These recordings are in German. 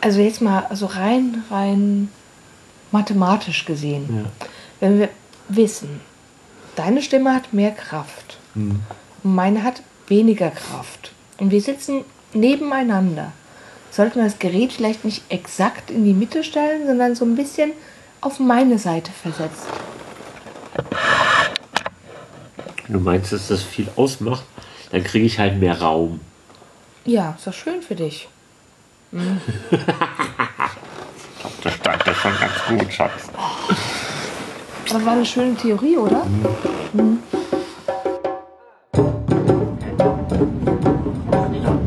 Also jetzt mal, also rein, rein mathematisch gesehen. Wenn wir wissen, deine Stimme hat mehr Kraft und meine hat weniger Kraft und wir sitzen nebeneinander, sollten wir das Gerät vielleicht nicht exakt in die Mitte stellen, sondern so ein bisschen auf meine Seite versetzt. Du meinst, dass das viel ausmacht? Dann kriege ich halt mehr Raum. Ja, ist doch schön für dich. Das stand ja schon ganz gut, Schatz. Aber war eine schöne Theorie, oder?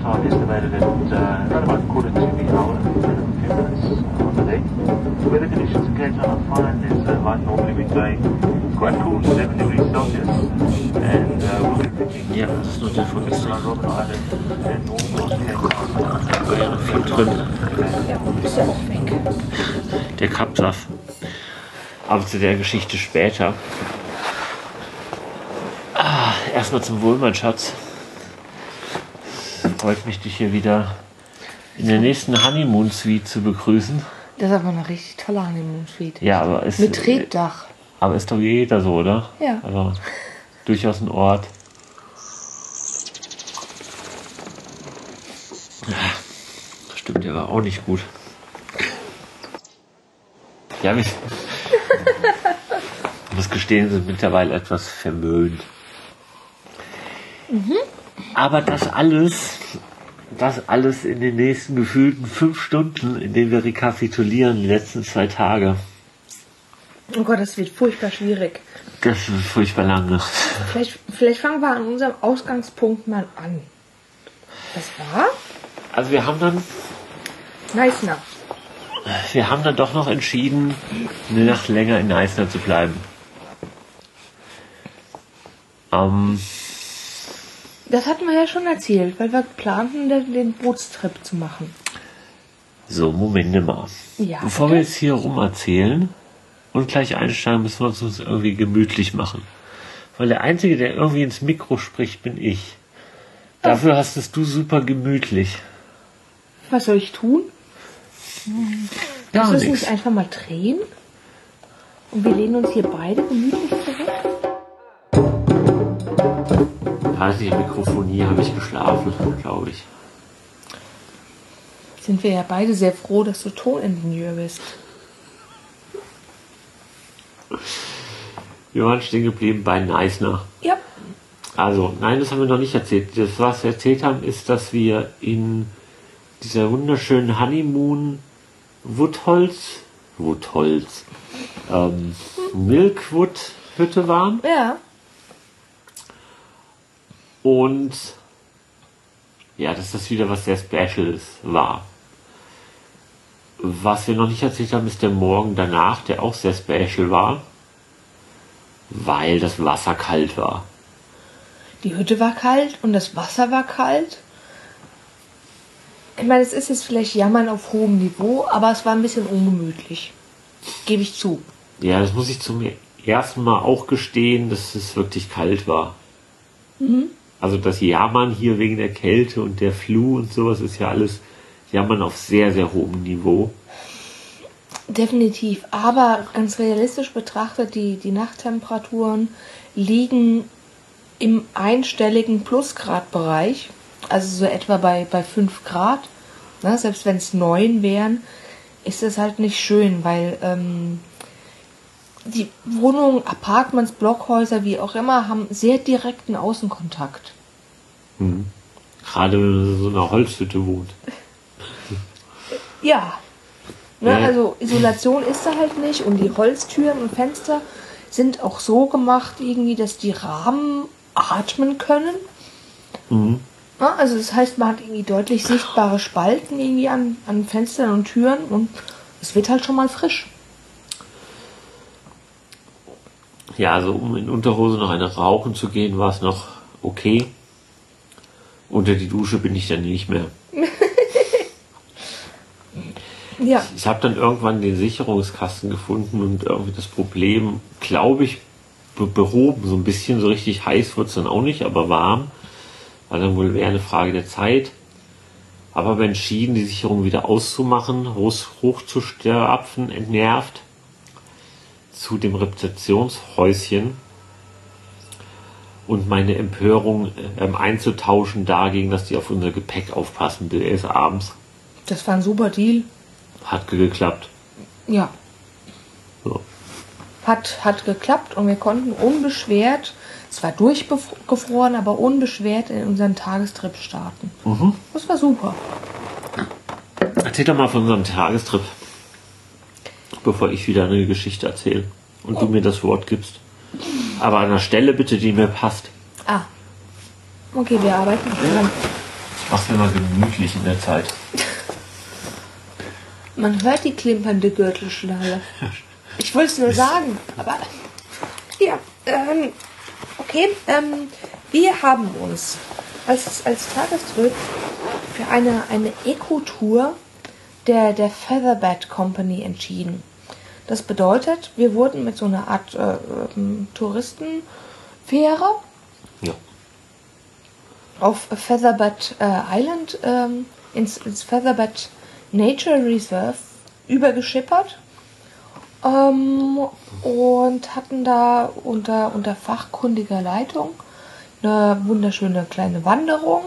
Time estimated at uh, around drin. Ja, ist ja auch weg. Der Kapsaff. Aber zu der Geschichte später. Ah, erstmal zum Wohl, mein Schatz. Freut mich, dich hier wieder in der nächsten Honeymoon Suite zu begrüßen. Das ist aber eine richtig tolle Honeymoon Suite. Ja, aber ist, Mit Tretdach. aber ist doch jeder so, oder? Ja. Also durchaus ein Ort. Stimmt, der war auch nicht gut. Ja, wir, ich muss gestehen, sind mittlerweile etwas vermöhnt. Aber das alles, das alles in den nächsten gefühlten fünf Stunden, in denen wir rekapitulieren, die letzten zwei Tage. Oh Gott, das wird furchtbar schwierig. Das ist furchtbar lange. Vielleicht, vielleicht fangen wir an unserem Ausgangspunkt mal an. Das war Also wir haben dann, Neisner. wir haben dann doch noch entschieden, eine Nacht länger in Eisner zu bleiben. Ähm, Das hatten wir ja schon erzählt, weil wir planten, den, den Bootstrip zu machen. so, Moment mal. Ja, Bevor wir jetzt hier rum erzählen und gleich einsteigen, müssen wir es uns irgendwie gemütlich machen. Weil der Einzige, der irgendwie ins Mikro spricht, bin ich. Dafür hast es du super gemütlich. Was soll ich tun? Gar Kannst du es nichts. nicht einfach mal drehen? Und wir lehnen uns hier beide gemütlich zurück? Ich Mikrofonie habe ich geschlafen, glaube ich. Sind wir ja beide sehr froh, dass du Toningenieur bist. Wir waren stehen geblieben bei Neisner. Ja. Also, nein, das haben wir noch nicht erzählt. Das, was wir erzählt haben, ist, dass wir in dieser wunderschönen Honeymoon Woodholz, Woodholz, ähm, Milkwood Hütte waren Ja. und ja, dass das wieder was sehr Specials war. Was wir noch nicht erzählt haben, ist der Morgen danach, der auch sehr special war, weil das Wasser kalt war. Die Hütte war kalt und das Wasser war kalt. Ich meine, es ist jetzt vielleicht Jammern auf hohem Niveau, aber es war ein bisschen ungemütlich. Gebe ich zu. Ja, das muss ich zum ersten Mal auch gestehen, dass es wirklich kalt war. Also das Jammern hier wegen der Kälte und der Flu und sowas ist ja alles Jammern auf sehr, sehr hohem Niveau. Definitiv. Aber ganz realistisch betrachtet, die, die Nachttemperaturen liegen im einstelligen Plusgradbereich. Also so etwa bei, bei 5 Grad. Ne? Selbst wenn es 9 wären, ist es halt nicht schön, weil ähm, die Wohnungen, Apartments, Blockhäuser, wie auch immer, haben sehr direkten Außenkontakt. Gerade wenn man in so einer Holzhütte wohnt. Ja. Ne, Ja. Also Isolation ist da halt nicht und die Holztüren und Fenster sind auch so gemacht irgendwie, dass die Rahmen atmen können. Ja, also das heißt, man hat irgendwie deutlich sichtbare Spalten irgendwie an, an Fenstern und Türen und es wird halt schon mal frisch. Ja, also um in Unterhose noch eine rauchen zu gehen, war es noch okay. Unter die Dusche bin ich dann nicht mehr. Ja, Ich habe dann irgendwann den Sicherungskasten gefunden und irgendwie das Problem, glaube ich, be behoben. So ein bisschen so richtig heiß wurde es dann auch nicht, aber warm. War dann wohl eher eine Frage der Zeit. Aber haben entschieden, die Sicherung wieder auszumachen, hoch, hochzustapfen, entnervt zu dem Rezeptionshäuschen und meine Empörung ähm, einzutauschen dagegen, dass die auf unser Gepäck aufpassen bis abends. Das war ein super Deal. Hat geklappt. Ja, So. hat, hat geklappt und wir konnten unbeschwert, zwar durchgefroren, aber unbeschwert in unseren Tagestrip starten. Das war super. Erzähl doch mal von unserem Tagestrip, bevor ich wieder eine Geschichte erzähle und du mir das Wort gibst. Aber an einer Stelle bitte, die mir passt. Ah. Okay, wir arbeiten dran. Ich mach's mir mal gemütlich in der Zeit. Man hört die klimpernde Gürtelschnalle. Ich wollte es nur sagen, aber ja, ähm, okay, ähm, wir haben uns als, als Tagestrip für eine, eine Eco-Tour der, der Featherbed Company entschieden. Das bedeutet, wir wurden mit so einer Art äh, ähm, Touristenfähre Ja. auf Featherbed äh, Island ähm, ins, ins Featherbed Nature Reserve übergeschippert ähm, und hatten da unter, unter fachkundiger Leitung eine wunderschöne kleine Wanderung,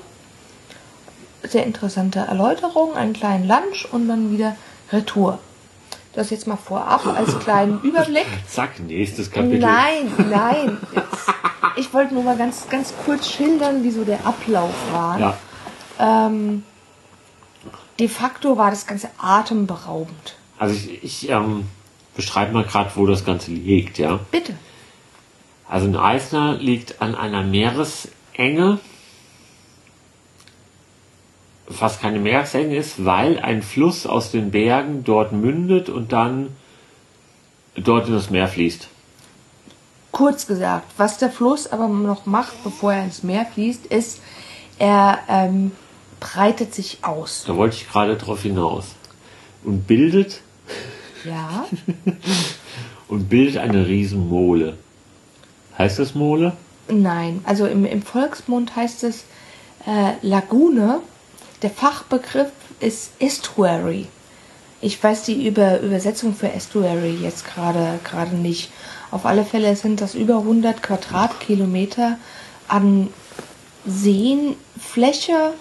sehr interessante Erläuterung, einen kleinen Lunch und dann wieder Retour. Das jetzt mal vorab als kleinen Überblick. Zack, nächstes Kapitel. Nein, nein. Jetzt, ich wollte nur mal ganz, ganz kurz schildern, wie so der Ablauf war. Ja, Ähm, de facto war das Ganze atemberaubend. also ich, ich ähm, beschreibe mal gerade, wo das Ganze liegt, ja. Bitte. Also ein Eisner liegt an einer Meeresenge, was keine Meeresenge ist, weil ein Fluss aus den Bergen dort mündet und dann dort in das Meer fließt. Kurz gesagt, was der Fluss aber noch macht, bevor er ins Meer fließt, ist, er ähm, breitet sich aus. Da wollte ich gerade drauf hinaus. Und bildet Ja, und bildet eine Riesenmole. Heißt das Mole? nein. Also im, im Volksmund heißt es äh, Lagune. Der Fachbegriff ist Estuary. Ich weiß die Über Übersetzung für Estuary jetzt gerade gerade nicht. Auf alle Fälle sind das über 100 Quadratkilometer an Seenfläche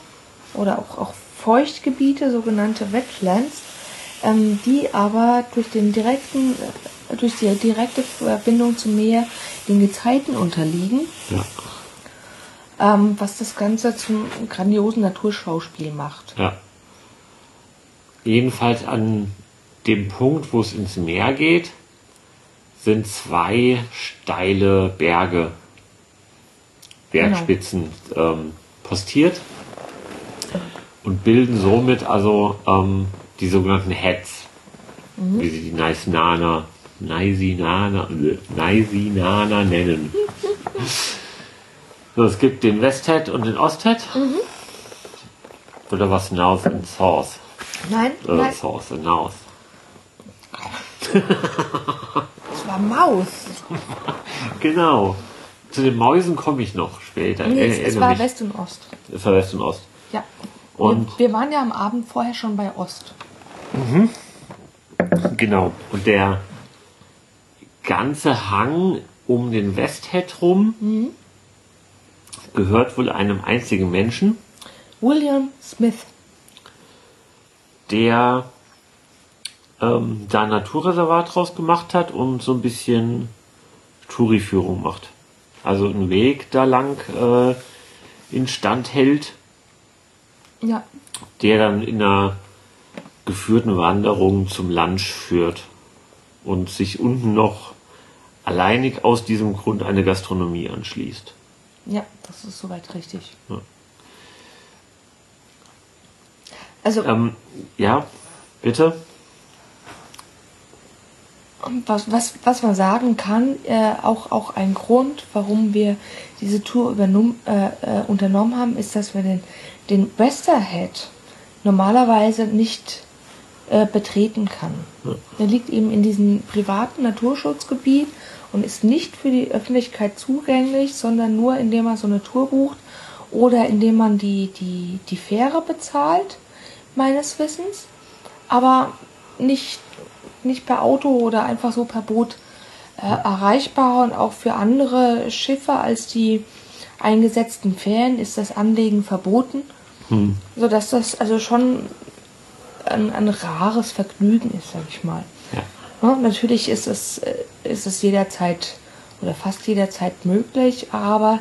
oder auch, auch Feuchtgebiete, sogenannte Wetlands, ähm, die aber durch den direkten, äh, durch die direkte Verbindung zum Meer den Gezeiten unterliegen, Ja. ähm, was das Ganze zum grandiosen Naturschauspiel macht. Ja. Jedenfalls an dem Punkt, wo es ins Meer geht, sind zwei steile Berge, Bergspitzen ähm, postiert und bilden somit also ähm, die sogenannten Heads, wie sie die Naisinana, Naisinana, äh, Naisinana nennen. so, es gibt den Westhead und den Osthead. Oder was North and South? Nein, Äh, nein, and North. es war Maus. Genau. Zu den Mäusen komme ich noch später. Nee, Äh, es, es war mich. West und Ost. Es war West und Ost. Ja. Und- wir, wir waren ja am Abend vorher schon bei Ost. Genau. Und der ganze Hang um den Westhead rum gehört wohl einem einzigen Menschen, William Smith. der ähm, da ein Naturreservat draus gemacht hat und so ein bisschen Touriführung macht. Also einen Weg da lang äh, instand hält, Ja, der dann in einer geführten Wanderung zum Lunch führt und sich unten noch alleinig aus diesem Grund eine Gastronomie anschließt. ja, das ist soweit richtig. Ja. Also, Ähm, ja, bitte? was, was, was man sagen kann, äh, auch, auch ein Grund, warum wir diese Tour übernommen, äh, äh, unternommen haben, ist, dass wir den, den Westerhead normalerweise nicht äh, betreten kann. Der liegt eben in diesem privaten Naturschutzgebiet und ist nicht für die Öffentlichkeit zugänglich, sondern nur indem man so eine Tour bucht oder indem man die, die, die Fähre bezahlt. meines Wissens, aber nicht, nicht per Auto oder einfach so per Boot äh, erreichbar und auch für andere Schiffe als die eingesetzten Fähren ist das Anlegen verboten, Hm. sodass das also schon ein, ein rares Vergnügen ist, sag ich mal. Ja. Ja, natürlich ist es, äh, ist es jederzeit oder fast jederzeit möglich, aber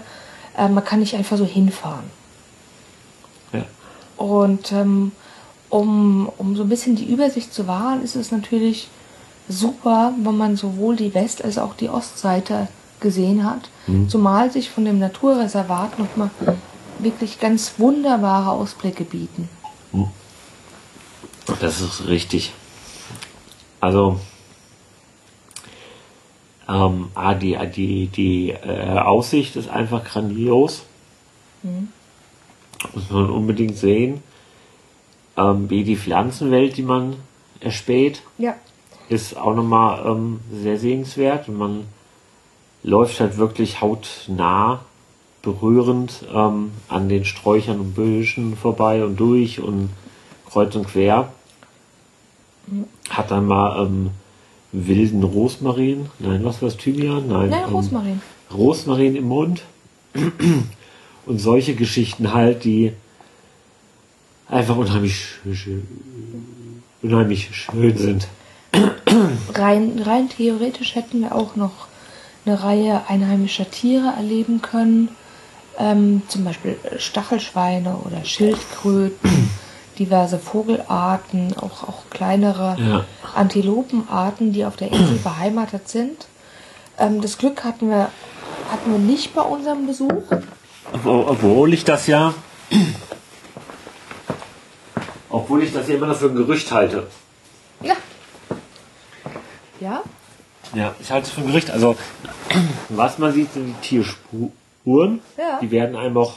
äh, man kann nicht einfach so hinfahren. Ja. Und ähm, um, um so ein bisschen die Übersicht zu wahren, ist es natürlich super, wenn man sowohl die West- als auch die Ostseite gesehen hat. Zumal sich von dem Naturreservat nochmal wirklich ganz wunderbare Ausblicke bieten. Das ist richtig. Also, ähm, ah, die, die, die äh, Aussicht ist einfach grandios. Muss man unbedingt sehen. Ähm, wie die Pflanzenwelt, die man erspäht, Ja. ist auch nochmal ähm, sehr sehenswert. Und man läuft halt wirklich hautnah, berührend ähm, an den Sträuchern und Büschen vorbei und durch und kreuz und quer. Hat dann mal ähm, wilden Rosmarin, nein, was war das, Thymian? Nein, Ja, ähm, Rosmarin. Rosmarin im Mund und solche Geschichten halt, die einfach unheimlich, unheimlich schön sind. Rein, rein theoretisch hätten wir auch noch eine Reihe einheimischer Tiere erleben können. Ähm, zum Beispiel Stachelschweine oder Schildkröten, diverse Vogelarten, auch, auch kleinere Ja. Antilopenarten, die auf der Insel beheimatet sind. Ähm, das Glück hatten wir, hatten wir nicht bei unserem Besuch. Obwohl ich das ja, obwohl ich das ja immer noch für ein Gerücht halte. Ja. Ja? Ja, ich halte es für ein Gerücht. Also, was man sieht, sind die Tierspuren. Ja. Die werden einem auch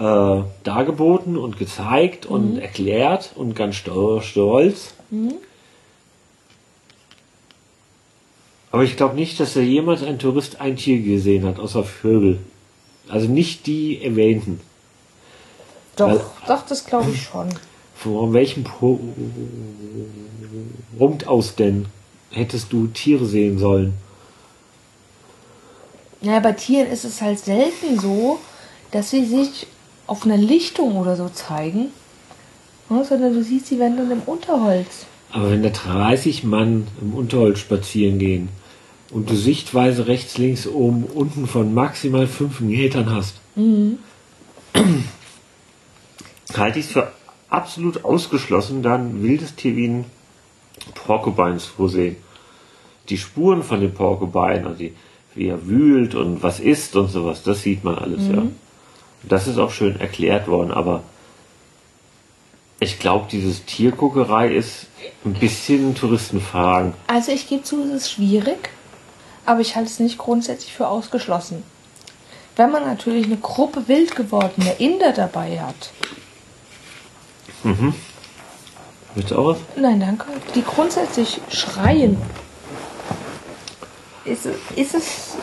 äh, dargeboten und gezeigt und erklärt und ganz sto- stolz. Aber ich glaube nicht, dass da jemals ein Tourist ein Tier gesehen hat, außer Vögel. Also nicht die erwähnten. Doch, Weil- doch, das glaube ich schon. Von welchem Pu- Punkt aus denn hättest du Tiere sehen sollen? Ja, bei Tieren ist es halt selten so, dass sie sich auf einer Lichtung oder so zeigen, ne, sondern du siehst, sie werden dann im Unterholz. Aber wenn da 30 Mann im Unterholz spazieren gehen und du Sichtweise rechts, links, oben, unten von maximal 5 Metern hast, halte ich es für absolut ausgeschlossen, dann wildes Tier wie ein Porcupine zu sehen. Die Spuren von dem Porcupine, also die, wie er wühlt und was isst und sowas, das sieht man alles, ja. Das ist auch schön erklärt worden, aber ich glaube, dieses Tierguckerei ist ein bisschen Touristenfragen. Also ich gebe zu, es ist schwierig, aber ich halte es nicht grundsätzlich für ausgeschlossen. Wenn man natürlich eine Gruppe wild gewordener Inder dabei hat, Willst du auch was? nein, danke, die grundsätzlich schreien, ist, ist es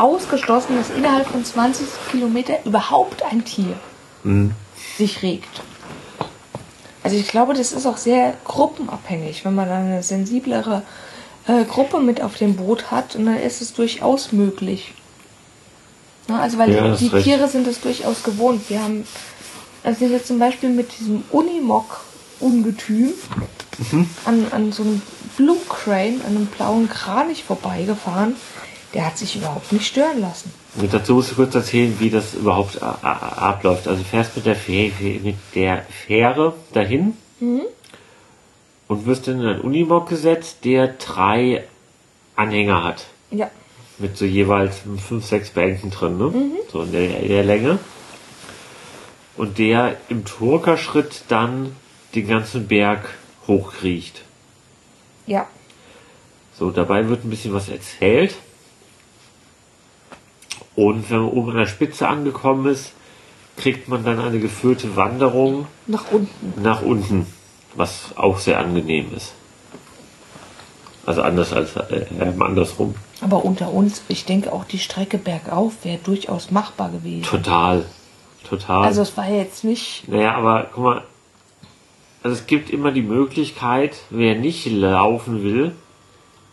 ausgeschlossen, dass innerhalb von 20 Kilometer überhaupt ein Tier sich regt. Also ich glaube, das ist auch sehr gruppenabhängig, wenn man dann eine sensiblere äh, Gruppe mit auf dem Boot hat und dann ist es durchaus möglich. Na, also weil Ja, die, die. Tiere sind es durchaus gewohnt. Wir haben, also sind jetzt zum Beispiel mit diesem Unimog-Ungetüm an, an so einem Blue Crane, an einem blauen Kranich vorbeigefahren. Der hat sich überhaupt nicht stören lassen. Und dazu musst du kurz erzählen, wie das überhaupt a- a- abläuft. Also fährst mit der, Fäh mit der Fähre dahin und wirst in einen Unimog gesetzt, der drei Anhänger hat. Ja. Mit so jeweils fünf, sechs Bänken drin, ne? So in der, in der Länge. Und der im Turkerschritt dann den ganzen Berg hochkriecht. Ja. So, dabei wird ein bisschen was erzählt. Und wenn man oben an der Spitze angekommen ist, kriegt man dann eine geführte Wanderung Nach unten. nach unten, was auch sehr angenehm ist. Also anders als äh, äh, andersrum. Aber unter uns, ich denke auch die Strecke bergauf wäre durchaus machbar gewesen. Total. Total. Also es war jetzt nicht. naja, aber guck mal, also es gibt immer die Möglichkeit, wer nicht laufen will,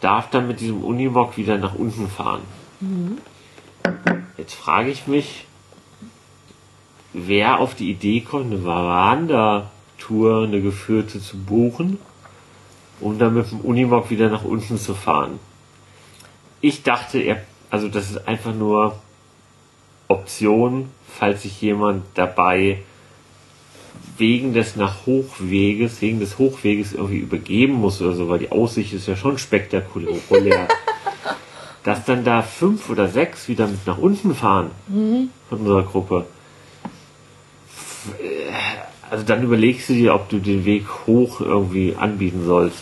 darf dann mit diesem Unimog wieder nach unten fahren. Jetzt frage ich mich, wer auf die Idee kommt, eine Wandertour, eine geführte zu buchen, um dann mit dem Unimog wieder nach unten zu fahren. Ich dachte, er, also das ist einfach nur Option, falls sich jemand dabei wegen des nach Hochweges, wegen des Hochweges irgendwie übergeben muss oder so, weil die Aussicht ist ja schon spektakulär. dass dann da fünf oder sechs wieder mit nach unten fahren von unserer Gruppe. Also dann überlegst du dir, ob du den Weg hoch irgendwie anbieten sollst.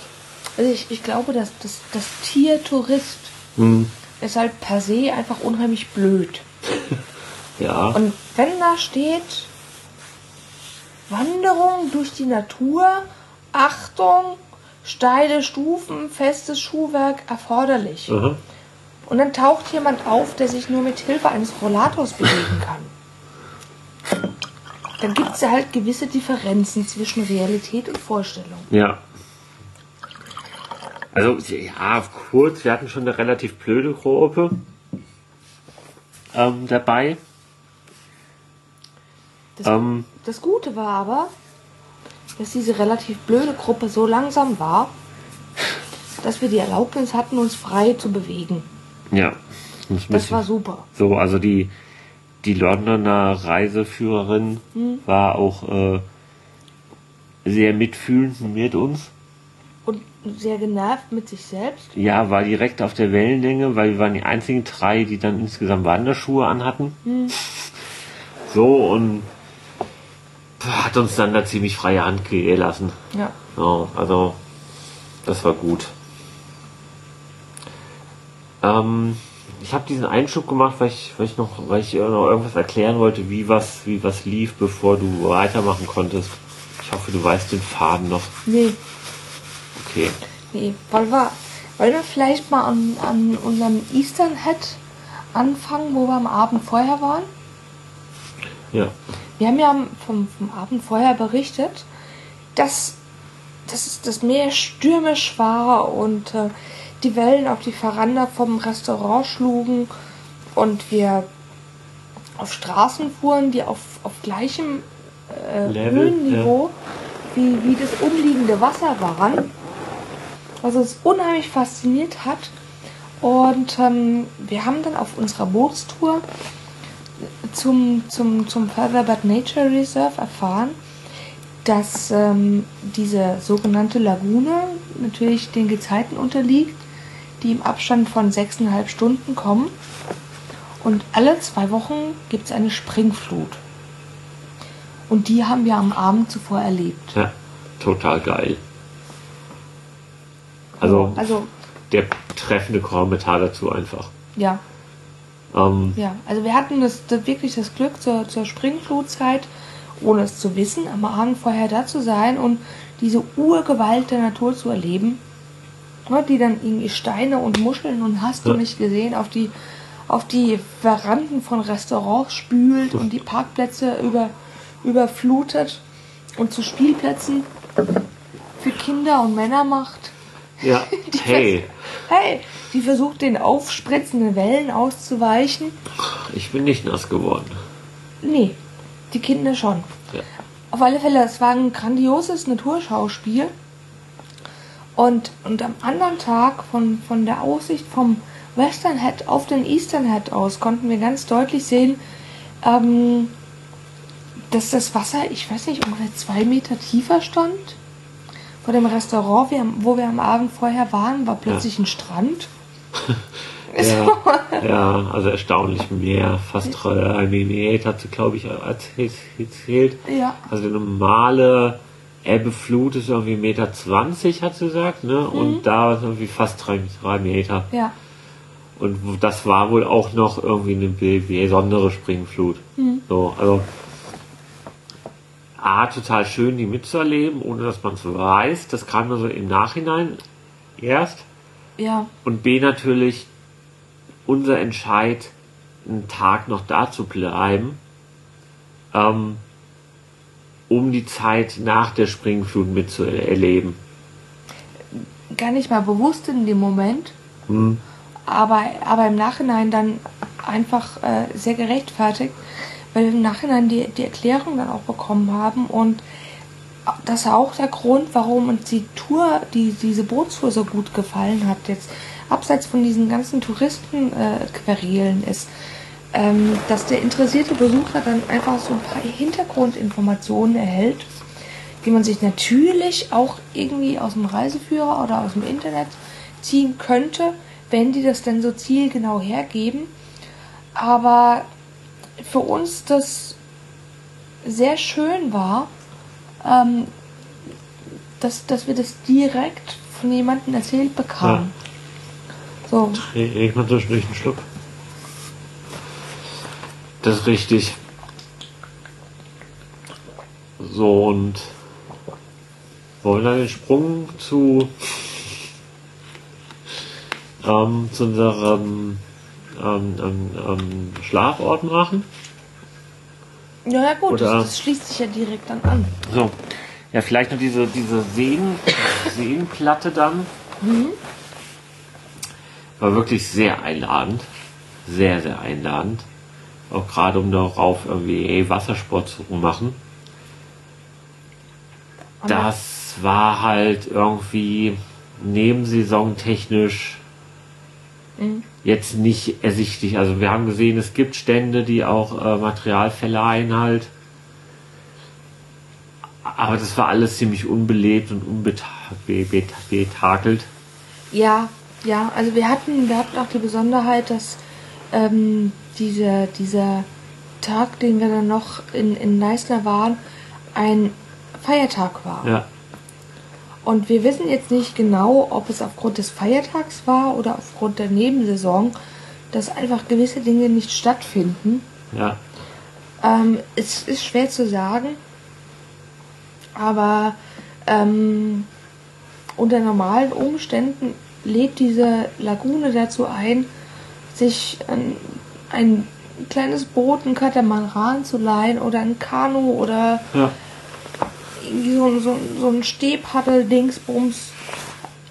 Also ich, ich glaube, dass das, das Tier Tourist Hm. ist halt per se einfach unheimlich blöd. Ja. Und wenn da steht, Wanderung durch die Natur, Achtung, steile Stufen, festes Schuhwerk erforderlich. Aha. Und dann taucht jemand auf, der sich nur mit Hilfe eines Rollators bewegen kann. Dann gibt es ja halt gewisse Differenzen zwischen Realität und Vorstellung. Ja. Also, ja, kurz, wir hatten schon eine relativ blöde Gruppe ähm, dabei. Das, Ähm, das Gute war aber, dass diese relativ blöde Gruppe so langsam war, dass wir die Erlaubnis hatten, uns frei zu bewegen. Ja. Das, Das war super. So, also die, die Londoner Reiseführerin war auch äh, sehr mitfühlend mit uns. Und sehr genervt mit sich selbst. Ja, war direkt auf der Wellenlänge, weil wir waren die einzigen drei, die dann insgesamt Wanderschuhe anhatten. So und hat uns dann da ziemlich freie Hand gelassen. Ja. Ja, also das war gut. Ähm, ich habe diesen Einschub gemacht, weil ich, weil ich noch, weil ich noch irgendwas erklären wollte, wie was, wie was lief, bevor du weitermachen konntest. Ich hoffe, du weißt den Faden noch. Nee, Okay. nee. Wollen wir, wollen wir vielleicht mal an, an unserem Eastern Head anfangen, wo wir am Abend vorher waren? Ja. Wir haben ja vom, vom Abend vorher berichtet, dass, dass das Meer stürmisch war und äh, die Wellen auf die Veranda vom Restaurant schlugen und wir auf Straßen fuhren, die auf, auf gleichem äh, Level, Höhenniveau wie, wie das umliegende Wasser waren. Was uns unheimlich fasziniert hat. Und ähm, wir haben dann auf unserer Bootstour zum, zum, zum Featherbed Nature Reserve erfahren, dass ähm, diese sogenannte Lagune natürlich den Gezeiten unterliegt, die im Abstand von sechseinhalb Stunden kommen. Und alle zwei Wochen gibt es eine Springflut. Und die haben wir am Abend zuvor erlebt. Ja, total geil. Also, Also, der treffende Kommentar dazu einfach. ja, Ähm, ja. Also wir hatten das, das wirklich das Glück zur, zur Springflutzeit, ohne es zu wissen, am Abend vorher da zu sein und diese Urgewalt der Natur zu erleben. Ne, die dann irgendwie Steine und Muscheln und hast du Ja. nicht gesehen, auf die, auf die Veranden von Restaurants spült und die Parkplätze über, überflutet und zu Spielplätzen für Kinder und Männer macht. ja, Die hey, Hey, die versucht den aufspritzenden Wellen auszuweichen. ich bin nicht nass geworden. Nee, die Kinder schon. Ja. Auf alle Fälle, es war ein grandioses Naturschauspiel. Und, und am anderen Tag von, von der Aussicht vom Western Head auf den Eastern Head aus konnten wir ganz deutlich sehen, ähm, dass das Wasser, ich weiß nicht, ungefähr zwei Meter tiefer stand. Vor dem Restaurant, wo wir am Abend vorher waren, war plötzlich ein Strand. Ja, ja, also erstaunlich mehr, fast drei Meter hat sie, glaube ich, erzählt. Ja. Also die normale Ebbeflut ist irgendwie 1,20 Meter, hat sie gesagt, ne? Und da war es irgendwie fast drei, drei Meter. Ja, Und das war wohl auch noch irgendwie eine be- besondere Springflut. So, also A, total schön, die mitzuerleben, ohne dass man es weiß. Das kam nur so im Nachhinein erst. ja, Und B, natürlich unser Entscheid, einen Tag noch da zu bleiben. Ähm, um die Zeit nach der Springflut mitzuerleben. Gar nicht mal bewusst in dem Moment, aber, aber im Nachhinein dann einfach äh, sehr gerechtfertigt, weil wir im Nachhinein die, die Erklärung dann auch bekommen haben und das ist auch der Grund, warum uns die Tour, die, diese Bootstour so gut gefallen hat, jetzt abseits von diesen ganzen Touristenquerelen äh, ist, ähm, dass der interessierte Besucher dann einfach so ein paar Hintergrundinformationen erhält, die man sich natürlich auch irgendwie aus dem Reiseführer oder aus dem Internet ziehen könnte, wenn die das dann so zielgenau hergeben. Aber für uns das sehr schön war, ähm, dass, dass wir das direkt von jemandem erzählt bekamen. So, Ich mal zwischendurch einen Schluck. Das ist richtig. So, und wollen wir dann den Sprung zu, ähm, zu unserem ähm, ähm, ähm, Schlafort machen? ja, ja gut, Oder- das, das schließt sich ja direkt dann an. So. Ja, vielleicht noch diese, diese Seen, Seenplatte dann. War wirklich sehr einladend. Sehr, sehr einladend. Auch gerade um darauf irgendwie Wassersport zu machen. Aber- Das war halt irgendwie nebensaisontechnisch jetzt nicht ersichtlich. Also wir haben gesehen, es gibt Stände, die auch äh, Material verleihen halt. Aber das war alles ziemlich unbelebt und unbetakelt. Ja, ja, also wir hatten, wir hatten auch die Besonderheit, dass ähm, dieser, dieser Tag, den wir dann noch in, in Neisner waren, ein Feiertag war. Ja, Und wir wissen jetzt nicht genau, ob es aufgrund des Feiertags war oder aufgrund der Nebensaison, dass einfach gewisse Dinge nicht stattfinden. ja, Ähm, es ist schwer zu sagen, aber ähm, unter normalen Umständen lädt diese Lagune dazu ein, sich ein, ein kleines Boot, ein Katamaran zu leihen oder ein Kanu oder ja. so, so, so ein Stehpaddel, Dingsbums,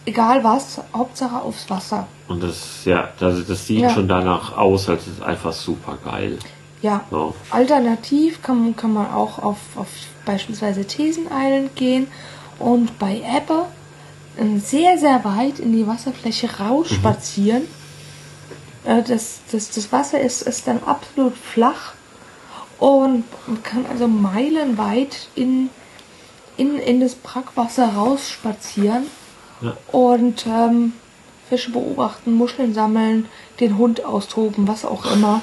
egal was, Hauptsache aufs Wasser. Und das, ja, das, das sieht Ja. schon danach aus, als ist einfach super geil. Ja. So. Alternativ kann, man- kann man auch auf, auf beispielsweise Thesen Island gehen und bei Ebbe äh, sehr, sehr weit in die Wasserfläche rausspazieren. Äh, Das, das, das Wasser ist, ist dann absolut flach und man kann also meilenweit in, in, in das Brackwasser rausspazieren Ja. und ähm, Fische beobachten, Muscheln sammeln, den Hund austoben, was auch immer.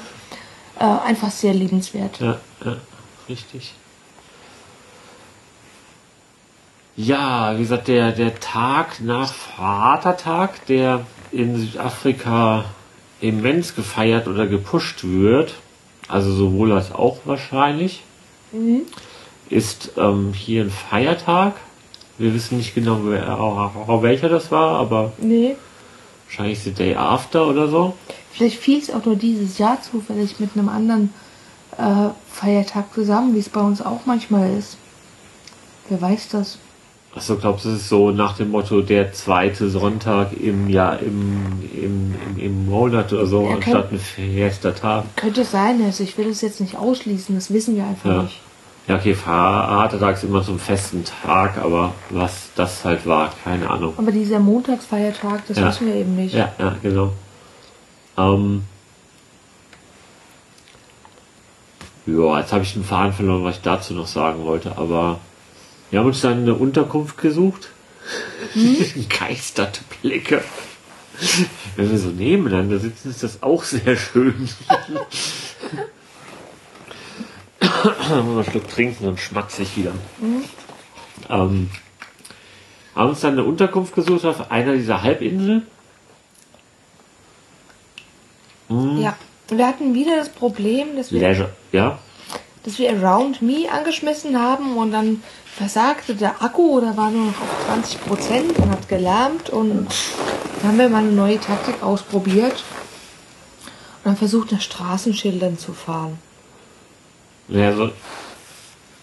Äh, einfach sehr liebenswert. Ja, ja, richtig. Ja, wie gesagt, der, der Tag nach Vatertag, der in Südafrika immens gefeiert oder gepusht wird, also sowohl als auch wahrscheinlich, ist ähm, hier ein Feiertag. Wir wissen nicht genau, wer, auch welcher das war, aber Nee, wahrscheinlich the day after oder so. vielleicht fiel es auch nur dieses Jahr zufällig mit einem anderen äh, Feiertag zusammen, wie es bei uns auch manchmal ist. Wer weiß das? Achso, glaubst du, es ist so nach dem Motto der zweite Sonntag im Jahr, im, im, im, im Monat oder so, Ja, anstatt ein fester Tag? Könnte sein, also ich will das jetzt nicht ausschließen, das wissen wir einfach Ja. nicht. Ja, okay, Vatertag ist immer so ein festen Tag, aber was das halt war, keine Ahnung. Aber dieser Montagsfeiertag, das Ja. wissen wir eben nicht. Ja, ja, genau. Ähm, ja, jetzt habe ich den Faden verloren, was ich dazu noch sagen wollte, aber wir haben uns dann eine Unterkunft gesucht. Geisterte Blicke. Wenn wir so nebeneinander sitzen, ist das auch sehr schön. Mal einen Schluck trinken, dann schmatze ich wieder. Ähm, haben uns dann eine Unterkunft gesucht auf einer dieser Halbinseln. Ja. Und wir hatten wieder das Problem, dass wir, Leisure, ja. dass wir Around Me angeschmissen haben und dann versagte der Akku oder war nur noch auf 20 Prozent und hat gelärmt und dann haben wir mal eine neue Taktik ausprobiert und haben versucht, nach Straßenschildern zu fahren. Ja, so,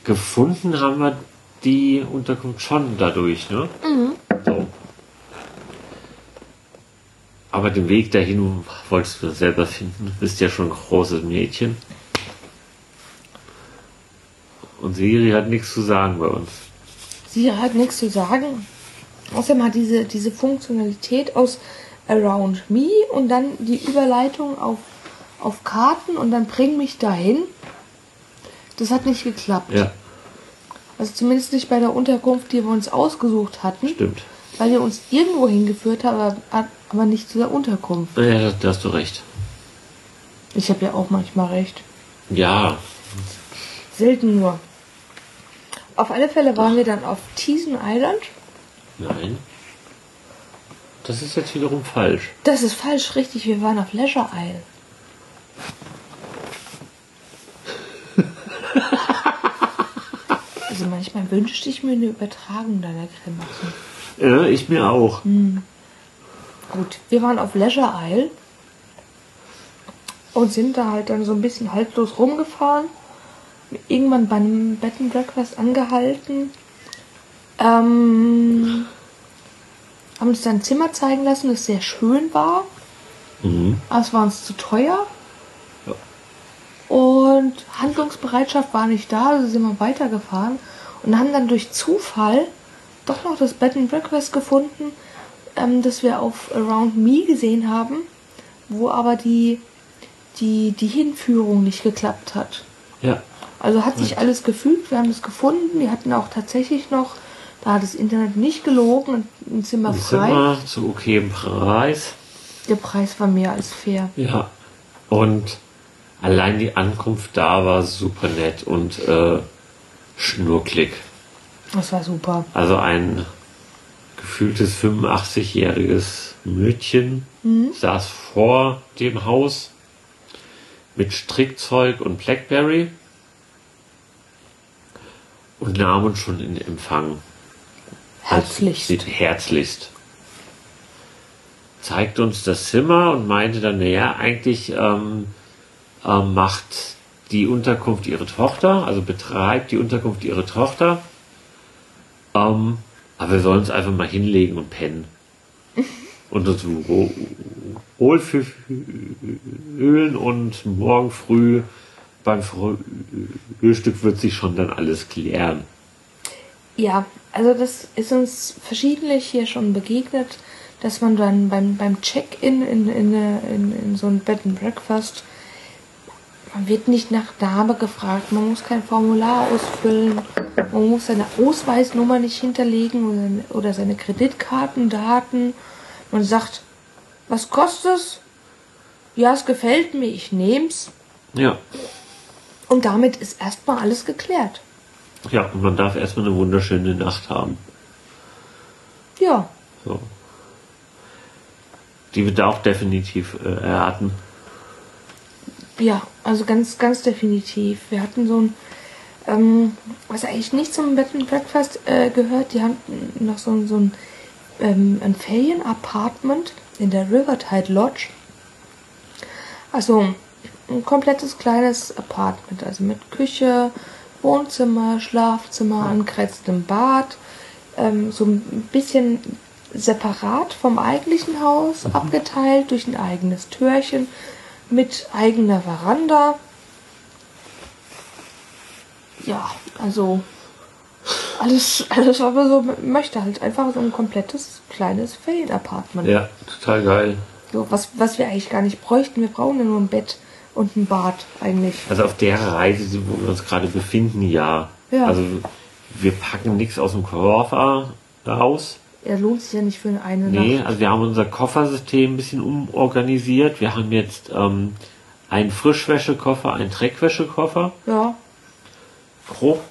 gefunden haben wir die Unterkunft schon dadurch, ne? So. Aber den Weg dahin wolltest du selber finden. Du bist ja schon ein großes Mädchen. Und Siri hat nichts zu sagen bei uns. Sie hat nichts zu sagen. Außerdem hat diese, diese Funktionalität aus Around Me und dann die Überleitung auf, auf Karten und dann bring mich dahin. Das hat nicht geklappt. Ja, Also zumindest nicht bei der Unterkunft, die wir uns ausgesucht hatten. stimmt. Weil wir uns irgendwo hingeführt haben, aber, aber nicht zu der Unterkunft. Ja, da hast du recht. Ich habe ja auch manchmal recht. Ja, Selten nur. Auf alle Fälle waren wir dann auf Teasen Island. nein. Das ist jetzt wiederum falsch. Das ist falsch, richtig. Wir waren auf Leisure Isle. also manchmal wünschte ich mir eine Übertragung deiner Grimassen. Ja, ich mir auch. Gut, wir waren auf Leisure Isle und sind da halt dann so ein bisschen haltlos rumgefahren. Irgendwann bei einem Bed and Breakfast angehalten. Ähm, haben uns dann ein Zimmer zeigen lassen, das sehr schön war. Mhm. Aber es war uns zu teuer. Ja. Und Handlungsbereitschaft war nicht da, also sind wir weitergefahren und haben dann durch Zufall doch noch das Bed and Breakfast gefunden, ähm, das wir auf Around Me gesehen haben, wo aber die, die, die Hinführung nicht geklappt hat. Ja, Also hat sich alles gefügt, wir haben es gefunden, die hatten auch tatsächlich noch, da hat das Internet nicht gelogen, ein Zimmer ein frei. Zimmer zu okayem Preis. Der Preis war mehr als fair. Ja. Und allein die Ankunft da war super nett und äh, schnucklig. Das war super. Also ein gefühltes 85-jähriges Mädchen saß vor dem Haus mit Strickzeug und Blackberry und nahm uns schon in Empfang. Herzlichst. Herzlichst. Zeigt uns das Zimmer und meinte dann, naja, eigentlich ähm, ähm, macht die Unterkunft ihre Tochter, also betreibt die Unterkunft ihre Tochter. Ähm, aber wir sollen uns einfach mal hinlegen und pennen. Und uns wo- wohlfühlen und morgen früh beim Frühstück wird sich schon dann alles klären. Ja, also das ist uns verschiedentlich hier schon begegnet, dass man dann beim, beim Check-in in, in, in, in so ein Bed and Breakfast, man wird nicht nach Name gefragt, man muss kein Formular ausfüllen, man muss seine Ausweisnummer nicht hinterlegen oder seine, oder seine Kreditkartendaten. Man sagt, was kostet es? Ja, es gefällt mir, ich nehm's. Ja. Und damit ist erstmal alles geklärt. Ja, und man darf erstmal eine wunderschöne Nacht haben. Ja, So. Die wird auch definitiv äh, erraten. Ja, also ganz, ganz definitiv. Wir hatten so ein, ähm, was eigentlich nicht zum Bed and Breakfast äh, gehört, die hatten noch so, ein- so ein, ähm, ein Ferienapartment in der Rivertide Lodge. Also ein komplettes kleines Apartment, also mit Küche, Wohnzimmer, Schlafzimmer, angrenzendem Bad, ähm, so ein bisschen separat vom eigentlichen Haus, abgeteilt durch ein eigenes Türchen mit eigener Veranda. Ja, also alles, alles, was man so möchte, halt einfach so ein komplettes kleines Ferienapartment. Ja, total geil. So, was, was wir eigentlich gar nicht bräuchten. Wir brauchen ja nur ein Bett und ein Bad eigentlich. Also auf der Reise, wo wir uns gerade befinden, ja. Ja. Also wir packen nichts aus dem Koffer raus. Er lohnt sich ja nicht für eine Nee, Nacht. also wir haben unser Koffersystem ein bisschen umorganisiert. Wir haben jetzt ähm, einen Frischwäschekoffer, einen Dreckwäschekoffer, Ja, grob.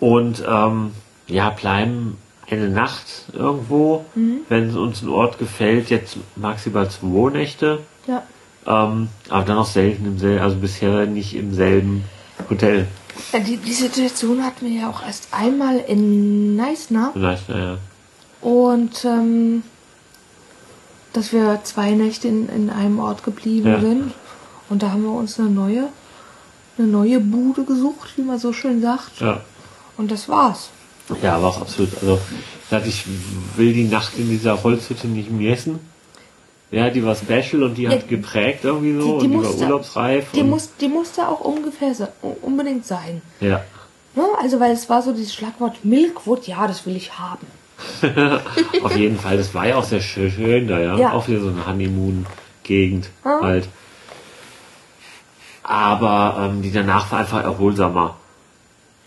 Und ähm, ja, bleiben eine Nacht irgendwo. Wenn uns ein Ort gefällt, jetzt maximal zwei Nächte. ja. Ähm, aber dann auch selten im selben, also bisher nicht im selben Hotel. Ja, Die, die Situation hatten wir ja auch erst einmal in Neisner. Vielleicht, naja. Und ähm, dass wir zwei Nächte in, in einem Ort geblieben Ja. sind. Und da haben wir uns eine neue eine neue Bude gesucht, wie man so schön sagt. Ja. Und das war's. Ja, aber auch absolut. Also, ich will die Nacht in dieser Holzhütte nicht messen. Ja, die war special und die Ja, hat geprägt irgendwie so die und die war musste- urlaubsreif. Die, muss, die musste auch ungefähr unbedingt sein. ja. Ne? Also, weil es war so dieses Schlagwort Milkwood, ja, das will ich haben. Auf jeden Fall, das war ja auch sehr schön, schön da, ja. Ja. Auch wieder so eine Honeymoon-Gegend Ah. halt. Aber ähm, die danach war einfach erholsamer.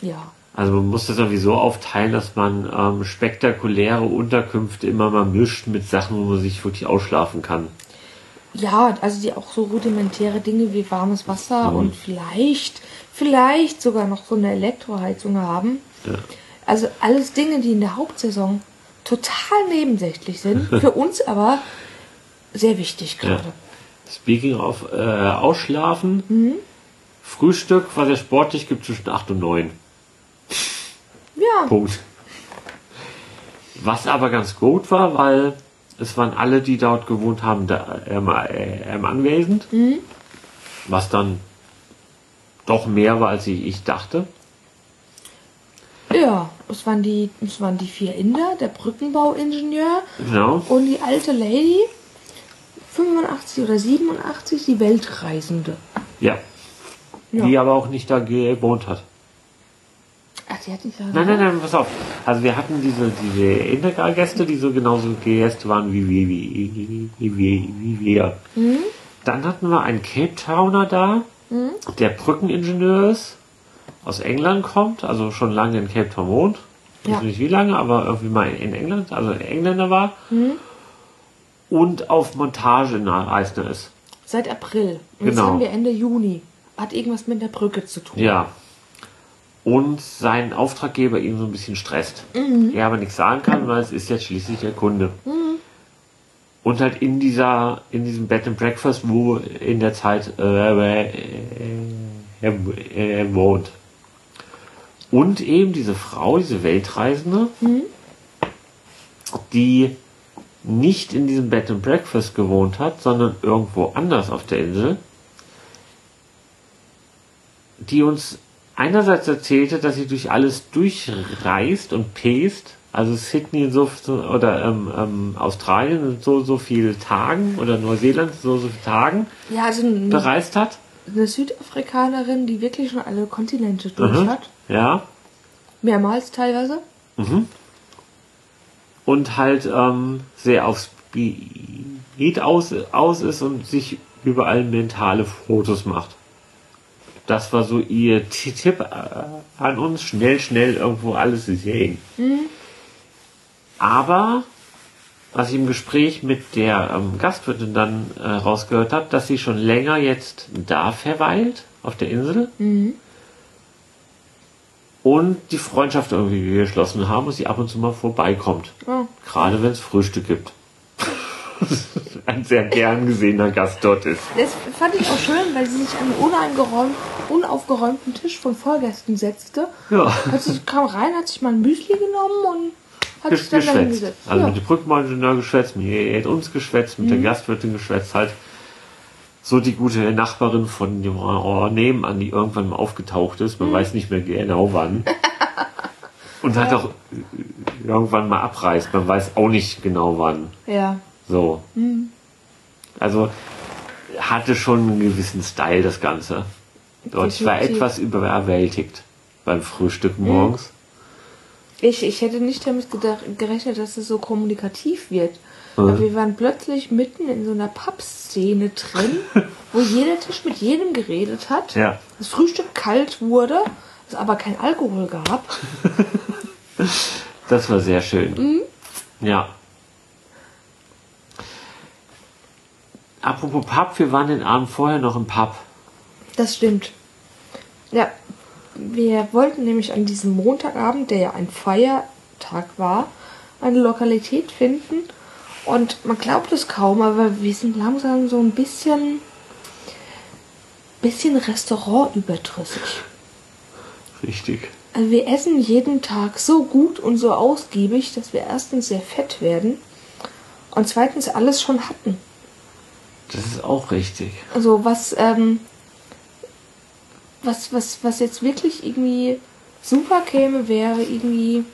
Ja. Also man muss das irgendwie so aufteilen, dass man ähm, spektakuläre Unterkünfte immer mal mischt mit Sachen, wo man sich wirklich ausschlafen kann. Ja, also die auch so rudimentäre Dinge wie warmes Wasser Mhm. und vielleicht, vielleicht sogar noch so eine Elektroheizung haben. Ja. Also alles Dinge, die in der Hauptsaison total nebensächlich sind, für uns aber sehr wichtig Ja. gerade. Speaking of äh, Ausschlafen, Frühstück war sehr sportlich, gibt zwischen 8 und 9. Punkt. Was aber ganz gut war, weil es waren alle, die dort gewohnt haben, da, ähm, äh, ähm, anwesend. Was dann doch mehr war, als ich, ich dachte. ja, es waren die, es waren die vier Inder, der Brückenbauingenieur Genau. und die alte Lady, 85 oder 87, die Weltreisende. Ja. Ja. Die aber auch nicht da gewohnt hat. Ach, die hat nicht Nein, nein, nein, pass auf. Also wir hatten diese, diese Intergäste, die so genauso Gäste waren wie wir, wie, wie, wie, wie, wir. Dann hatten wir einen Cape Towner da, der Brückeningenieur ist, aus England kommt, also schon lange in Cape Town wohnt. Ich Ja. weiß nicht wie lange, aber irgendwie mal in England, also Engländer war. Und auf Montage in Eisner ist. Seit April. Und jetzt Genau. haben wir Ende Juni. Hat irgendwas mit der Brücke zu tun. Ja. Und sein Auftraggeber ihn so ein bisschen stresst. Er aber nichts sagen kann, weil es ist jetzt schließlich der Kunde. Und halt in dieser, in diesem Bed and Breakfast, wo in der Zeit äh, äh, er, er wohnt. Und eben diese Frau, diese Weltreisende, die nicht in diesem Bed and Breakfast gewohnt hat, sondern irgendwo anders auf der Insel, die uns einerseits erzählte, dass sie durch alles durchreist und pest, also Sydney so, oder ähm, ähm, Australien in so so viele Tagen oder Neuseeland in so so viele Tagen Ja, also bereist hat. eine Südafrikanerin, die wirklich schon alle Kontinente durch Mhm. hat. Ja. Mehrmals teilweise. Und halt ähm, sehr auf Speed aus, aus ist und sich überall mentale Fotos macht. Das war so ihr Tipp äh, an uns, schnell, schnell irgendwo alles sehen. Aber was ich im Gespräch mit der ähm, Gastwirtin dann äh, rausgehört habe, dass sie schon länger jetzt da verweilt auf der Insel und die Freundschaft irgendwie geschlossen haben und sie ab und zu mal vorbeikommt. Ja. Gerade wenn es Frühstück gibt. Ein sehr gern gesehener Gast dort ist. Das fand ich auch schön, weil sie sich an uneingeräumt, unaufgeräumten Tisch von Vorgästen setzte. Ja. Sie kam rein, hat sich mal ein Müsli genommen und hat sich dann hingesetzt. Also ja. mit dem Brückeningenieur geschwätzt, mit uns geschwätzt, mit der Gastwirtin geschwätzt, halt so die gute Nachbarin von dem oh, nebenan, die irgendwann mal aufgetaucht ist, man weiß nicht mehr genau wann. Und hat auch irgendwann mal abreißt, man weiß auch nicht genau wann. ja. So. Also hatte schon einen gewissen Style das Ganze. Dort ich war etwas überwältigt beim Frühstück morgens. Ich, ich hätte nicht damit geda- gerechnet, dass es so kommunikativ wird. Aber wir waren plötzlich mitten in so einer Pub-Szene drin, wo jeder Tisch mit jedem geredet hat. Ja. Das Frühstück kalt wurde, es aber kein Alkohol gab. Das war sehr schön. Ja. Apropos Pub, wir waren den Abend vorher noch im Pub. Das stimmt. Ja, wir wollten nämlich an diesem Montagabend, der ja ein Feiertag war, eine Lokalität finden. Und man glaubt es kaum, aber wir sind langsam so ein bisschen, bisschen Restaurant überdrüssig. Richtig. Also wir essen jeden Tag so gut und so ausgiebig, dass wir erstens sehr fett werden und zweitens alles schon hatten. Das ist auch richtig. Also was, ähm, was, was, was jetzt wirklich irgendwie super käme, wäre irgendwie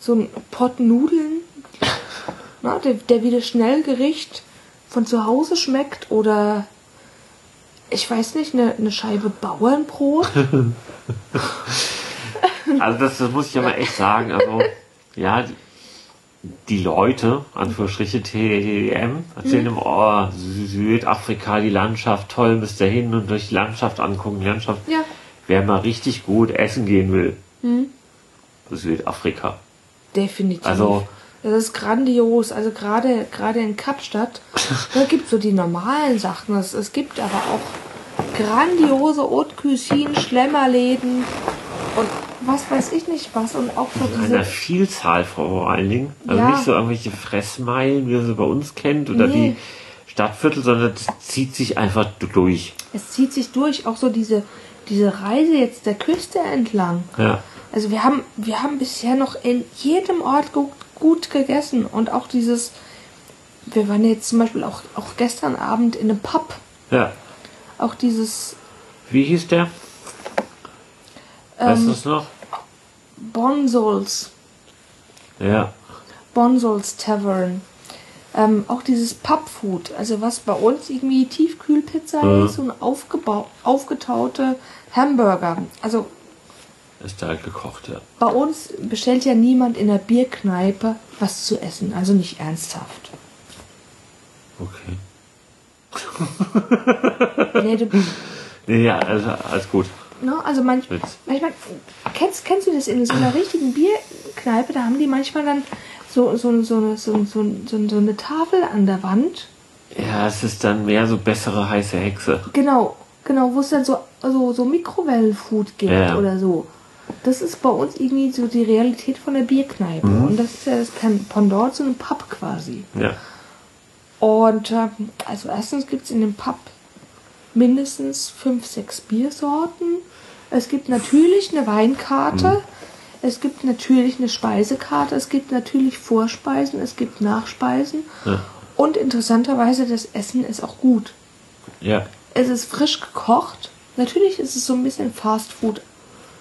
so ein Pott Nudeln, na, der, der wieder schnell Gericht von zu Hause schmeckt oder ich weiß nicht, eine, eine Scheibe Bauernbrot. Also das, das muss ich aber echt sagen. Also ja, die, Leute, Anführungsstriche TM, erzählen immer, oh, Südafrika, die Landschaft, toll, müsst ihr hin und durch die Landschaft angucken. Die Landschaft, Ja. wer mal richtig gut essen gehen will, Südafrika. Definitiv. Also- das ist grandios. Also gerade gerade in Kapstadt, da gibt so die normalen Sachen. Es, es gibt aber auch grandiose Haute Cuisine, Schlemmerläden und was weiß ich nicht was. Und auch so In einer diese... Vielzahl vor allen Dingen. Also Ja. nicht so irgendwelche Fressmeilen, wie man sie bei uns kennt, oder Nee. die Stadtviertel, sondern das zieht sich einfach durch. Es zieht sich durch, auch so diese, diese Reise jetzt der Küste entlang. Ja. Also wir haben, wir haben bisher noch in jedem Ort gut, gut gegessen und auch dieses, wir waren jetzt zum Beispiel auch, auch gestern Abend in einem Pub, Ja. auch dieses Wie hieß der? Weißt Ähm, du es noch? Bonsols, Ja. Bonsols Tavern. Ähm, auch dieses Pubfood, also was bei uns irgendwie Tiefkühlpizza Mhm. ist und aufgetaute Hamburger. Also Ist da halt gekocht, ja. bei uns bestellt ja niemand in der Bierkneipe was zu essen, also nicht ernsthaft. Okay. Nee, du, Nee, ja, also alles gut. Ne, also manch, manchmal, kennst, kennst du das in so einer richtigen Bierkneipe, da haben die manchmal dann so, so, so, eine- so, so, so, so eine Tafel an der Wand. Ja, es ist dann mehr so bessere heiße Hexe. Genau, genau, wo es dann so, so, so Mikrowellenfood gibt Ja. oder so. Das ist bei uns irgendwie so die Realität von der Bierkneipe. Mhm. Und das ist ja das Pen- Pendant zu einem Pub quasi. Ja. Und ähm, also erstens gibt es in dem Pub mindestens fünf, sechs Biersorten. Es gibt natürlich eine Weinkarte. Es gibt natürlich eine Speisekarte. Es gibt natürlich Vorspeisen. Es gibt Nachspeisen. Ja. Und interessanterweise, das Essen ist auch gut. Ja. Es ist frisch gekocht. Natürlich ist es so ein bisschen Fast Food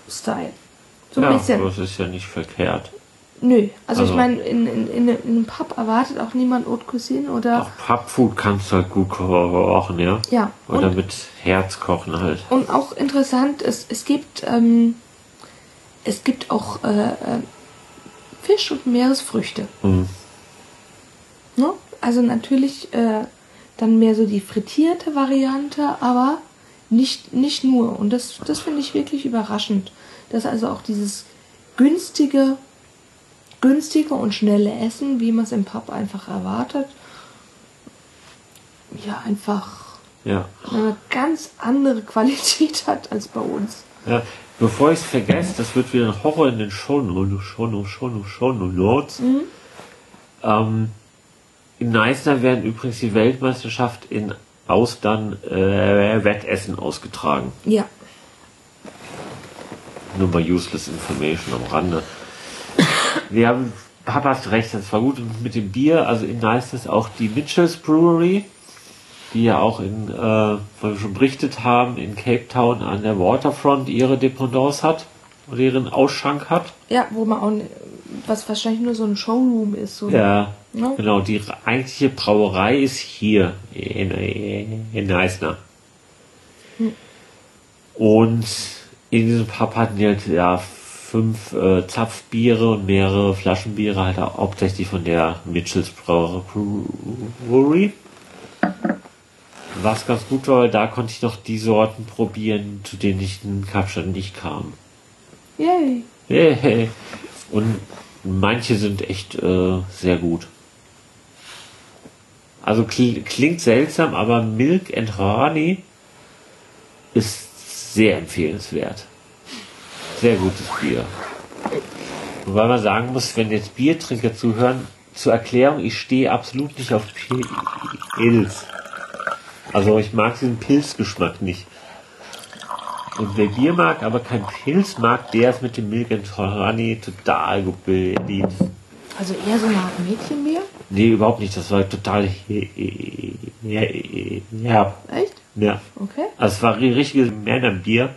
Style. So ein ja, bisschen. aber es ist ja nicht verkehrt. Nö. Also, ich Also- meine, in, in, in, in einem Pub erwartet auch niemand Haute Cuisine oder. Auch Pubfood kannst du halt gut kochen, ja? Ja. Oder Und- mit Herz kochen halt. Und auch interessant, es, es gibt ähm, es gibt auch äh, äh, Fisch und Meeresfrüchte. Mhm. Ne? Also natürlich äh, dann mehr so die frittierte Variante, aber nicht, nicht nur. Und das, das finde ich wirklich überraschend, dass also auch dieses günstige, günstige und schnelle Essen, wie man es im Pub einfach erwartet, ja einfach Ja. eine ganz andere Qualität hat als bei uns. ja. Bevor ich es vergesse, das wird wieder ein Horror in den Shownotes, Shownotes, Shownotes, Shownotes. Ähm, in Neisner werden übrigens die Weltmeisterschaft in Austern äh, Wettessen ausgetragen. Ja. Nur mal useless information am Rande. Wir haben, Papa hast recht, das war gut. Und mit dem Bier, also in Nice ist auch die Mitchells Brewery, die ja auch in, äh, weil wir schon berichtet haben, in Cape Town an der Waterfront ihre Dependance hat oder ihren Ausschank hat. Ja, wo man auch, ne- was wahrscheinlich nur so ein Showroom ist. So Ja, Ja. genau. Die eigentliche Brauerei ist hier in, in Neisner. Und in diesem Pub hatten die halt ja fünf äh, Zapfbiere und mehrere Flaschenbiere, halt auch hauptsächlich von der Mitchells Brewery. Was ganz gut war, weil da konnte ich noch die Sorten probieren, zu denen ich in Kapstadt nicht kam. Yay. Yay. Und manche sind echt äh, sehr gut. Also kl klingt seltsam, aber Milk and Honey ist sehr empfehlenswert. Sehr gutes Bier. Wobei man sagen muss, wenn jetzt Biertrinker zuhören, zur Erklärung, ich stehe absolut nicht auf Pilz. Also ich mag diesen Pilzgeschmack nicht. Und wer Bier mag, aber kein Pilz mag, der ist mit dem Milk and Honey total gut bedient. Also eher so eine Art Mädchenbier? Nee, überhaupt nicht. Das war total he- he- he- herb. Echt? Ja. Okay. Also es war richtiges Männerbier.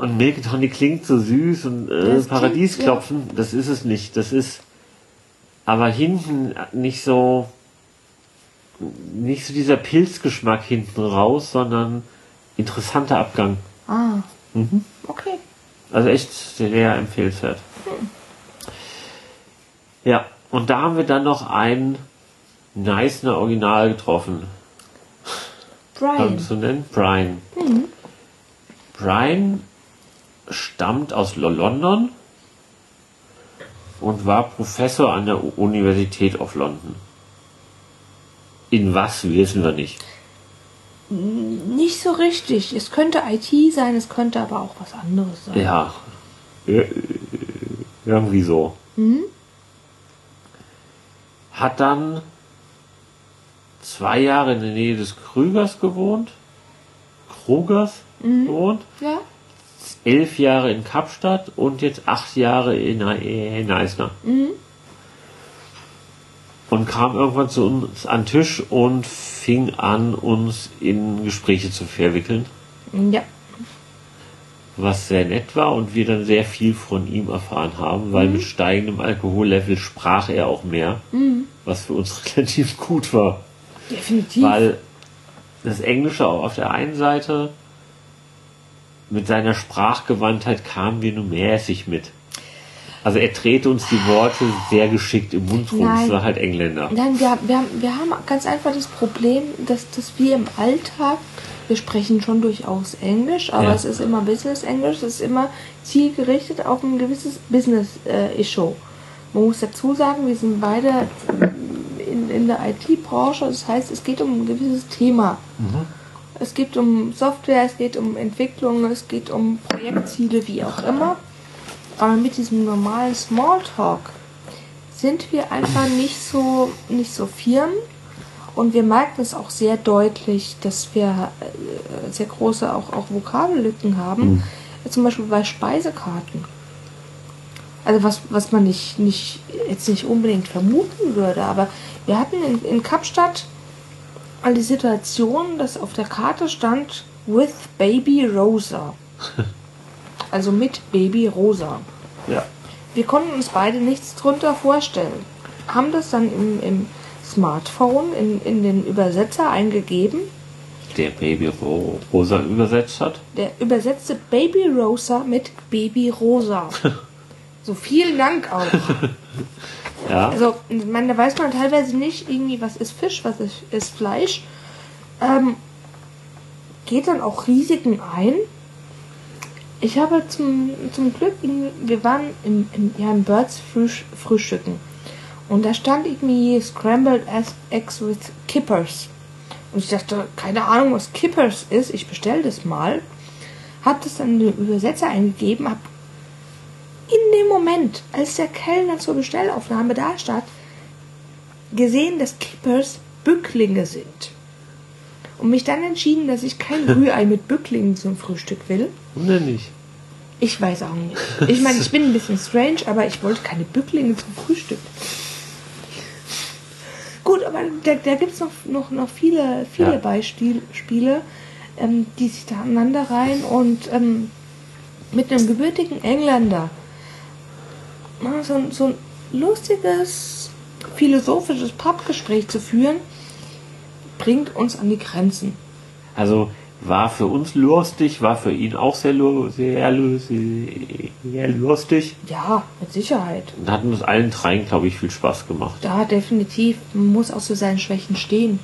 Und Milk Tonic klingt so süß und äh, Paradiesklopfen, das ist es nicht. Das ist aber hinten nicht so nicht so dieser Pilzgeschmack hinten raus, sondern interessanter Abgang. Ah. Okay. Also echt sehr empfehlenswert. Ja, und da haben wir dann noch ein Neisner Original getroffen. Kann man Brian. so nennen? Brian. Brian stammt aus Lo- London und war Professor an der Universität of London. In was wissen wir nicht. Nicht so richtig. Es könnte IT sein, es könnte aber auch was anderes sein. Ja, äh, irgendwie so. Hat dann zwei Jahre in der Nähe des Krügers gewohnt. Krugers gewohnt. Ja? Elf Jahre in Kapstadt und jetzt acht Jahre in, in Eisner. Und kam irgendwann zu uns an den Tisch und fing an, uns in Gespräche zu verwickeln Ja. was sehr nett war und wir dann sehr viel von ihm erfahren haben, weil mit steigendem Alkohollevel sprach er auch mehr, was für uns relativ gut war, Definitiv. weil das Englische auch auf der einen Seite mit seiner Sprachgewandtheit kamen wir nur mäßig mit. Also er drehte uns die Worte sehr geschickt im Mund rum. Nein. Es war halt Engländer. Nein, wir, wir, haben, wir haben ganz einfach das Problem, dass, dass wir im Alltag, wir sprechen schon durchaus Englisch, aber Ja. es ist immer Business-Englisch, es ist immer zielgerichtet auf ein gewisses Business-Issue. Man muss dazu sagen, wir sind beide in, in der IT-Branche, das heißt, es geht um ein gewisses Thema. Es geht um Software, es geht um Entwicklung, es geht um Projektziele, wie auch immer. Aber mit diesem normalen Smalltalk sind wir einfach nicht so, nicht so firm. Und wir merken es auch sehr deutlich, dass wir äh, sehr große auch, auch Vokabellücken haben. Zum Beispiel bei Speisekarten. Also was, was man nicht, nicht, jetzt nicht unbedingt vermuten würde, aber wir hatten in, in Kapstadt mal die Situation, dass auf der Karte stand with Baby Rosa. Also mit Baby Rosa. Ja. Wir konnten uns beide nichts drunter vorstellen. Haben das dann im, im Smartphone in, in den Übersetzer eingegeben. Der Baby Ro Rosa übersetzt hat. Der übersetzte Baby Rosa mit Baby Rosa. so vielen Dank auch. Ja. Also, meine, da weiß man teilweise nicht irgendwie, was ist Fisch, was ist, ist Fleisch. Ähm, geht dann auch Risiken ein. Ich habe zum, zum Glück, wir waren im, im, ja, im Birds Frühsch Frühstücken. Und da stand irgendwie Scrambled Eggs with Kippers. Und ich dachte, keine Ahnung, was Kippers ist. Ich bestelle das mal. Hab das dann den Übersetzer eingegeben, hab in dem Moment, als der Kellner zur Bestellaufnahme da stand, gesehen, dass Kippers Bücklinge sind. Und mich dann entschieden, dass ich kein Rührei mit Bücklingen zum Frühstück will. Und dann nicht. Ich weiß auch nicht. Ich meine, ich bin ein bisschen strange, aber ich wollte keine Bücklinge zum Frühstück. Gut, aber da, da gibt es noch, noch, noch viele, viele Ja. Beispiele, ähm, die sich da aneinander reihen und ähm, mit einem gebürtigen Engländer so, ein- so ein lustiges, philosophisches Pappgespräch zu führen, bringt uns an die Grenzen. Also war für uns lustig, war für ihn auch sehr, sehr, sehr lustig. Ja, mit Sicherheit. Und hat uns allen dreien, glaube ich, viel Spaß gemacht. Da definitiv. Man muss auch zu seinen Schwächen stehen.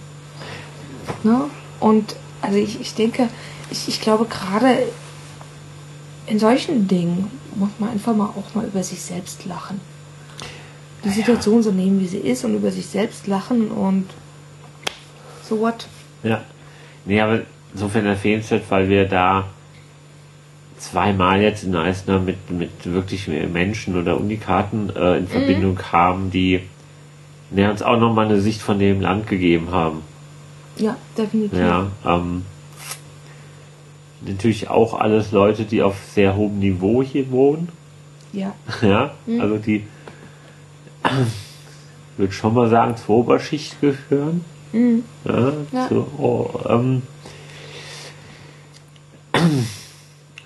Ne? Und also ich, ich denke, ich, ich glaube gerade in solchen Dingen muss man einfach mal auch mal über sich selbst lachen. Die Situation so nehmen, wie sie ist und über sich selbst lachen und so what? Ja. Nee, aber insofern empfehlenswert, weil wir da zweimal jetzt in Eisner mit, mit wirklich Menschen oder Unikaten äh, in Verbindung haben, die ja, uns auch nochmal eine Sicht von dem Land gegeben haben. Ja, definitiv. Ja, ähm, natürlich auch alles Leute, die auf sehr hohem Niveau hier wohnen. Ja. Ja, also die würde schon mal sagen zur Oberschicht gehören. Ja, Ja. So, oh, ähm,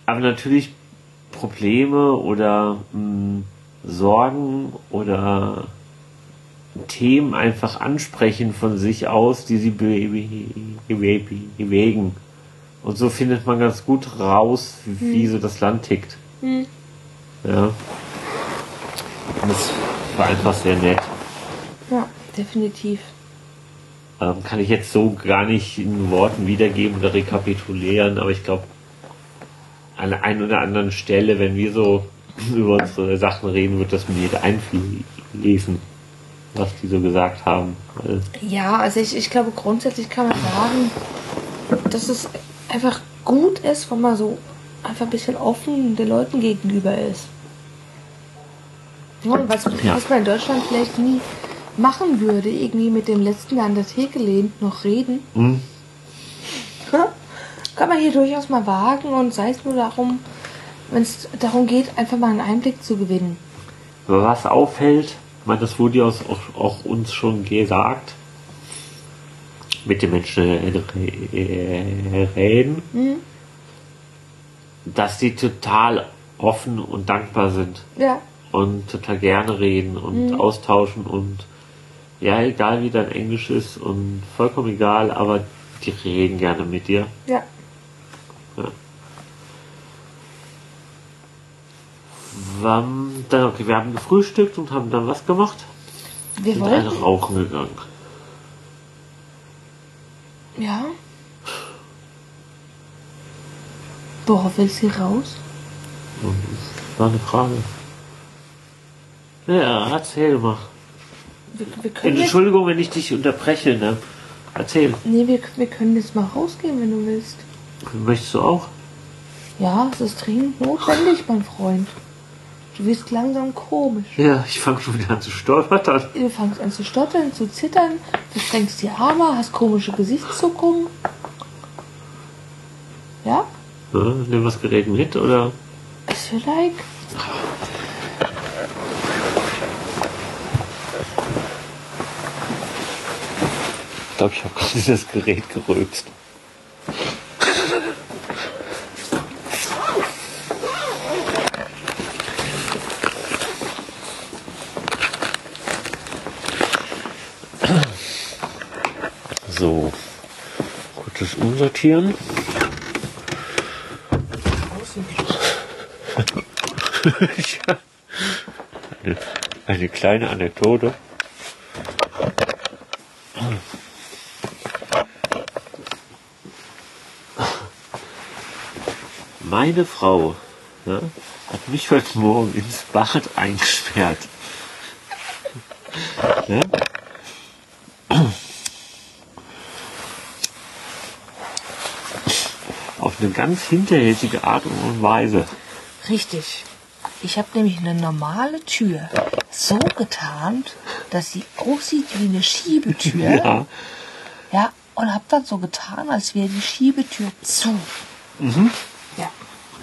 aber natürlich Probleme oder mh, Sorgen oder Themen einfach ansprechen von sich aus, die sie be be be bewegen. Und so findet man ganz gut raus, wie so das Land tickt. Ja. Und das war einfach sehr nett. Ja, definitiv. Ähm, kann ich jetzt so gar nicht in Worten wiedergeben oder rekapitulieren, aber ich glaube, an der einen oder anderen Stelle, wenn wir so über unsere Sachen reden, wird das mir einfließen, was die so gesagt haben. Weil, Ja, also ich, ich glaube grundsätzlich kann man sagen, dass es einfach gut ist, wenn man so einfach ein bisschen offen den Leuten gegenüber ist. Ja, was, Ja. was man in Deutschland vielleicht nie machen würde, irgendwie mit dem letzten, der an der Theke lehnt, noch reden. hm, Kann man hier durchaus mal wagen und sei es nur darum, wenn es darum geht, einfach mal einen Einblick zu gewinnen. was auffällt, ich meine, das wurde ja auch, auch uns schon gesagt, mit den Menschen äh, reden, dass die total offen und dankbar sind. Ja, und total gerne reden und austauschen und ja, egal wie dein Englisch ist und vollkommen egal, aber die reden gerne mit dir. ja. Ähm, dann, okay, wir haben gefrühstückt und haben dann was gemacht? Wir Sind alle wollten. rauchen gegangen. Ja. Worauf will sie raus? Das war eine Frage. Ja, erzähl mal. Wir, wir jetzt, Entschuldigung, wenn ich dich unterbreche, ne? Erzähl. nee, wir, wir können jetzt mal rausgehen, wenn du willst. Möchtest du auch? Ja, es ist dringend notwendig, mein Freund. Du wirst langsam komisch. Ja, ich fange schon wieder an zu stolpern. Du fängst an zu stottern, zu zittern, verschränkst die Arme, hast komische Gesichtszuckungen. Ja? Ja, nimm das Gerät mit oder? Ist vielleicht. Ich glaube, ich habe gerade das Gerät gerülpst. So, kurzes Umsortieren. eine, eine kleine Anekdote. Meine Frau ja, hat mich heute Morgen ins Bad eingesperrt. Ja? Auf eine ganz hinterhältige Art und Weise. Richtig. Ich habe nämlich eine normale Tür so getarnt, dass sie aussieht wie eine Schiebetür. Ja, Ja, und habe dann so getan, als wäre die Schiebetür zu. Ja,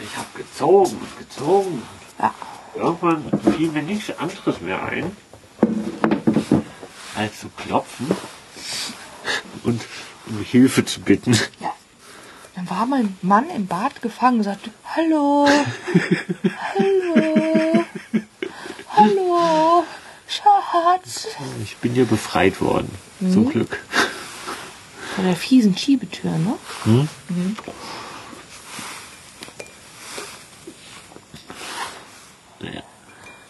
ich habe gezogen und gezogen. ja. Irgendwann fiel mir nichts anderes mehr ein, als zu klopfen und um Hilfe zu bitten. Dann war mein Mann im Bad gefangen und sagte, hallo, hallo, hallo, Schatz. Ich bin ja befreit worden, zum Glück. Von der fiesen Schiebetür, ne? Naja.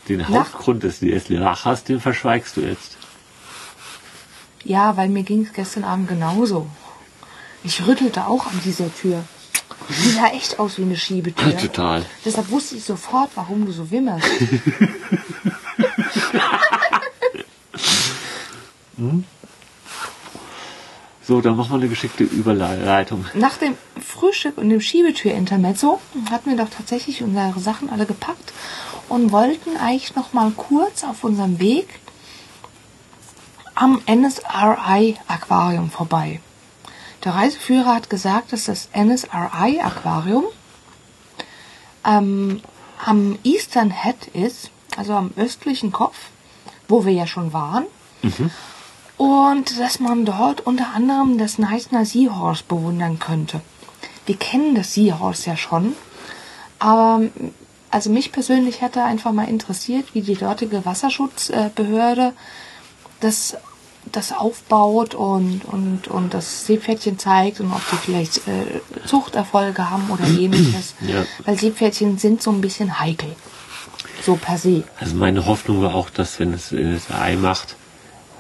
Den Hauptgrund des des Lachers, den verschweigst du jetzt. Ja, weil mir ging es gestern Abend genauso. Ich rüttelte auch an dieser Tür. Die sah echt aus wie eine Schiebetür. Total. Deshalb wusste ich sofort, warum du so wimmerst. So, dann machen wir eine geschickte Überleitung. Nach dem Frühstück und dem Schiebetür-Intermezzo hatten wir doch tatsächlich unsere Sachen alle gepackt und wollten eigentlich noch mal kurz auf unserem Weg am NSRI-Aquarium vorbei. Der Reiseführer hat gesagt, dass das NSRI-Aquarium ähm, am Eastern Head ist, also am östlichen Kopf, wo wir ja schon waren. Und dass man dort unter anderem das Neisner Seahorse bewundern könnte. Wir kennen das Seahorse ja schon, aber also mich persönlich hätte einfach mal interessiert, wie die dortige Wasserschutzbehörde das, das aufbaut und, und, und das Seepferdchen zeigt und ob die vielleicht äh, Zuchterfolge haben oder ähnliches. Ja. Weil Seepferdchen sind so ein bisschen heikel. So per se. Also meine Hoffnung war auch, dass wenn es in das Ei macht,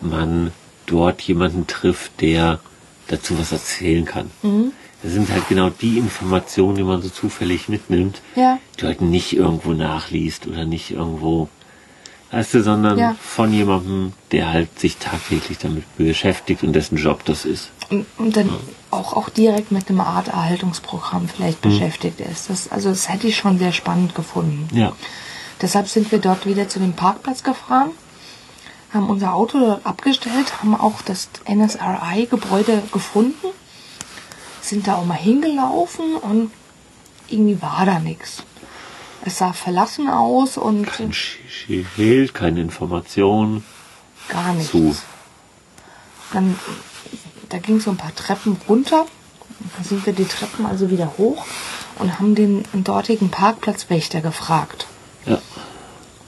man dort jemanden trifft, der dazu was erzählen kann. Mhm. Das sind halt genau die Informationen, die man so zufällig mitnimmt, Ja. die halt nicht irgendwo nachliest oder nicht irgendwo, weißt du, sondern Ja. von jemandem, der halt sich tagtäglich damit beschäftigt und dessen Job das ist. Und, und dann auch, auch direkt mit einem Art Erhaltungsprogramm vielleicht beschäftigt ist. Das, also das hätte ich schon sehr spannend gefunden. Ja. Deshalb sind wir dort wieder zu dem Parkplatz gefahren, haben unser Auto dort abgestellt, haben auch das NSRI-Gebäude gefunden, sind da auch mal hingelaufen und irgendwie war da nichts. Es sah verlassen aus und Kein Sch- Schild, keine Information. gar nichts. Zu. Dann, da ging so ein paar Treppen runter. Dann sind wir die Treppen also wieder hoch und haben den dortigen Parkplatzwächter gefragt. Ja.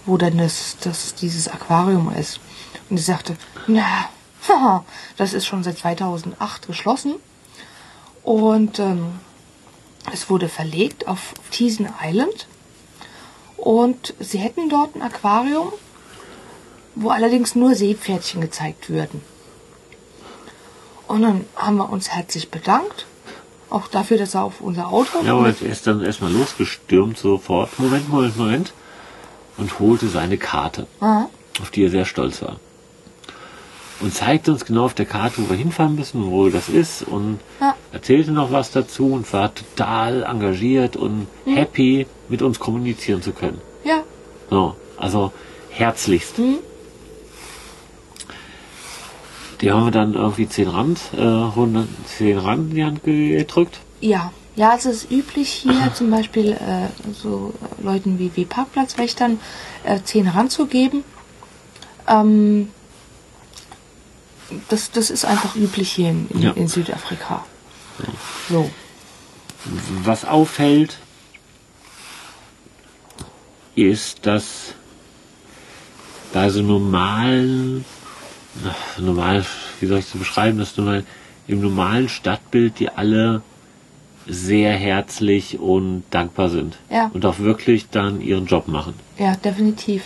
wo denn das, das dieses Aquarium ist. Und sie sagte, na, das ist schon seit 2008 geschlossen. Und ähm, es wurde verlegt auf Teasen Island. Und sie hätten dort ein Aquarium, wo allerdings nur Seepferdchen gezeigt würden. Und dann haben wir uns herzlich bedankt. Auch dafür, dass er auf unser Auto Ja, aber er ist dann erstmal losgestürmt sofort. Moment, Moment, Moment. Und holte seine Karte, Aha. auf die er sehr stolz war. Und zeigte uns genau auf der Karte, wo wir hinfahren müssen, wo das ist und Ja. erzählte noch was dazu und war total engagiert und Mhm. happy, mit uns kommunizieren zu können. Ja, So, also herzlichst. Mhm. Die haben wir dann irgendwie 10 Rand, äh, 100, 10 Rand in die Hand gedrückt. Ja, ja, es ist üblich hier zum Beispiel äh, so Leuten wie, wie Parkplatzwächtern äh, 10 ranzugeben. Ähm, das, das ist einfach üblich hier in, in, Ja. in Südafrika. So. Was auffällt, ist, dass bei so normalen, ach, normal, wie soll ich das beschreiben, dass normal, im normalen Stadtbild die alle sehr herzlich und dankbar sind. Ja. Und auch wirklich dann ihren Job machen. Ja, definitiv.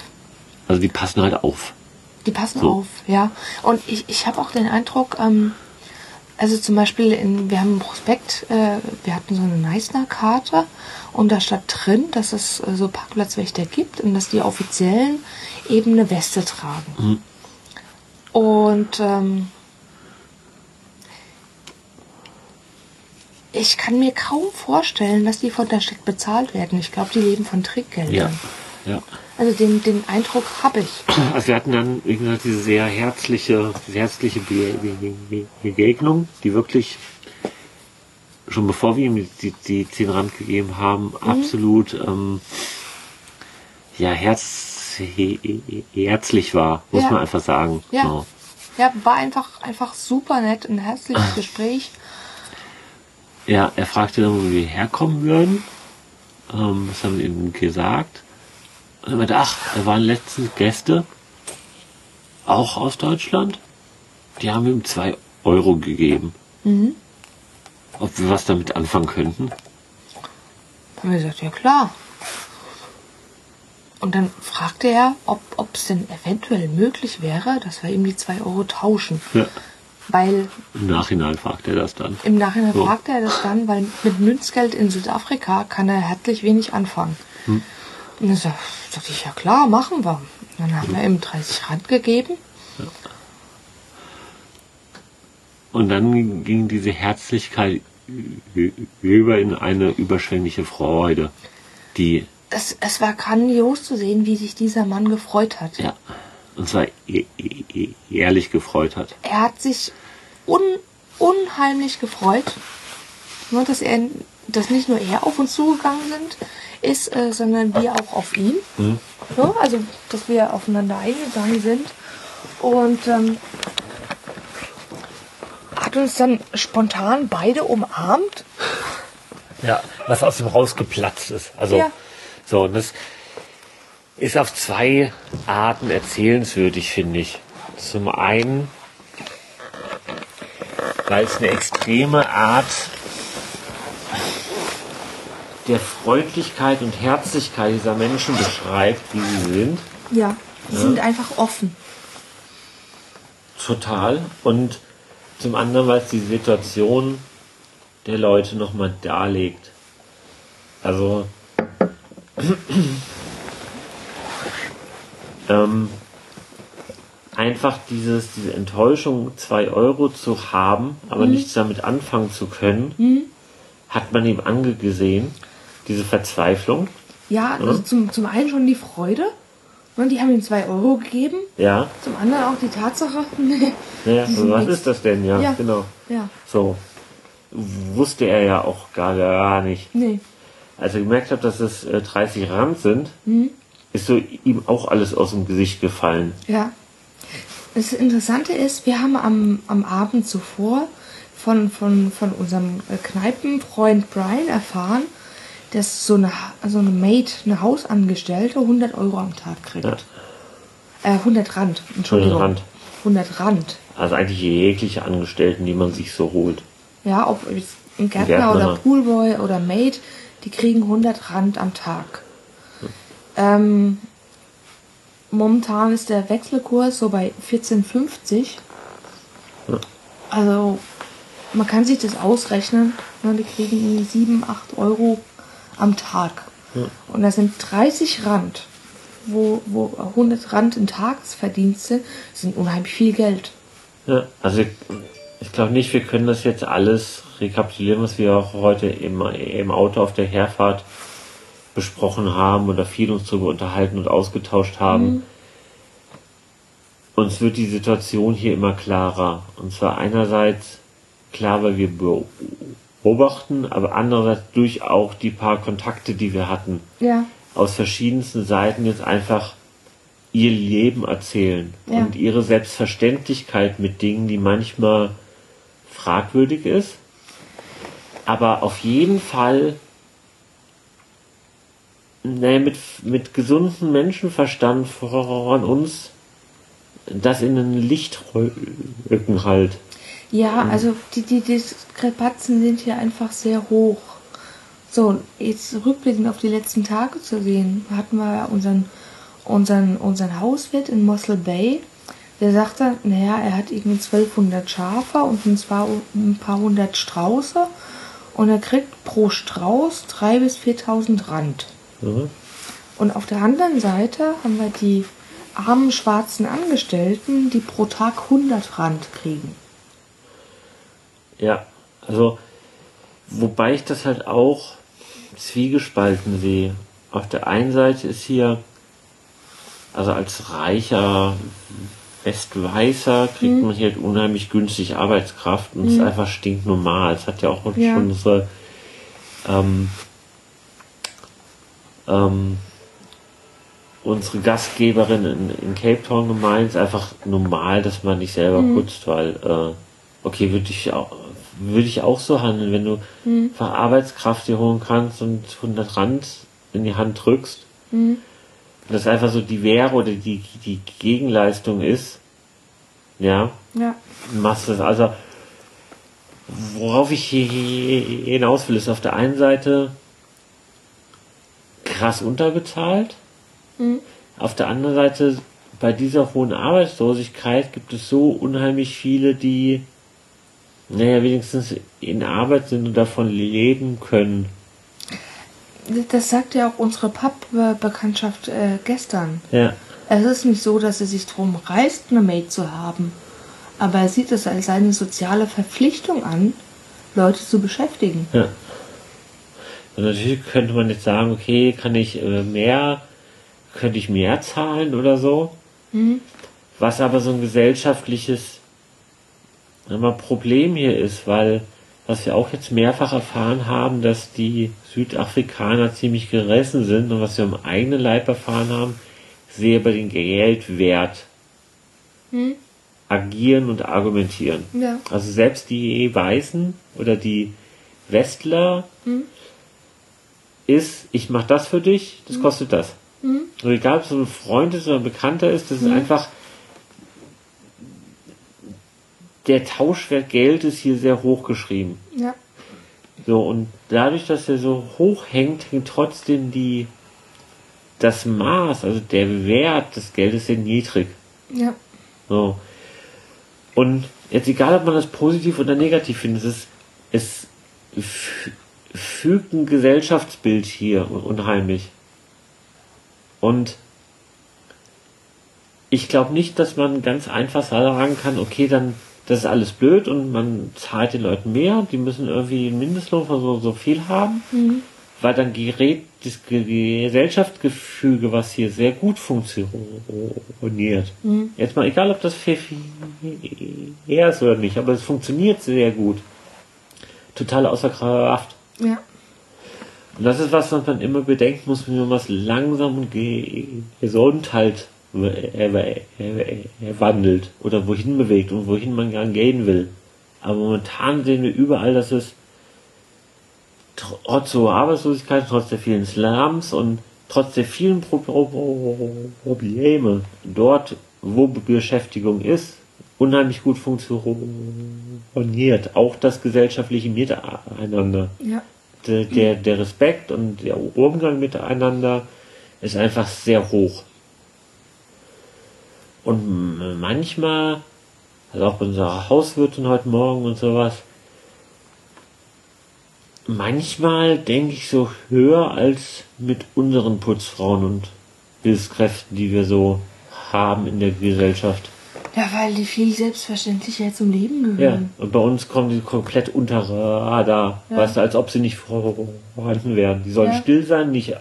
Also die passen halt auf. Die passen So. auf, ja. Und ich, ich habe auch den Eindruck, ähm, also zum Beispiel, in, wir haben einen Prospekt, äh, wir hatten so eine Neisner-Karte und da stand drin, dass es äh, so Parkplatzwächter gibt und dass die Offiziellen eben eine Weste tragen. Und ähm, ich kann mir kaum vorstellen, dass die von der Stadt bezahlt werden. Ich glaube, die leben von Trickgeldern. Ja. Ja. Also den, den Eindruck habe ich. Also wir hatten dann, wie gesagt, diese sehr herzliche, herzliche Be Be Be Begegnung, die wirklich schon bevor wir ihm die, die 10 Rand gegeben haben, absolut ähm, ja herz, he, he- herzlich war, muss Ja. man einfach sagen. Ja. So. Ja, war einfach, einfach super nett, ein herzliches Gespräch. Ja, er fragte dann, wo wir herkommen würden. Ähm, was haben wir ihm gesagt? Und er meinte, ach, da waren letztens Gäste, auch aus Deutschland. Die haben ihm zwei Euro gegeben. Ob wir was damit anfangen könnten? Haben wir gesagt, ja klar. Und dann fragte er, ob es denn eventuell möglich wäre, dass wir ihm die zwei Euro tauschen. Ja. Weil Im Nachhinein fragt er das dann. im Nachhinein So. fragte er das dann, weil mit Münzgeld in Südafrika kann er herzlich wenig anfangen. Und dann sag- sagte ich, ja klar, machen wir. Dann haben wir ihm 30 Rand gegeben. Und dann ging diese Herzlichkeit über in eine überschwängliche Freude, die, Es, es war grandios zu sehen, wie sich dieser Mann gefreut hat. ja, und zwar e e e ehrlich gefreut hat. er hat sich un unheimlich gefreut, dass er, dass nicht nur er auf uns zugegangen sind, ist, äh, sondern wir auch auf ihn. Ja, also, dass wir aufeinander eingegangen sind. Und ähm, hat uns dann spontan beide umarmt. Ja, was aus ihm rausgeplatzt ist. Also, Ja. so, und das ist auf zwei Arten erzählenswürdig, finde ich. Zum einen, weil es eine extreme Art der Freundlichkeit und Herzlichkeit dieser Menschen beschreibt, wie sie sind. Ja, die sind einfach offen. Total. Und zum anderen, weil es die Situation der Leute nochmal darlegt. Also ähm, einfach dieses, diese Enttäuschung, zwei Euro zu haben, aber nichts damit anfangen zu können, hat man ihm angesehen. Diese Verzweiflung. Ja, also zum, zum einen schon die Freude. Und die haben ihm zwei Euro gegeben. Ja, Zum anderen auch die Tatsache. ja Die sind was ist das denn? Ja, Ja. genau. ja, So. Wusste er ja auch gar, gar nicht. nee. Als er gemerkt hat, dass es äh, 30 Rand sind, ist so ihm auch alles aus dem Gesicht gefallen. Ja. Das Interessante ist, wir haben am, am Abend zuvor von, von, von unserem äh, Kneipenfreund Brian erfahren, dass so eine, so eine Maid, eine Hausangestellte, 100 Euro am Tag kriegt. Ja. Äh, 100 Rand, Entschuldigung. 100 Rand. 100 Rand. Also eigentlich jegliche Angestellten, die man sich so holt. Ja, ob ein Gärtner oder Poolboy oder Maid, die kriegen 100 Rand am Tag. Ähm, momentan ist der Wechselkurs so bei 14,50. Ja. Also man kann sich das ausrechnen. Ne, die kriegen irgendwie 7, 8 Euro am Tag. Und das sind 30 Rand, wo, wo 100 Rand in Tagesverdienste sind unheimlich viel Geld. Ja, also ich, ich glaube nicht, wir können das jetzt alles rekapitulieren, was wir auch heute im, im Auto auf der Herfahrt besprochen haben oder viel uns darüber unterhalten und ausgetauscht haben. Uns wird die Situation hier immer klarer. Und zwar einerseits klar, weil wir beobachten, aber andererseits durch auch die paar Kontakte, die wir hatten Ja, aus verschiedensten Seiten jetzt einfach ihr Leben erzählen Ja. und ihre Selbstverständlichkeit mit Dingen, die manchmal fragwürdig ist, aber auf jeden Fall naja, mit, mit gesundem Menschenverstand von uns das in ein Licht rücken halt. Ja, also die, die Diskrepanzen sind hier einfach sehr hoch. So, jetzt rückblickend auf die letzten Tage zu sehen, hatten wir ja unseren, unseren, unseren Hauswirt in Mossel Bay, der sagte, naja, er hat irgendwie 1200 Schafe und ein, zwar ein paar hundert Strauße und er kriegt pro Strauß 3.000 bis 4.000 Rand. Mhm. Und auf der anderen Seite haben wir die armen schwarzen Angestellten, die pro Tag 100 Rand kriegen. Ja, also wobei ich das halt auch zwiegespalten sehe. Auf der einen Seite ist hier, also als reicher Westweißer kriegt man hier halt unheimlich günstig Arbeitskraft und es ist einfach stinknormal. Es hat ja auch Ja. schon unsere ähm, ähm, unsere Gastgeberin in, in Cape Town gemeint, es ist einfach normal, dass man nicht selber putzt, weil äh, okay, würde ich auch würde ich auch so handeln, wenn du einfach Arbeitskraft dir holen kannst und 100 Rand in die Hand drückst. Das einfach so die Wäre oder die, die Gegenleistung ist. Ja, Ja. machst du das. Also, worauf ich hier hinaus will, ist auf der einen Seite krass unterbezahlt. Auf der anderen Seite, bei dieser hohen Arbeitslosigkeit gibt es so unheimlich viele, die, naja, wenigstens in Arbeit sind und davon leben können. Das sagt ja auch unsere Papp-Bekanntschaft äh, gestern. Ja, Es ist nicht so, dass er sich drum reißt, eine Maid zu haben. Aber er sieht es als seine soziale Verpflichtung an, Leute zu beschäftigen. ja. Und natürlich könnte man jetzt sagen, okay, kann ich äh, mehr, könnte ich mehr zahlen oder so. Was aber so ein gesellschaftliches mal, Problem hier ist, weil was wir auch jetzt mehrfach erfahren haben, dass die Südafrikaner ziemlich gerissen sind und was wir am eigenen Leib erfahren haben, sehr über den Geldwert agieren und argumentieren. Ja. Also selbst die Weißen oder die Westler ist, ich mache das für dich, das kostet das. Und egal, ob es so ein Freund ist oder ein Bekannter ist, das ist einfach der Tauschwert Geld ist hier sehr hoch geschrieben. Ja. So, und dadurch, dass er so hoch hängt, hängt trotzdem die, das Maß, also der Wert des Geldes sehr niedrig. Ja. So. Und jetzt egal, ob man das positiv oder negativ findet, es, es fü- fügt ein Gesellschaftsbild hier un- unheimlich. Und ich glaube nicht, dass man ganz einfach sagen kann, okay, dann das ist alles blöd und man zahlt den Leuten mehr, die müssen irgendwie einen Mindestlohn von so, so viel haben, weil dann gerät das Ge- Gesellschaftsgefüge, was hier sehr gut funktioniert. Jetzt mal egal, ob das fair ist oder nicht, aber es funktioniert sehr gut. Total außer Kraft. Ja. Und das ist was, was man immer bedenken muss, wenn man was langsam und ge- gesund halt wandelt oder wohin bewegt und wohin man gern gehen will. Aber momentan sehen wir überall, dass es trotz hoher Arbeitslosigkeit, trotz der vielen Slums und trotz der vielen Pro Pro Probleme dort, wo Beschäftigung ist, unheimlich gut funktioniert. Auch das gesellschaftliche Miteinander Ja. der, der, der Respekt und der Umgang miteinander ist einfach sehr hoch. Und manchmal, also auch bei unserer Hauswirtin heute Morgen und sowas, manchmal denke ich so höher als mit unseren Putzfrauen und Hilfskräften, die wir so haben in der Gesellschaft. Ja, weil die viel selbstverständlicher zum Leben Ja, gehören. und bei uns kommen die komplett unter Radar, Ja. weißt du, als ob sie nicht vorhanden wären. Die sollen Ja. still sein, nicht äh,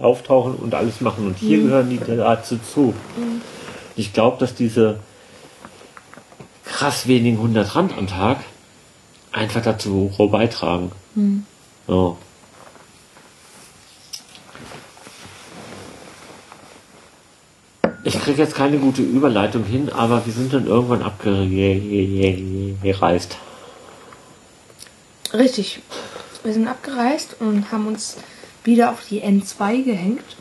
auftauchen und alles machen. Und hier gehören die dazu zu. Ich glaube, dass diese krass wenigen 100 Rand am Tag einfach dazu beitragen. So. Ich kriege jetzt keine gute Überleitung hin, aber wir sind dann irgendwann abgereist. Richtig. Wir sind abgereist und haben uns wieder auf die N2 gehängt.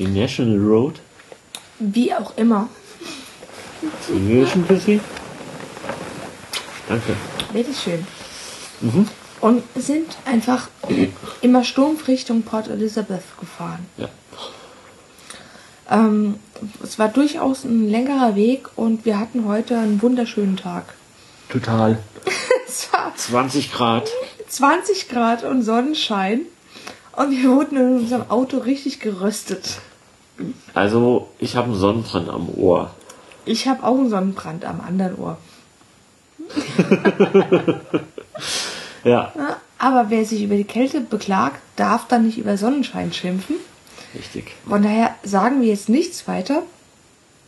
Die National Road. Wie auch immer. Zwischen Pussy. Danke. Bitteschön. Und sind einfach immer stumpf Richtung Port Elizabeth gefahren. Ja. Ähm, es war durchaus ein längerer Weg und wir hatten heute einen wunderschönen Tag. Total. Es war 20 Grad. 20 Grad und Sonnenschein und wir wurden in unserem Auto richtig geröstet. Also, ich habe einen Sonnenbrand am Ohr. Ich habe auch einen Sonnenbrand am anderen Ohr. Ja. Aber wer sich über die Kälte beklagt, darf dann nicht über Sonnenschein schimpfen. Richtig. Von daher sagen wir jetzt nichts weiter,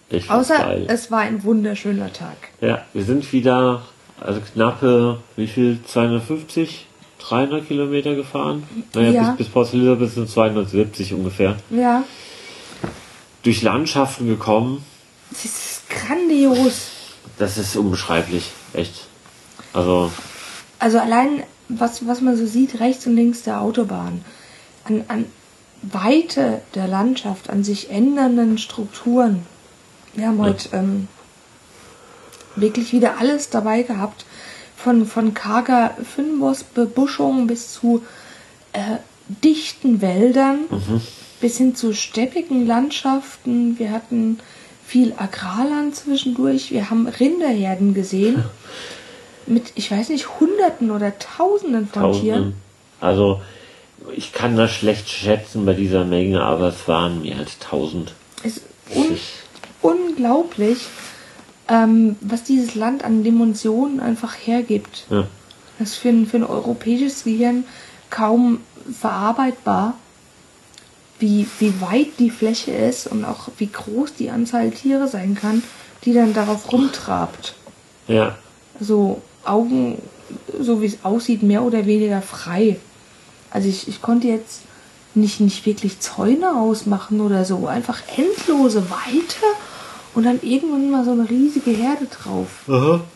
Ich außer geil. es war ein wunderschöner Tag. Ja, wir sind wieder, also knappe, wie viel? 250? 300 Kilometer gefahren? Naja, Ja. bis, bis Port Elizabeth sind 270 ungefähr. Ja, Durch Landschaften gekommen. es ist grandios. Das ist unbeschreiblich. Echt. Also, Also allein, was, was man so sieht, rechts und links der Autobahn, an, an Weite der Landschaft, an sich ändernden Strukturen. Wir haben heute ähm, wirklich wieder alles dabei gehabt. Von, von karger Fynbosbebuschung bis zu äh, dichten Wäldern, bis hin zu steppigen Landschaften. Wir hatten viel Agrarland zwischendurch. Wir haben Rinderherden gesehen. Mit, ich weiß nicht, Hunderten oder Tausenden von Tieren. Tausenden. Also, ich kann das schlecht schätzen bei dieser Menge, aber es waren mehr als 1000. Es ist un unglaublich, ähm, was dieses Land an Dimensionen einfach hergibt. Ja. Das ist für ein, für ein europäisches Gehirn kaum verarbeitbar, wie, wie weit die Fläche ist und auch wie groß die Anzahl Tiere sein kann, die dann darauf rumtrabt. Ja. So Augen, so wie es aussieht, mehr oder weniger frei. Also ich, ich konnte jetzt nicht, nicht wirklich Zäune ausmachen oder so. Einfach endlose Weite und dann irgendwann mal so eine riesige Herde drauf.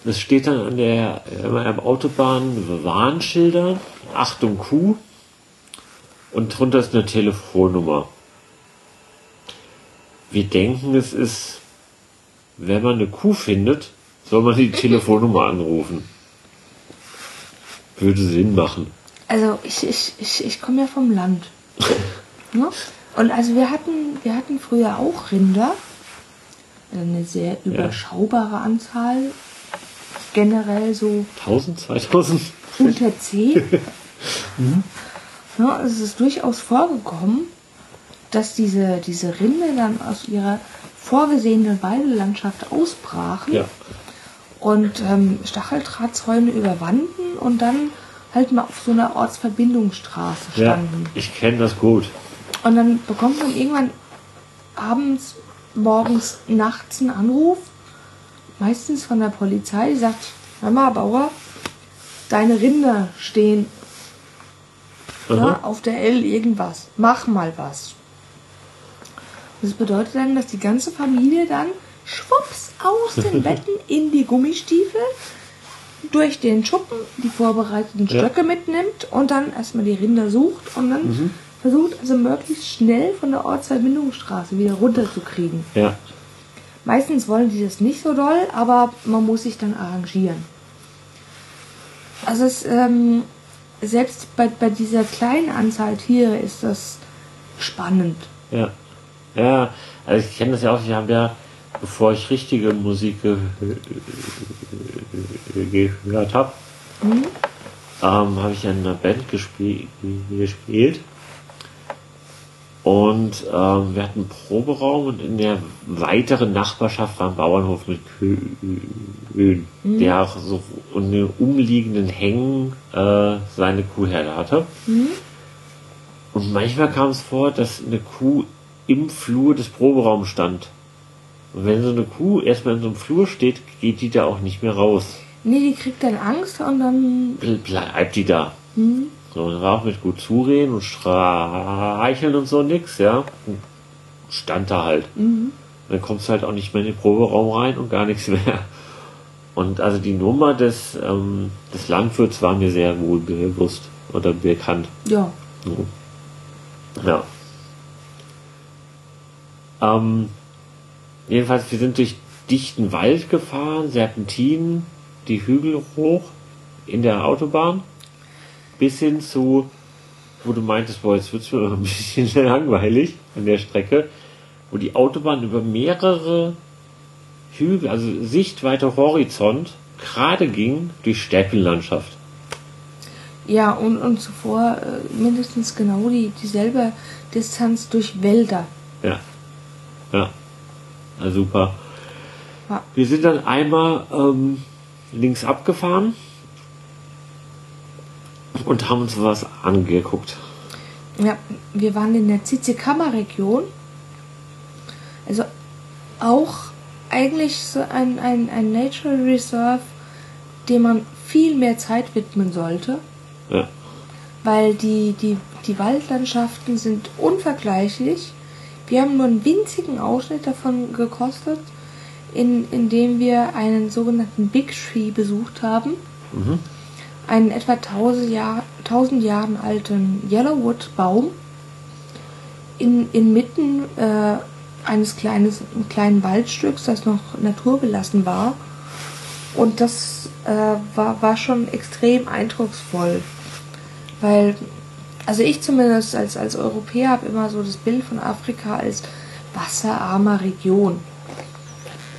Es steht dann an der äh, Autobahn Warnschilder, Achtung Kuh und drunter ist eine Telefonnummer. Wir denken, es ist, wenn man eine Kuh findet, soll man die Telefonnummer anrufen. Würde Sinn machen. Also ich, ich, ich, ich komme ja vom Land. ne? Und also wir hatten, wir hatten früher auch Rinder. Eine sehr überschaubare Anzahl. Generell so 1000, 2000? unter 10. ja, es ist durchaus vorgekommen, dass diese, diese Rinder dann aus ihrer vorgesehenen Weidelandschaft ausbrachen Ja. und ähm, Stacheldrahtzäune überwanden und dann halt mal auf so einer Ortsverbindungsstraße Ja, standen. ich kenne das gut. Und dann bekommt man irgendwann abends, morgens, nachts einen Anruf, meistens von der Polizei, die sagt, hör mal, Bauer, deine Rinder stehen Ja, auf der L irgendwas. Mach mal was. Das bedeutet dann, dass die ganze Familie dann schwupps aus den Betten in die Gummistiefel durch den Schuppen die vorbereiteten Ja. Stöcke mitnimmt und dann erstmal die Rinder sucht und dann versucht also möglichst schnell von der Ortsverbindungsstraße wieder runterzukriegen. Ja, Meistens wollen die das nicht so doll, aber man muss sich dann arrangieren. Also es, ähm, selbst bei, bei dieser kleinen Anzahl Tiere ist das spannend. ja. Ja, also ich kenne das ja auch. Ich habe ja, bevor ich richtige Musik ge ge gehört habe, ähm, habe ich in einer Band gespie gespielt. Und ähm, wir hatten einen Proberaum und in der weiteren Nachbarschaft war ein Bauernhof mit Kühen, der auch so in den umliegenden Hängen äh, seine Kuhherde hatte. Und manchmal kam es vor, dass eine Kuh im Flur des Proberaums stand. Und wenn so eine Kuh erstmal in so einem Flur steht, geht die da auch nicht mehr raus. Nee, die kriegt dann Angst und dann. Ble- Bleibt die da. So, war auch mit gut zureden und streicheln und so nix, ja. Stand da halt. Dann kommst du halt auch nicht mehr in den Proberaum rein und gar nichts mehr. Und also die Nummer des, ähm, des Landwirts war mir sehr wohl bewusst oder bekannt. Ja. Ja. Ähm, jedenfalls, wir sind durch dichten Wald gefahren, Serpentinen, die Hügel hoch in der Autobahn, bis hin zu, wo du meintest, boah, jetzt wird's mir ein bisschen langweilig an der Strecke, wo die Autobahn über mehrere Hügel, also Sichtweite Horizont, gerade ging durch Steppenlandschaft. Ja, und, und zuvor äh, mindestens genau die, dieselbe Distanz durch Wälder. Ja. Ja. Na, super. Ja. Wir sind dann einmal ähm, links abgefahren und haben uns was angeguckt. Ja, wir waren in der Zizikama-Region. Also auch eigentlich so ein, ein, ein Natural Reserve, dem man viel mehr Zeit widmen sollte, Ja. weil die, die, die Waldlandschaften sind unvergleichlich. Wir haben nur einen winzigen Ausschnitt davon gekostet, in, in dem wir einen sogenannten Big Tree besucht haben. Einen etwa 1000, Jahr, 1000 Jahren alten Yellowwood-Baum in, inmitten äh, eines kleines, kleinen Waldstücks, das noch naturbelassen war. Und das äh, war, war schon extrem eindrucksvoll. Weil, also ich zumindest als, als Europäer habe immer so das Bild von Afrika als wasserarmer Region.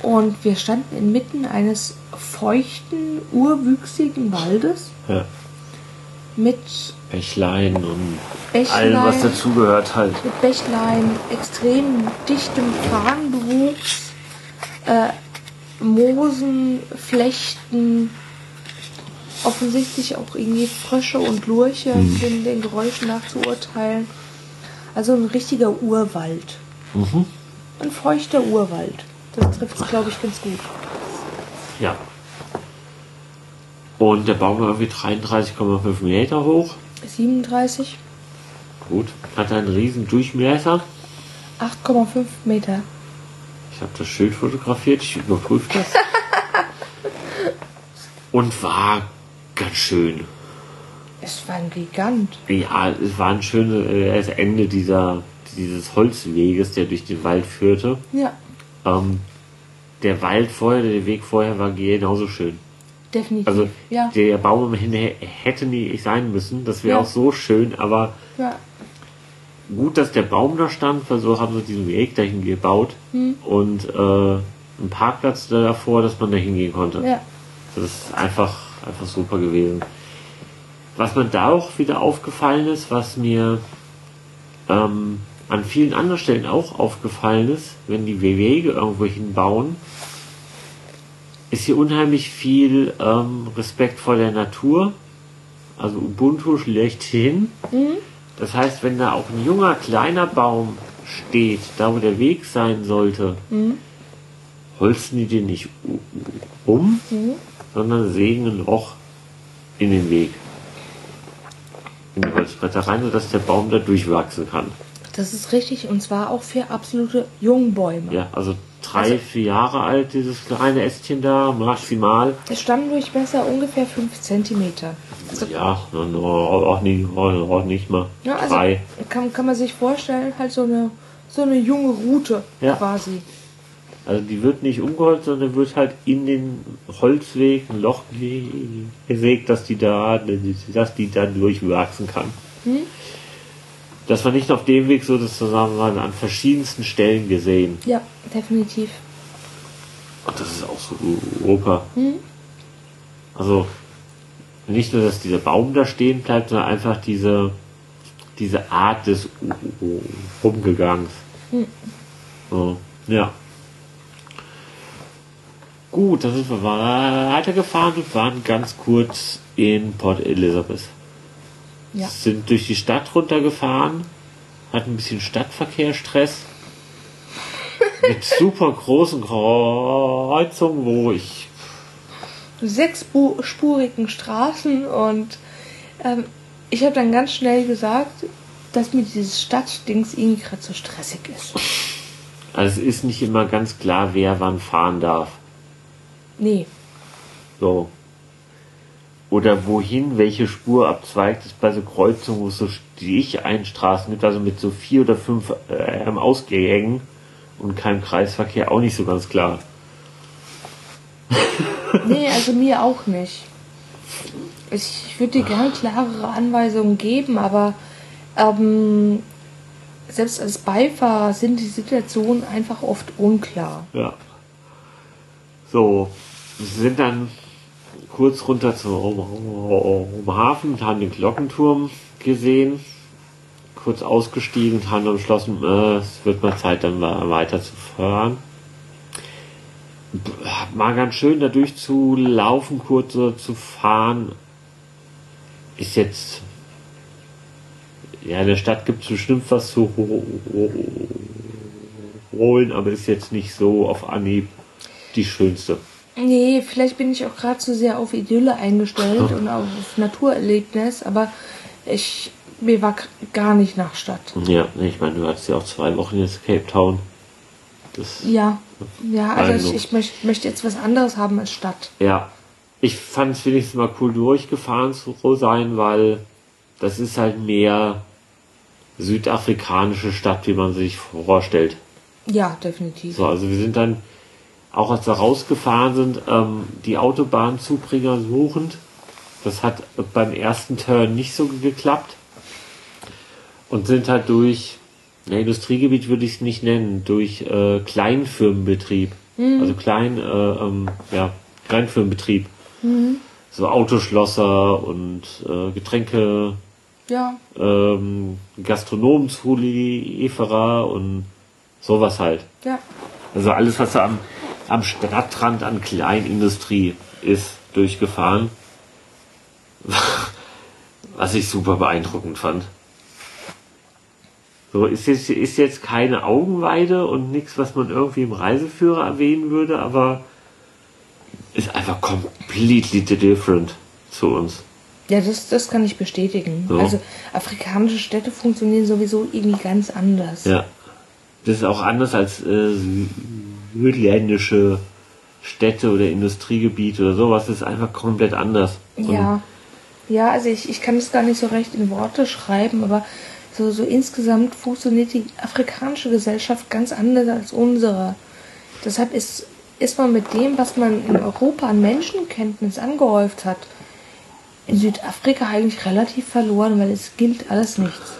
Und wir standen inmitten eines feuchten, urwüchsigen Waldes ja. mit Bächlein und Bächlein. allem, was dazugehört halt. mit Bächlein, extrem dichtem Farnbewuchs, äh, Moosen, Flechten, offensichtlich auch irgendwie Frösche und Lurche, den, den Geräuschen nach zu urteilen. Also ein richtiger Urwald. Mhm. Ein feuchter Urwald. Das trifft es, glaube ich, ganz gut. Ja. Und der Baum war irgendwie 33,5 Meter hoch. 37, Gut. Hat einen riesen Durchmesser. 8,5 Meter. Ich habe das Schild fotografiert, ich überprüfe das. Und war ganz schön. Es war ein Gigant. Ja, es war ein schönes äh, Ende dieser, dieses Holzweges, der durch den Wald führte. Ja, Ähm, der Wald vorher, der Weg vorher war genauso schön. Definitiv. Also ja, der Baum am Ende hätte nie sein müssen. Das wäre Ja. auch so schön, aber ja, gut, dass der Baum da stand, weil so haben sie diesen Weg dahin gebaut Hm. und äh, einen Parkplatz davor, dass man da hingehen konnte. ja. Das ist einfach, einfach super gewesen. Was mir da auch wieder aufgefallen ist, was mir ähm, an vielen anderen Stellen auch aufgefallen ist, wenn die Wege irgendwo hinbauen, ist hier unheimlich viel ähm, Respekt vor der Natur. Also Ubuntu schlechthin. Das heißt, wenn da auch ein junger, kleiner Baum steht, da wo der Weg sein sollte, holzen die den nicht um, sondern sägen ein Loch in den Weg. In die Holzbretter rein, sodass der Baum da durchwachsen kann. Das ist richtig und zwar auch für absolute Jungbäume. Ja, also drei, Also- vier Jahre alt, dieses kleine Ästchen da, maximal. Der Stammdurchmesser ungefähr 5 cm. Also, Ja, no, auch, nicht, auch nicht mal. ja, also drei. kann, kann man sich vorstellen, halt so eine, so eine junge Rute Ja. quasi. Also die wird nicht umgeholzt, sondern wird halt in den Holzweg ein Loch ge- gesägt, dass die da, dass die dann durchwachsen kann. Das war nicht auf dem Weg so, das wir an verschiedensten Stellen gesehen. Ja, definitiv. Und das ist auch so super. Also nicht nur, dass dieser Baum da stehen bleibt, sondern einfach diese, diese Art des Umgegangs. So, ja. Gut, dann sind wir weitergefahren und waren ganz kurz in Port Elizabeth. Ja. Sind durch die Stadt runtergefahren, hatten ein bisschen Stadtverkehrsstress. mit super großen Kreuzungen, wo ich Sechsspurigen Straßen und ähm, ich habe dann ganz schnell gesagt, dass mir dieses Stadtdings irgendwie gerade so stressig ist. Also es ist nicht immer ganz klar, wer wann fahren darf. Nee, So. Oder wohin welche Spur abzweigt, ist bei so Kreuzungen, wo es so Sticheinstraßen gibt, also mit so vier oder fünf äh, Ausgängen und keinem Kreisverkehr auch nicht so ganz klar. nee, also mir auch nicht. Ich würde dir gerne klarere Anweisungen geben, aber ähm, selbst als Beifahrer sind die Situationen einfach oft unklar. Ja. So, sind dann kurz runter zum Hafen und haben den Glockenturm gesehen, kurz ausgestiegen und haben beschlossen, äh, es wird mal Zeit, dann weiter zu fahren. Mal ganz schön da durchzulaufen, kurz so zu fahren, ist jetzt ja, in der Stadt gibt es bestimmt was zu holen, aber ist jetzt nicht so auf Anhieb die schönste. Nee, vielleicht bin ich auch gerade zu sehr auf Idylle eingestellt und auf Naturerlebnis, aber ich mir war gar nicht nach Stadt. Ja, ich meine, du hattest ja auch zwei Wochen jetzt Cape Town. Das, Ja, ja, also ich, ich möcht, möchte jetzt was anderes haben als Stadt. ja. Ich fand es wenigstens mal cool durchgefahren zu sein, weil das ist halt mehr südafrikanische Stadt, wie man sich vorstellt. Ja, definitiv. So, also wir sind dann, auch als wir rausgefahren sind, ähm, die Autobahnzubringer suchend. Das hat beim ersten Turn nicht so geklappt. Und sind halt durch, ne, Industriegebiet würde ich es nicht nennen, durch äh, Kleinfirmenbetrieb. Also klein, äh, ähm, ja, Kleinfirmenbetrieb. So Autoschlosser und äh, Getränke, Ja, ähm, Gastronomenzulieferer und sowas halt. ja. Also alles, was so am, am Stadtrand an Kleinindustrie ist, durchgefahren. Was ich super beeindruckend fand. So, ist jetzt, ist jetzt keine Augenweide und nichts, was man irgendwie im Reiseführer erwähnen würde, aber ist einfach completely different zu uns. Ja, das, das kann ich bestätigen. So. Also afrikanische Städte funktionieren sowieso irgendwie ganz anders. Ja. Das ist auch anders als äh, südländische Städte oder Industriegebiete oder sowas ist einfach komplett anders. Und Ja. Ja, also ich, ich kann das gar nicht so recht in Worte schreiben, aber so, so insgesamt funktioniert die afrikanische Gesellschaft ganz anders als unsere. Deshalb ist, ist man mit dem, was man in Europa an Menschenkenntnis angehäuft hat, in Südafrika eigentlich relativ verloren, weil es gilt alles nichts.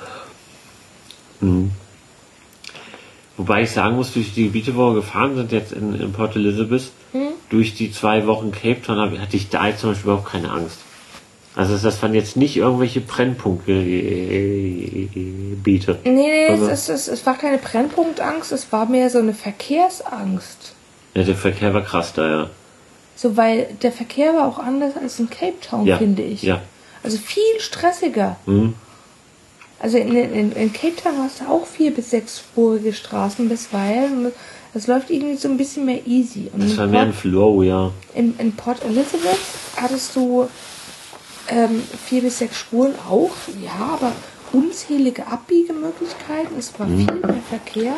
Wobei ich sagen muss, durch die Gebiete, wo wir gefahren sind, jetzt in, in Port Elizabeth, Hm? durch die zwei Wochen Cape Town, hatte ich da jetzt zum Beispiel überhaupt keine Angst. Also das waren jetzt nicht irgendwelche Brennpunkte äh, Gebiete. Nee, nee, Also- es, es, es, es war keine Brennpunktangst, es war mehr so eine Verkehrsangst. Ja, der Verkehr war krass da, ja. So, weil der Verkehr war auch anders als in Cape Town, Ja, finde ich. ja. Also viel stressiger. Mhm. Also in, in, in Cape Town hast du auch vier bis sechsspurige Straßen bisweilen. Das läuft irgendwie so ein bisschen mehr easy. Und Das in war mehr ein Port, Flow, ja. in, in Port Elizabeth hattest du ähm, vier bis sechs Spuren auch, ja, aber unzählige Abbiegemöglichkeiten. Es war viel mehr Verkehr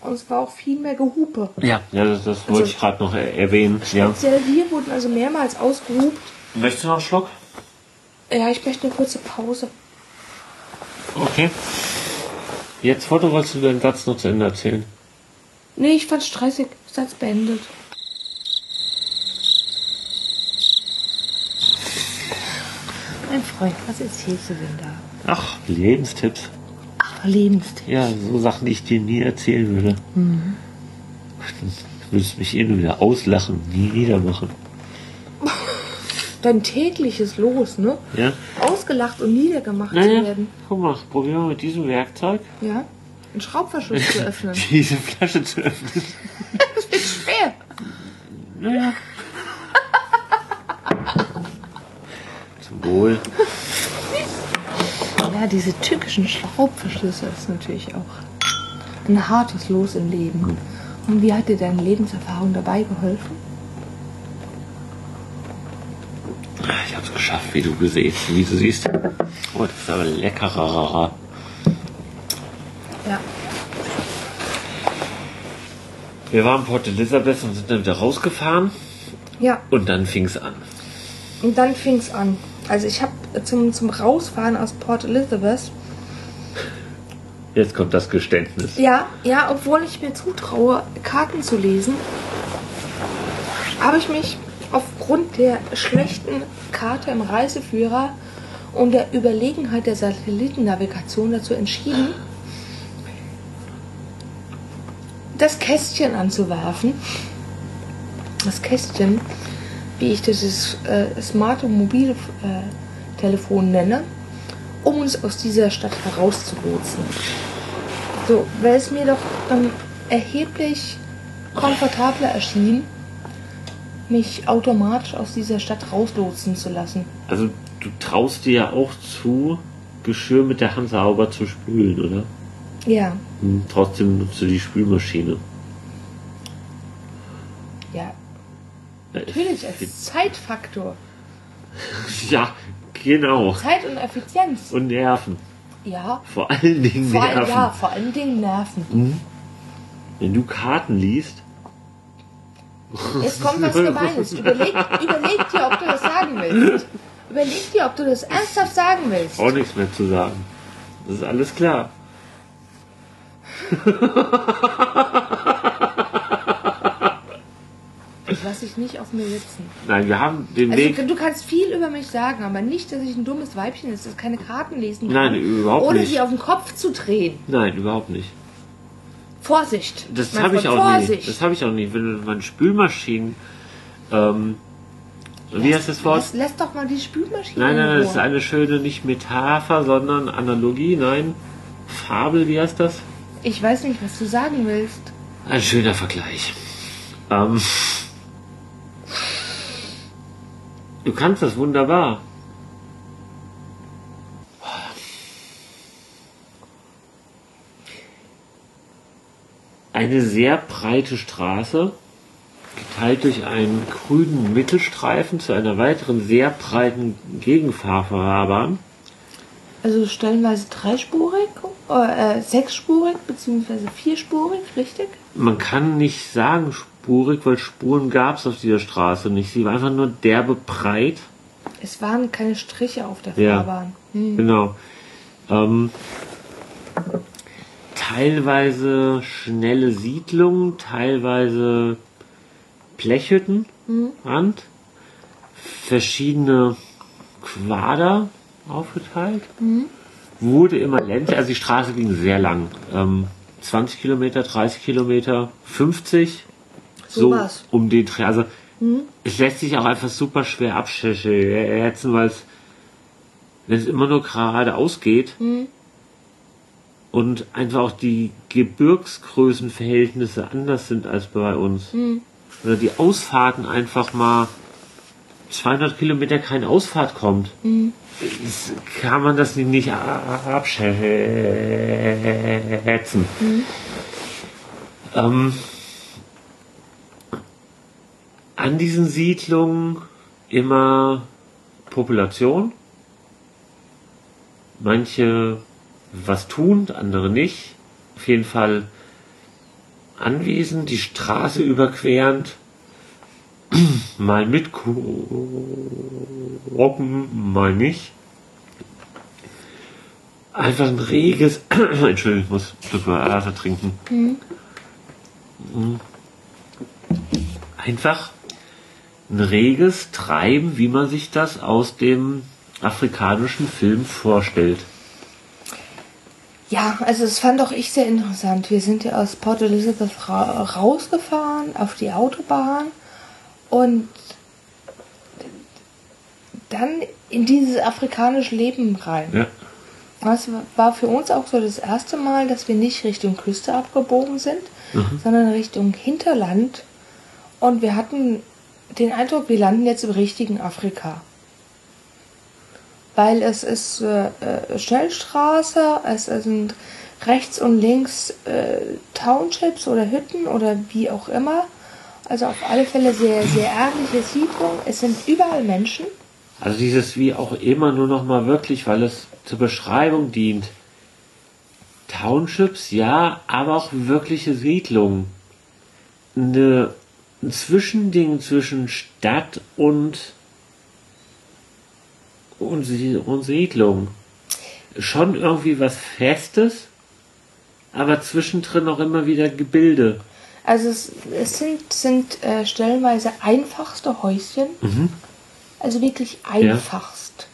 und es war auch viel mehr Gehupe. Ja, ja das, das wollte Also- ich gerade noch er erwähnen. Ja. Speziell wir wurden also mehrmals ausgehupt. Möchtest du noch einen Schluck? Ja, ich möchte eine kurze Pause. Okay. Jetzt, Foto, wolltest du deinen Satz noch zu Ende erzählen? Nee, ich fand's stressig. Satz beendet. Mein Freund, was erzählst du denn da? Ach, Lebenstipps. Ach, Lebenstipp. Ja, so Sachen, die ich dir nie erzählen würde. Mhm. Du würdest mich eh nur wieder auslachen und nie wieder machen. Dein tägliches Los, ne? Ja? Ausgelacht und niedergemacht zu Naja, werden. guck mal, probieren wir mit diesem Werkzeug Ja? Einen Schraubverschluss zu öffnen. diese Flasche zu öffnen. Das wird schwer. Naja. Zum Wohl. Ja, diese tückischen Schraubverschlüsse ist natürlich auch ein hartes Los im Leben. Und wie hat dir deine Lebenserfahrung dabei geholfen? Ich hab's geschafft, wie du gesehen, wie du siehst. Oh, das ist aber leckerer. Ja. Wir waren in Port Elizabeth und sind dann wieder rausgefahren Ja, und dann fing's an. Und dann fing es an. Also ich habe zum, zum Rausfahren aus Port Elizabeth, Jetzt kommt das Geständnis. ja, ja, obwohl ich mir zutraue, Karten zu lesen, habe ich mich aufgrund der schlechten Karte im Reiseführer und der Überlegenheit der Satellitennavigation dazu entschieden, das Kästchen anzuwerfen. Das Kästchen, wie ich dieses äh, smarte Mobiltelefon nenne, um uns aus dieser Stadt herauszulotsen. So, weil es mir doch dann erheblich komfortabler erschien, mich automatisch aus dieser Stadt rauslotsen zu lassen. Also du traust dir ja auch zu, Geschirr mit der Hand sauber zu spülen, oder? Ja, Hm, trotzdem nutzt du die Spülmaschine. ja, natürlich als Zeitfaktor. Ja, genau. Zeit und Effizienz. Und Nerven. Ja, Vor allen Dingen vor, Nerven. ja, vor allen Dingen Nerven. Wenn du Karten liest, Jetzt kommt was Gemeines. Überleg, überleg dir, ob du das sagen willst. Überleg dir, ob du das ernsthaft sagen willst. auch nichts mehr zu sagen. Das ist alles klar. Lasse ich nicht auf mir sitzen. Nein, wir haben den Also Weg. du, kannst viel über mich sagen, aber nicht, dass ich ein dummes Weibchen ist, das keine Karten lesen kann. Nein, überhaupt ohne nicht. sie auf den Kopf zu drehen. Nein, überhaupt nicht. Vorsicht. Das habe ich auch Vorsicht. nicht. Das habe ich auch nicht. Wenn meine Spülmaschinen. Ähm, wie heißt das Wort? Lass, lass doch mal die Spülmaschine Nein, nein, nein, in das ist eine schöne, nicht Metapher, sondern Analogie, nein. Fabel, wie heißt das? Ich weiß nicht, was du sagen willst. Ein schöner Vergleich. Ähm, du kannst das wunderbar. Eine sehr breite Straße, geteilt durch einen grünen Mittelstreifen zu einer weiteren sehr breiten Gegenfahrfahrbahn. Also stellenweise dreispurig, äh, äh, sechsspurig, beziehungsweise vierspurig, richtig? man kann nicht sagen spurig, weil Spuren gab es auf dieser Straße nicht. Sie war einfach nur derbe breit. Es waren keine Striche auf der Ja. Fahrbahn. Hm. Genau. Ähm, teilweise schnelle Siedlungen, teilweise Blechhütten, Rand, verschiedene Quader aufgeteilt. Wurde immer ländlicher, also die Straße ging sehr lang. Ähm, 20 Kilometer, 30 Kilometer, 50. So Sowas. um den Dreh. Also es lässt sich auch einfach super schwer abschätzen, weil es wenn es immer nur geradeaus geht und einfach auch die Gebirgsgrößenverhältnisse anders sind als bei uns. Oder die Ausfahrten einfach mal 200 Kilometer keine Ausfahrt kommt. Ist- Kann man das nicht abschätzen. Ähm, an diesen Siedlungen immer Population. Manche was tun, andere nicht. Auf jeden Fall anwesend, die Straße überquerend. mal mit gucken, mal nicht. Einfach ein reges. Entschuldigung, ich muss Wasser trinken. Mhm. Einfach ein reges Treiben, wie man sich das aus dem afrikanischen Film vorstellt. Ja, also das fand auch ich sehr interessant. Wir sind ja aus Port Elizabeth ra rausgefahren auf die Autobahn und dann in dieses afrikanische Leben rein. Ja. Das war für uns auch so das erste Mal, dass wir nicht Richtung Küste abgebogen sind, sondern Richtung Hinterland. Und wir hatten den Eindruck, wir landen jetzt im richtigen Afrika. Weil es ist äh, äh, Schnellstraße, es sind rechts und links äh, Townships oder Hütten oder wie auch immer. Also auf alle Fälle sehr, sehr ärmliche Siedlung. Es sind überall Menschen. Also dieses wie auch immer nur noch mal wirklich, weil es zur Beschreibung dient. Townships, ja, aber auch wirkliche Siedlungen. Eine, ein Zwischending zwischen Stadt und, und, Sie- und Siedlung. Schon irgendwie was Festes, aber zwischendrin auch immer wieder Gebilde. Also es, es sind, sind äh, stellenweise einfachste Häuschen. Also wirklich einfachst.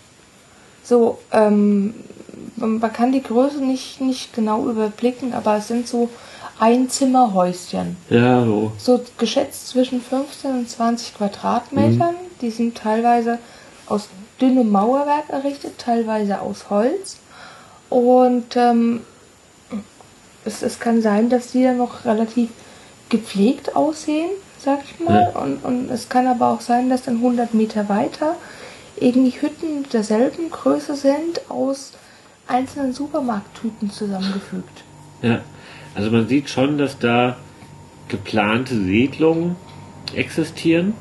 So, ähm, man kann die Größe nicht, nicht genau überblicken, aber es sind so Einzimmerhäuschen. Ja, so. So geschätzt zwischen 15 und 20 Quadratmetern. Die sind teilweise aus dünnem Mauerwerk errichtet, teilweise aus Holz. Und ähm, es, es kann sein, dass die dann noch relativ gepflegt aussehen, sag ich mal. Und, und es kann aber auch sein, dass dann 100 Meter weiter irgendwie Hütten derselben Größe sind, aus einzelnen Supermarkttüten zusammengefügt. Ja, also man sieht schon, dass da geplante Siedlungen existieren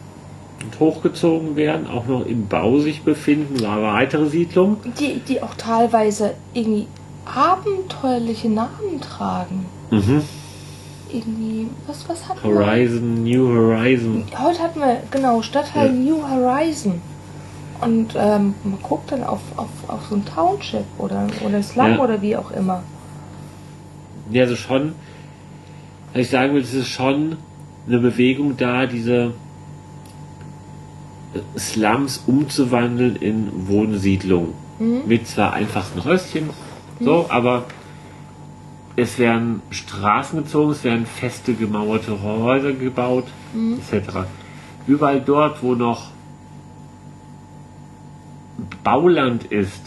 und hochgezogen werden, auch noch im Bau sich befinden, aber weitere Siedlungen. Die, die auch teilweise irgendwie abenteuerliche Namen tragen. Mhm. Irgendwie, was, was hatten wir? Horizon, New Horizon. Heute hatten wir, genau, Stadtteil Ja. New Horizon. Und ähm, man guckt dann auf, auf, auf so ein Township oder, oder Slum Ja. oder wie auch immer. Ja, also schon, ich sagen will, es ist schon eine Bewegung da, diese Slums umzuwandeln in Wohnsiedlungen. Mit zwar einfachsten Häuschen, so, aber es werden Straßen gezogen, es werden feste gemauerte Häuser gebaut, etc. Überall dort, wo noch Bauland ist,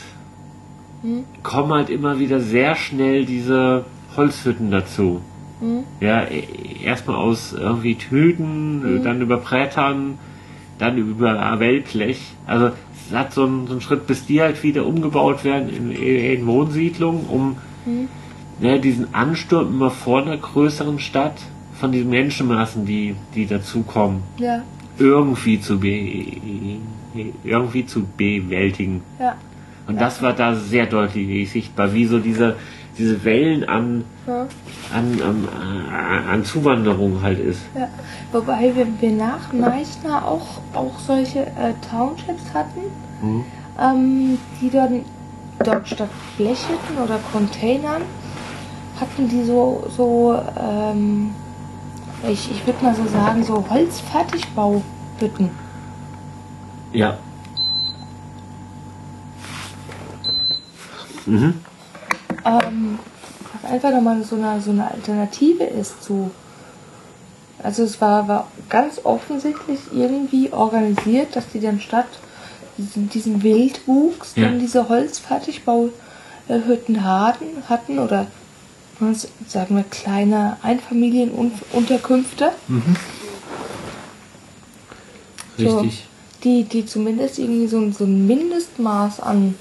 kommen halt immer wieder sehr schnell diese Holzhütten dazu. Ja, e- erstmal aus irgendwie Tüten, äh, dann über Brettern, dann über Wellblech. Also es hat so einen, so einen Schritt, bis die halt wieder umgebaut werden in, in Wohnsiedlungen, um ja, diesen Ansturm immer vor einer größeren Stadt von diesen Menschenmassen, die, die dazukommen, Ja, irgendwie zu be irgendwie zu bewältigen. ja. Und das war da sehr deutlich sichtbar, wie so diese diese Wellen an, Ja. an, an, an, an Zuwanderung halt ist. Ja. Wobei wir, wir nach Meißner auch, auch solche äh, Townships hatten, Mhm. ähm, die dann dort statt Blechhütten oder Containern hatten die so, so ähm, ich, ich würde mal so sagen, so Holzfertigbauhütten. Ja. Mhm. Ähm, einfach nochmal so eine, so eine Alternative ist zu. Also es war, war ganz offensichtlich irgendwie organisiert, dass die dann statt diesen, diesen Wildwuchs Ja. dann diese Holzfertigbauhütten hatten, hatten oder was sagen wir kleine Einfamilienunterkünfte, So. Richtig. die, die zumindest irgendwie so, so ein Mindestmaß an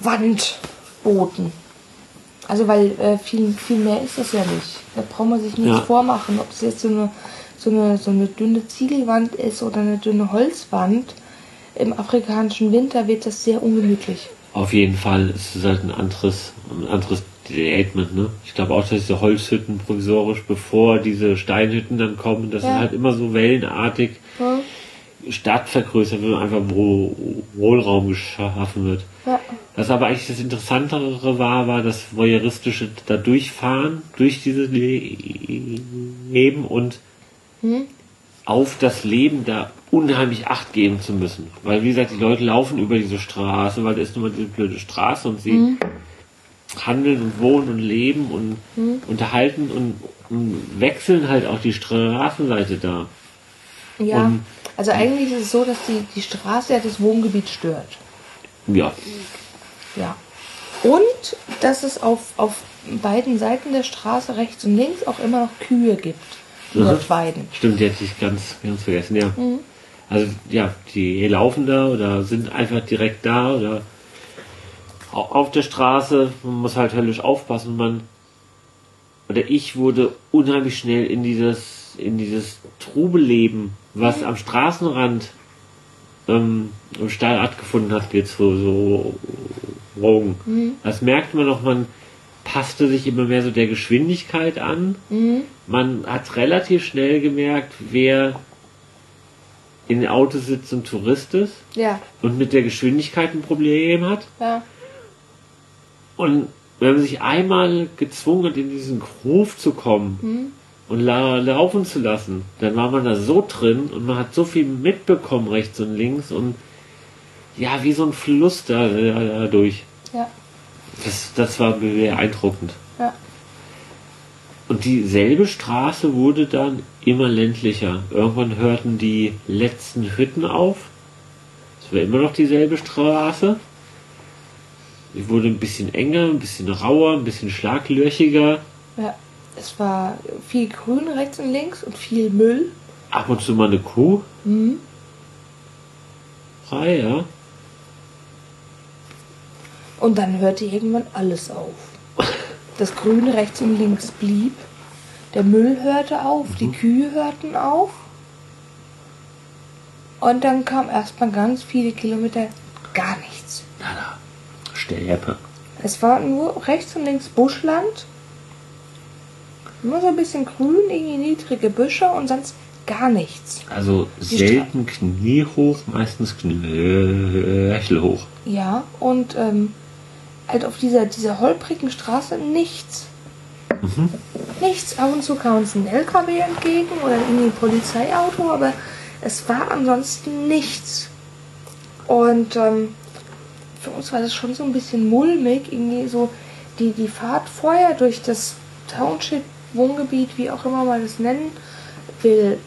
Wand boten. Also weil äh, viel, viel mehr ist das ja nicht. Da braucht man sich nichts Ja. vormachen, ob es jetzt so eine, so, eine, so eine dünne Ziegelwand ist oder eine dünne Holzwand. Im afrikanischen Winter wird das sehr ungemütlich. Auf jeden Fall ist es halt ein anderes, ein anderes Statement, ne? Ich glaube auch, dass diese Holzhütten provisorisch, bevor diese Steinhütten dann kommen, das Ja. ist halt immer so wellenartig Ja. Stadt vergrößert wird, einfach wo Wohlraum geschaffen wird. Ja. Was aber eigentlich das Interessantere war, war das voyeuristische da durchfahren, durch dieses Le- Leben und auf das Leben da unheimlich Acht geben zu müssen. Weil, wie gesagt, die Leute laufen über diese Straße, weil da ist nun mal diese blöde Straße und sie handeln und wohnen und leben und unterhalten und, und wechseln halt auch die Straßenseite da. Ja. Und- also eigentlich ist es so, dass die, die Straße ja das Wohngebiet stört. Ja, Ja. Und dass es auf, auf beiden Seiten der Straße, rechts und links, auch immer noch Kühe gibt, die Mhm. dort weiden. Stimmt, die hätte ich ganz, ganz vergessen, ja. Also, ja, die laufen da oder sind einfach direkt da oder au- auf der Straße. Man muss halt höllisch aufpassen. Man, oder ich wurde unheimlich schnell in dieses, in dieses Trubelleben, was am Straßenrand ähm, stattgefunden hat, jetzt so, so Rogen. Das merkt man noch, man passte sich immer mehr so der Geschwindigkeit an. Man hat relativ schnell gemerkt, wer in den Autos sitzt und Tourist ist Ja, und mit der Geschwindigkeit ein Problem hat. ja, Und wenn man sich einmal gezwungen hat, in diesen Groove zu kommen und la laufen zu lassen, dann war man da so drin und man hat so viel mitbekommen rechts und links und ja, wie so ein Fluss da, da, da durch. ja, Das, das war beeindruckend. ja. Und dieselbe Straße wurde dann immer ländlicher. Irgendwann hörten die letzten Hütten auf. Es war immer noch dieselbe Straße. Sie wurde ein bisschen enger, ein bisschen rauer, ein bisschen schlaglöchiger. ja. Es war viel Grün rechts und links und viel Müll. Ab und zu mal eine Kuh. Mhm. Frei, ja. Und dann hörte irgendwann alles auf. Das Grün rechts und links blieb. Der Müll hörte auf, die Kühe hörten auf. Und dann kam erstmal ganz viele Kilometer gar nichts. Nada. Sterbe. Es war nur rechts und links Buschland. Nur so ein bisschen grün, irgendwie niedrige Büsche und sonst gar nichts. Also selten kniehoch, meistens knöchelhoch. Ja, und ähm, halt auf dieser, dieser holprigen Straße nichts. Nichts. Ab und zu kam uns ein LKW entgegen oder irgendwie ein Polizeiauto, aber es war ansonsten nichts. Und ähm, für uns war das schon so ein bisschen mulmig, irgendwie so die, die Fahrt vorher durch das Township, Wohngebiet, wie auch immer man das nennen will,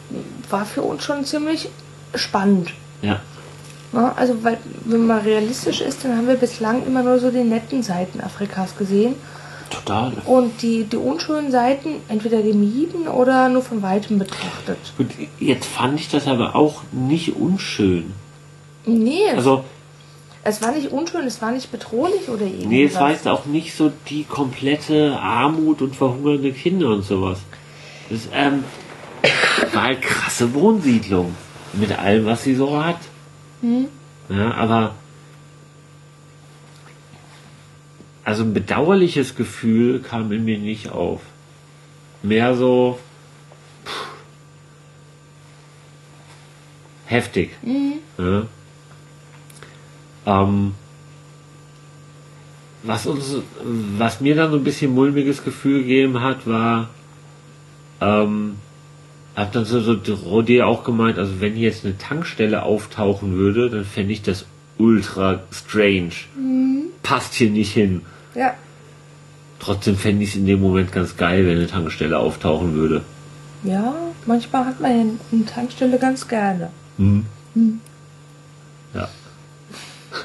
war für uns schon ziemlich spannend. Ja. Ja, also, weil, wenn man realistisch ist, dann haben wir bislang immer nur so die netten Seiten Afrikas gesehen Total. und die, die unschönen Seiten entweder gemieden oder nur von weitem betrachtet. Gut, jetzt fand ich das aber auch nicht unschön. Nee, Also, es war nicht unschön, es war nicht bedrohlich oder irgendwas. Nee, es war jetzt auch nicht so die komplette Armut und verhungernde Kinder und sowas. Das ähm, war halt krasse Wohnsiedlung. Mit allem, was sie so hat. Ja, aber. also ein bedauerliches Gefühl kam in mir nicht auf. Mehr so pff, heftig. Ja. Ähm, was uns, was mir dann so ein bisschen mulmiges Gefühl gegeben hat, war, ähm, hab dann so, so Rodé auch gemeint, also wenn hier jetzt eine Tankstelle auftauchen würde, dann fände ich das ultra strange. Passt hier nicht hin. Ja. Trotzdem fände ich es in dem Moment ganz geil, wenn eine Tankstelle auftauchen würde. Ja, manchmal hat man ja eine Tankstelle ganz gerne. Hm. Ja.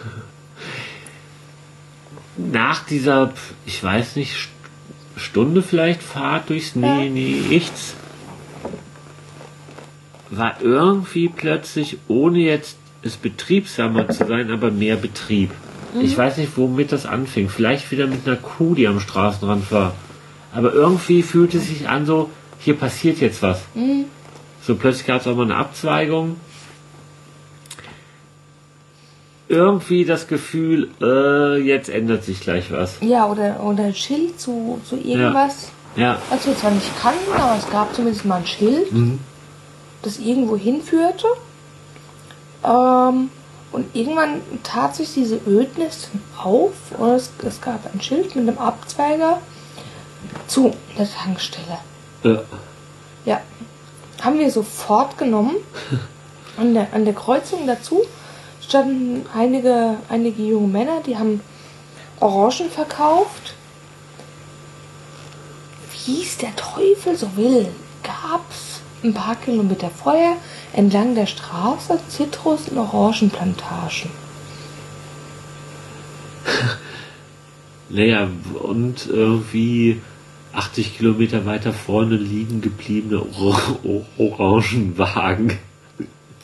Nach dieser, ich weiß nicht, St- Stunde vielleicht Fahrt durchs Ja. Nie- Nichts, war irgendwie plötzlich, ohne jetzt es betriebsamer zu sein, aber mehr Betrieb. Ich weiß nicht, womit das anfing. Vielleicht wieder mit einer Kuh, die am Straßenrand war. Aber irgendwie fühlte es sich an so, hier passiert jetzt was. So plötzlich gab es auch mal eine Abzweigung. Irgendwie das Gefühl, äh, jetzt ändert sich gleich was. Ja, oder, oder ein Schild zu, zu irgendwas. Ja, Was wir zwar nicht kannten, aber es gab zumindest mal ein Schild, das irgendwo hinführte. Ähm, und irgendwann tat sich diese Ödnis auf und es, es gab ein Schild mit einem Abzweiger zu der Tankstelle. ja. Ja, haben wir sofort genommen. An der, an der Kreuzung dazu standen einige, einige junge Männer, die haben Orangen verkauft. Wie es der Teufel so will, gab's ein paar Kilometer vorher entlang der Straße Zitrus- und Orangenplantagen. Naja, und irgendwie 80 Kilometer weiter vorne liegen gebliebene Or Orangenwagen.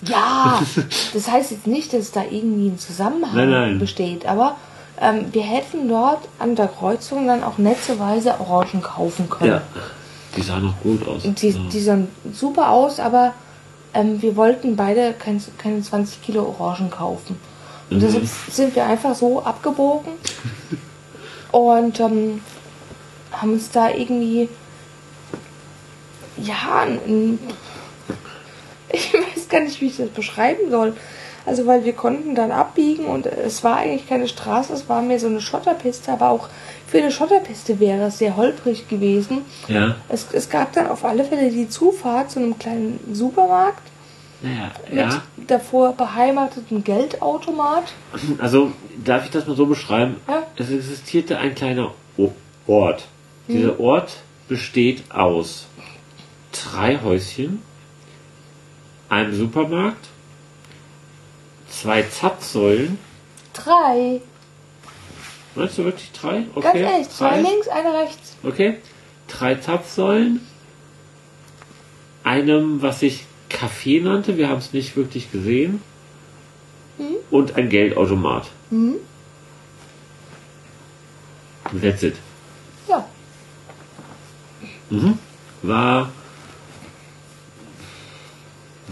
Ja, das heißt jetzt nicht, dass es da irgendwie ein Zusammenhang Nein, nein. besteht, aber ähm, wir hätten dort an der Kreuzung dann auch netterweise Orangen kaufen können. Ja, die sahen noch gut aus. Die, ja. die sahen super aus, aber ähm, wir wollten beide kein, keine 20 Kilo Orangen kaufen. Und Mhm. deshalb sind wir einfach so abgebogen und ähm, haben uns da irgendwie, ja, ein, ein, ich weiß gar nicht, wie ich das beschreiben soll. Also, weil wir konnten dann abbiegen und es war eigentlich keine Straße, es war mehr so eine Schotterpiste, aber auch für eine Schotterpiste wäre es sehr holprig gewesen. ja, Es, es gab dann auf alle Fälle die Zufahrt zu einem kleinen Supermarkt naja, mit ja. davor beheimateten Geldautomat. Also, darf ich das mal so beschreiben? Ja. Es existierte ein kleiner Ort. Dieser Ort besteht aus drei Häuschen, einem Supermarkt, zwei Zapfsäulen. Drei. Meinst du wirklich drei? Okay. Ganz ehrlich, zwei drei. links, eine rechts. Okay. Drei Zapfsäulen. Einem, was sich Café nannte, wir haben es nicht wirklich gesehen. Und ein Geldautomat. Mhm. That's it. Ja. Mhm. War,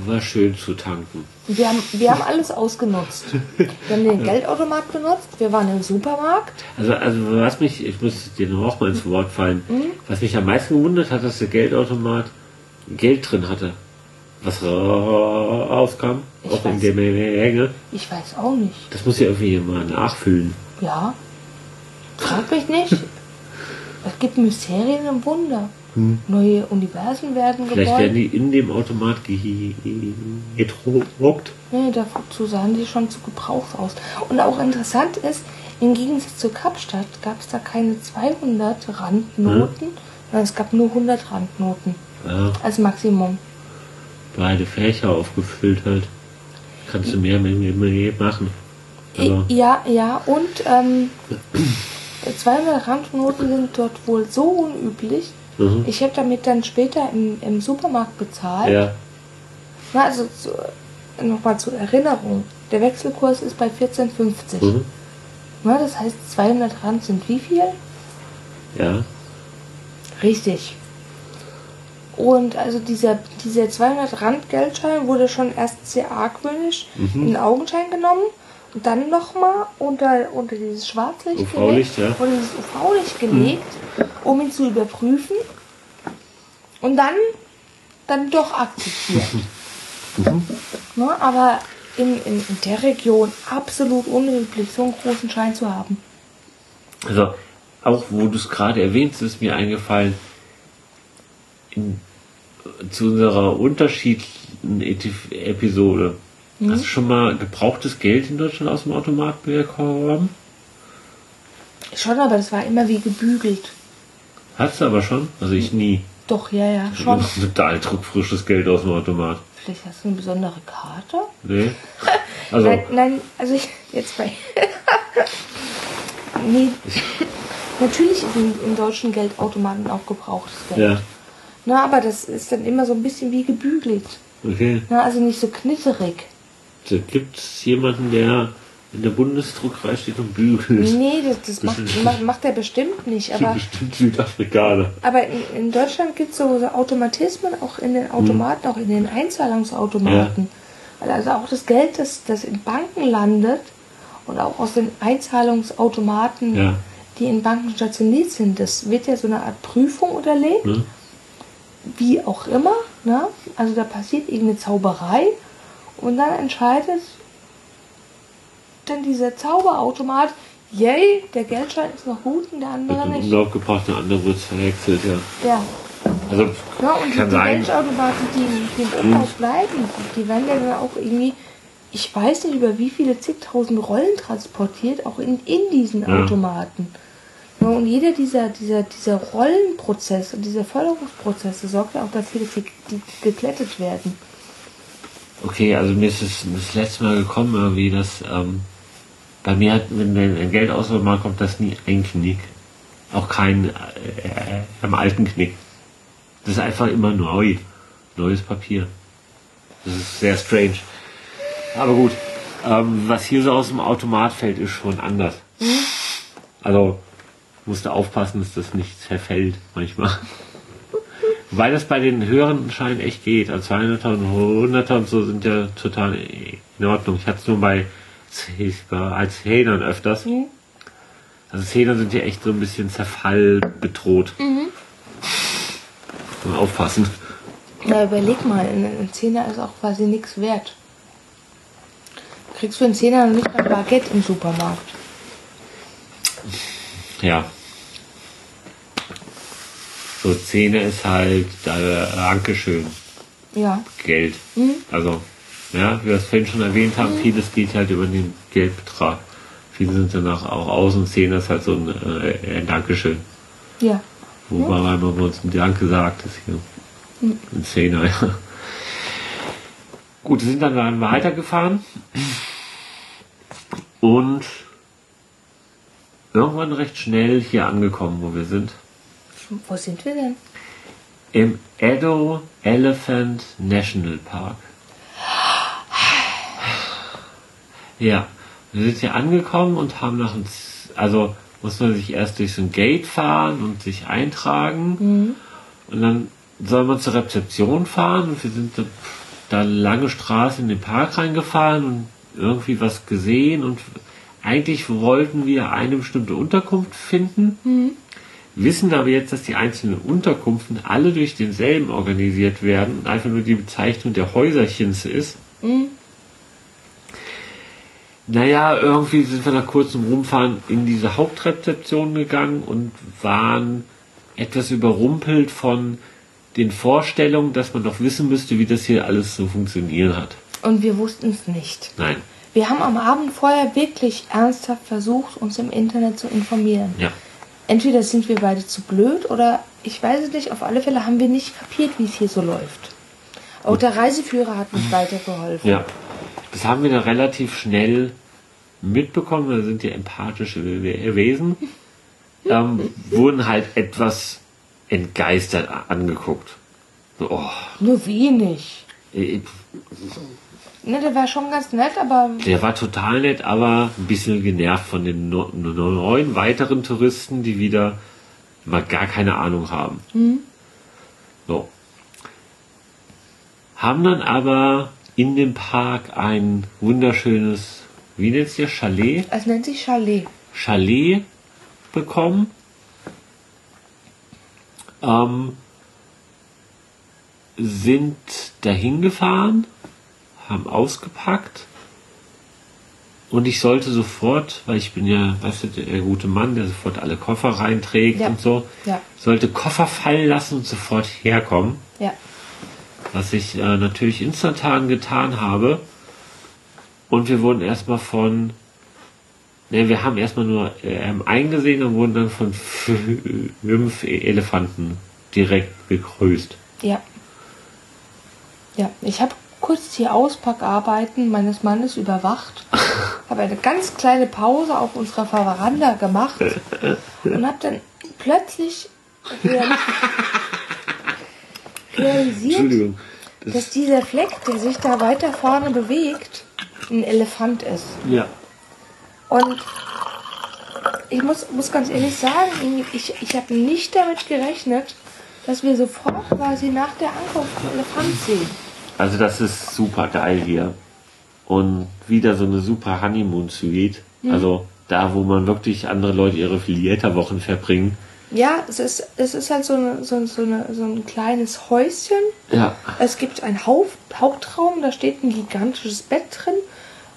war schön zu tanken. Wir haben, wir haben alles ausgenutzt. Wir haben den Geldautomat benutzt, wir waren im Supermarkt. Also, also was mich, ich muss dir noch mal ins Wort fallen, was mich am meisten gewundert hat, dass der Geldautomat Geld drin hatte. Was ra- rauskam, Ich auch in weiß. der Menge. Ich weiß auch nicht. Das muss ja irgendwie mal nachfüllen. Ja. Frag mich nicht. Es gibt Mysterien und Wunder. Neue Universen werden Vielleicht werden geboren. die in dem Automat ge- gedruckt. Nee, dazu sahen die schon zu Gebrauchs aus. Und auch interessant ist, im Gegensatz zur Kapstadt gab es da keine 200 Randnoten, sondern es gab nur 100 Randnoten Ja, als Maximum. beide Fächer aufgefüllt halt. Kannst du mehr mir machen. Aber Ja, ja, und ähm, 200 Randnoten sind dort wohl so unüblich. Mhm. Ich habe damit dann später im, im Supermarkt bezahlt. ja, Na, also nochmal zur Erinnerung. Der Wechselkurs ist bei 14,50. mhm. Na, das heißt 200 Rand sind wie viel? ja, Richtig. Und also dieser, dieser 200 Rand Geldschein wurde schon erst sehr argwöhnisch in den Augenschein genommen dann nochmal unter, unter dieses Schwarzlicht gelegt, ja. unter dieses UV-Licht gelegt, um ihn zu überprüfen und dann, dann doch akzeptiert. ne, aber in, in, in der Region absolut unüblich, so einen großen Schein zu haben. Also, auch wo du es gerade erwähnst, ist mir eingefallen, in, zu unserer unterschiedlichen Episode. Hast du schon mal gebrauchtes Geld in Deutschland aus dem Automat bekommen? Schon, aber das war immer wie gebügelt. Hast du aber schon? Also ich nie. Doch, ja, ja, schon. Total druckfrisches Geld aus dem Automat. Vielleicht hast du eine besondere Karte? Nee. Also, Nein, nein, also ich, jetzt bei. nee. Natürlich ist in, in deutschen Geldautomaten auch gebrauchtes Geld. ja. Na, aber das ist dann immer so ein bisschen wie gebügelt. Okay. Na, also nicht so knitterig. Da gibt es jemanden, der in der Bundesdruckerei steht und bügelt. Nee, das, das macht, macht, macht er bestimmt nicht. Aber, Bestimmt Südafrikaner. aber in, in Deutschland gibt es so, so Automatismen auch in den Automaten, auch in den Einzahlungsautomaten. Weil also auch das Geld, das, das in Banken landet und auch aus den Einzahlungsautomaten, Ja. die in Banken stationiert sind, das wird ja so eine Art Prüfung unterlegt. Ne? wie auch immer. Ne? Also da passiert irgendeine Zauberei und dann entscheidet dann dieser Zauberautomat, yay, der Geldschein ist noch gut und der andere nicht. Umlauf gebracht, der andere wird verwechselt, ja. Ja. Also, ja und die, kann die sein. Geldautomaten, die, die im Umlauf bleiben, die werden ja dann auch irgendwie, ich weiß nicht über wie viele zigtausend Rollen transportiert, auch in, in diesen Ja. Automaten. Ja, und jeder dieser, dieser, dieser Rollenprozesse, dieser Förderungsprozesse sorgt ja auch dafür, dass die, die geklettet werden. Okay, also mir ist es das letzte Mal gekommen, irgendwie, dass ähm, bei mir hat, wenn ein Geldauswahl kommt, das nie ein Knick. Auch kein äh, äh, am alten Knick. Das ist einfach immer neu. Neues Papier. Das ist sehr strange. Aber gut. Ähm, was hier so aus dem Automat fällt, ist schon anders. Also musst du aufpassen, dass das nicht zerfällt manchmal. Weil das bei den höheren Scheinen echt geht. Also 200 und 100 und so sind ja total in Ordnung. Ich hatte es nur bei als Zähnern öfters. Also Zähner sind ja echt so ein bisschen Zerfall bedroht. Muss man aufpassen. Na, überleg mal, ein, ein Zehner ist auch quasi nichts wert. Kriegst du einen Zehner noch nicht mal Baguette im Supermarkt. Ja. So, Zähne ist halt äh, Dankeschön. Ja. Geld. Also, ja, wie wir es vorhin schon erwähnt haben, vieles geht halt über den Geldbetrag. Viele sind danach auch aus und Zehner ist halt so ein, äh, ein Dankeschön. Ja. Wobei man uns ein Danke sagt, ist hier ein Zehner, ja. Gut, wir sind dann, dann weitergefahren und irgendwann recht schnell hier angekommen, wo wir sind. Wo sind wir denn? Im Edo Elephant National Park. Ja, wir sind hier angekommen und haben nach uns, also muss man sich erst durch so ein Gate fahren und sich eintragen. Und dann soll man zur Rezeption fahren und wir sind da, da lange Straße in den Park reingefahren und irgendwie was gesehen und eigentlich wollten wir eine bestimmte Unterkunft finden wissen aber jetzt, dass die einzelnen Unterkünften alle durch denselben organisiert werden und einfach nur die Bezeichnung der Häuserchens ist. Naja, irgendwie sind wir nach kurzem Rumfahren in diese Hauptrezeption gegangen und waren etwas überrumpelt von den Vorstellungen, dass man doch wissen müsste, wie das hier alles zu funktionieren hat. Und wir wussten es nicht. Nein. Wir haben am Abend vorher wirklich ernsthaft versucht, uns im Internet zu informieren. Ja. Entweder sind wir beide zu blöd oder ich weiß es nicht, auf alle Fälle haben wir nicht kapiert, wie es hier so läuft. Auch der Reiseführer hat uns weitergeholfen. Ja. Das haben wir dann relativ schnell mitbekommen. Wir sind ja empathische We- Wesen. Ähm, wurden halt etwas entgeistert angeguckt. So, oh, Nur wenig. äh, Ne, der war schon ganz nett, aber der war total nett, aber ein bisschen genervt von den no- neun weiteren Touristen, die wieder mal gar keine Ahnung haben. So. Haben dann aber in dem Park ein wunderschönes wie nennt es hier, Chalet? Es nennt sich Chalet. Chalet bekommen. Ähm, sind dahin gefahren, haben ausgepackt und ich sollte sofort, weil ich bin ja, weißt du, der gute Mann, der sofort alle Koffer reinträgt Ja. und so, Ja. sollte Koffer fallen lassen und sofort herkommen, Ja. was ich äh, natürlich instantan getan habe. Und wir wurden erstmal von, ne, wir haben erstmal nur äh, eingesehen und wurden dann von fünf Elefanten direkt begrüßt. Ja. Ja, ich habe kurz die Auspackarbeiten meines Mannes überwacht, habe eine ganz kleine Pause auf unserer Veranda gemacht und habe dann plötzlich real- realisiert, dass dieser Fleck, der sich da weiter vorne bewegt, ein Elefant ist. Ja. Und ich muss, muss ganz ehrlich sagen, ich, ich habe nicht damit gerechnet, dass wir sofort quasi nach der Ankunft einen Elefant sehen. Also das ist super geil hier. Und wieder so eine super Honeymoon Suite. Also da, wo man wirklich andere Leute ihre Filiata-Wochen verbringen. Ja, es ist, es ist halt so, eine, so, so, eine, so ein kleines Häuschen. Ja. Es gibt einen Haupt, Hauptraum, da steht ein gigantisches Bett drin,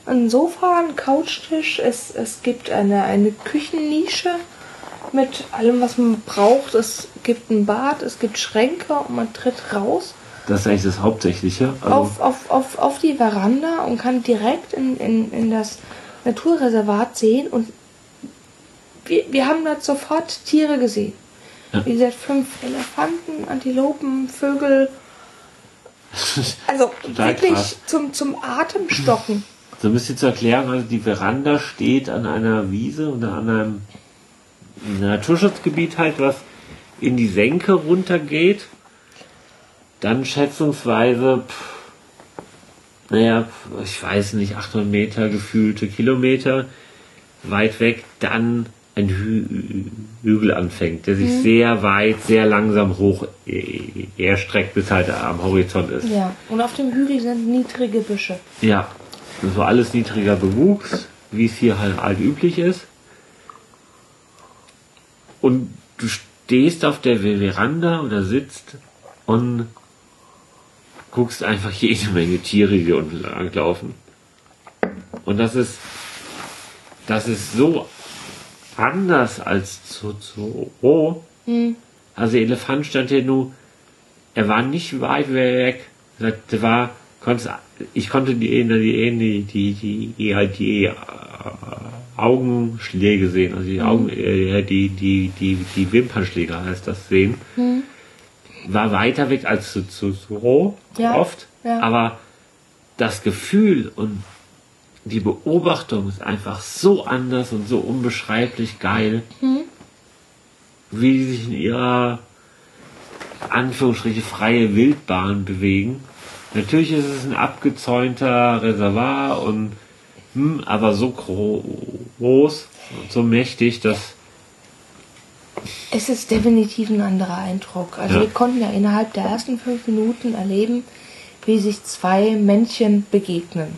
ein Sofa, ein Couchtisch, es, es gibt eine, eine Küchennische mit allem, was man braucht. Es gibt ein Bad, es gibt Schränke und man tritt raus Das ist eigentlich das Hauptsächliche. Also, auf, auf, auf, auf die Veranda und kann direkt in, in, in das Naturreservat sehen und wir, wir haben dort sofort Tiere gesehen. Ja. Wie gesagt, fünf Elefanten, Antilopen, Vögel. Also wirklich krass. zum, zum Atemstocken. so ein bisschen zu erklären, also die Veranda steht an einer Wiese oder an einem Naturschutzgebiet halt, was in die Senke runtergeht. Dann schätzungsweise, pff, naja, ich weiß nicht, 800 Meter gefühlte Kilometer weit weg, dann ein Hü Hügel anfängt, der sich sehr weit, sehr langsam hoch äh, erstreckt, bis halt am Horizont ist. Ja, und auf dem Hügel sind niedrige Büsche. Ja, das war alles niedriger Bewuchs, wie es hier halt alt üblich ist. Und du stehst auf der Veranda oder sitzt und guckst einfach jede Menge Tiere, die unten langlaufen. Und das ist, das ist so anders als zu Zoo. Also der Elefant stand hier nur, er war nicht weit weg. Der war, konntest, ich konnte die, die, die, die, die, die, halt äh, Augenschläge sehen, also die Augen, äh, die, die, die, die Wimpernschläge heißt das sehen. War weiter weg als zu, zu Zoo, Ja, oft. ja. Aber das Gefühl und die Beobachtung ist einfach so anders und so unbeschreiblich geil, wie die sich in ihrer Anführungsstriche freie Wildbahn bewegen. Natürlich ist es ein abgezäunter Reservoir und hm, aber so gro groß und so mächtig, dass Es ist definitiv ein anderer Eindruck. Also Ja. wir konnten ja innerhalb der ersten fünf Minuten erleben, wie sich zwei Männchen begegnen.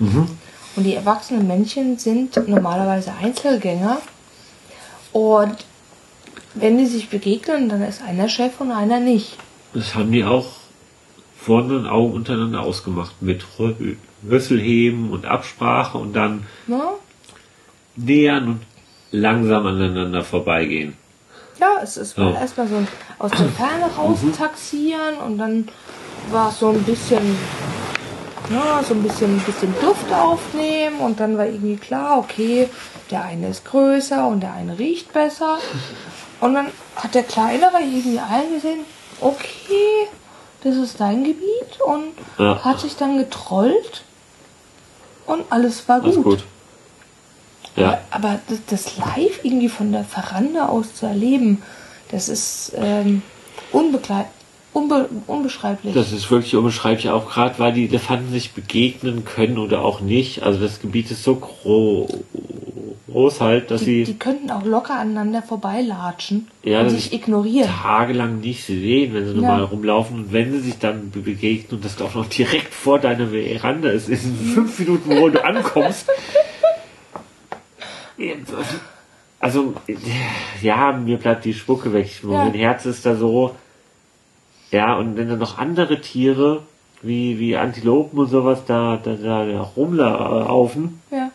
Und die erwachsenen Männchen sind normalerweise Einzelgänger. Und wenn die sich begegnen, dann ist einer Chef und einer nicht. das haben die auch vorne und Augen untereinander ausgemacht mit Rü- Rüsselheben und Absprache und dann Ne? nähern und langsam aneinander vorbeigehen. Ja, es, es war Ja. erstmal so ein aus der Ferne raus taxieren und dann war es so ein bisschen, ja, so ein bisschen, bisschen Duft aufnehmen und dann war irgendwie klar, okay, der eine ist größer und der eine riecht besser. Und dann hat der Kleinere irgendwie eingesehen, okay, das ist dein Gebiet und Ja. hat sich dann getrollt und alles war Alles gut. Ja. aber das, das live irgendwie von der Veranda aus zu erleben, das ist ähm, unbegleit, unbe, unbeschreiblich. Das ist wirklich unbeschreiblich, auch gerade weil die Elefanten sich begegnen können oder auch nicht. Also das Gebiet ist so gro groß halt, dass die, sie die könnten auch locker aneinander vorbeilatschen Ja, und sich ist- ignorieren. tagelang nicht sehen, wenn sie normal Ja. rumlaufen. Und wenn sie sich dann be- begegnen und das auch noch direkt vor deiner Veranda ist, in fünf Minuten, wo du ankommst, Also, ja, mir bleibt die Spucke weg. Ja. Mein Herz ist da so. Ja, und wenn dann noch andere Tiere, wie, wie Antilopen und sowas, da, da, da rumlaufen, Ja.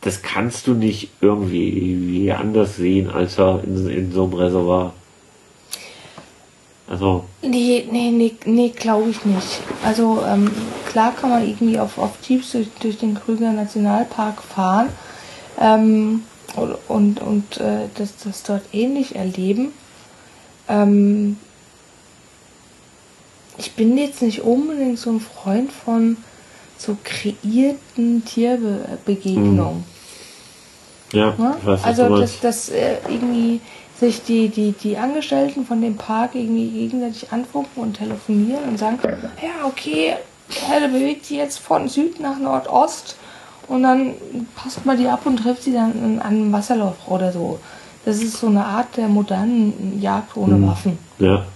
das kannst du nicht irgendwie anders sehen, als in, in so einem Reservoir. Also, Nee, nee, nee, nee glaube ich nicht. Also ähm, klar kann man irgendwie auf, auf Jeeps durch, durch den Krüger Nationalpark fahren ähm, und, und, äh, das, das dort ähnlich erleben. Ähm, ich bin jetzt nicht unbedingt so ein Freund von so kreierten Tierbegegnungen. ja, Ne? ich weiß, also dass, dass äh, irgendwie sich die, die, die Angestellten von dem Park irgendwie gegenseitig anfunken und telefonieren und sagen, ja okay, der bewegt sich jetzt von Süd nach Nordost und dann passt man die ab und trifft sie dann an einem Wasserlauf oder so. Das ist so eine Art der modernen Jagd ohne Mhm. Waffen. Ja,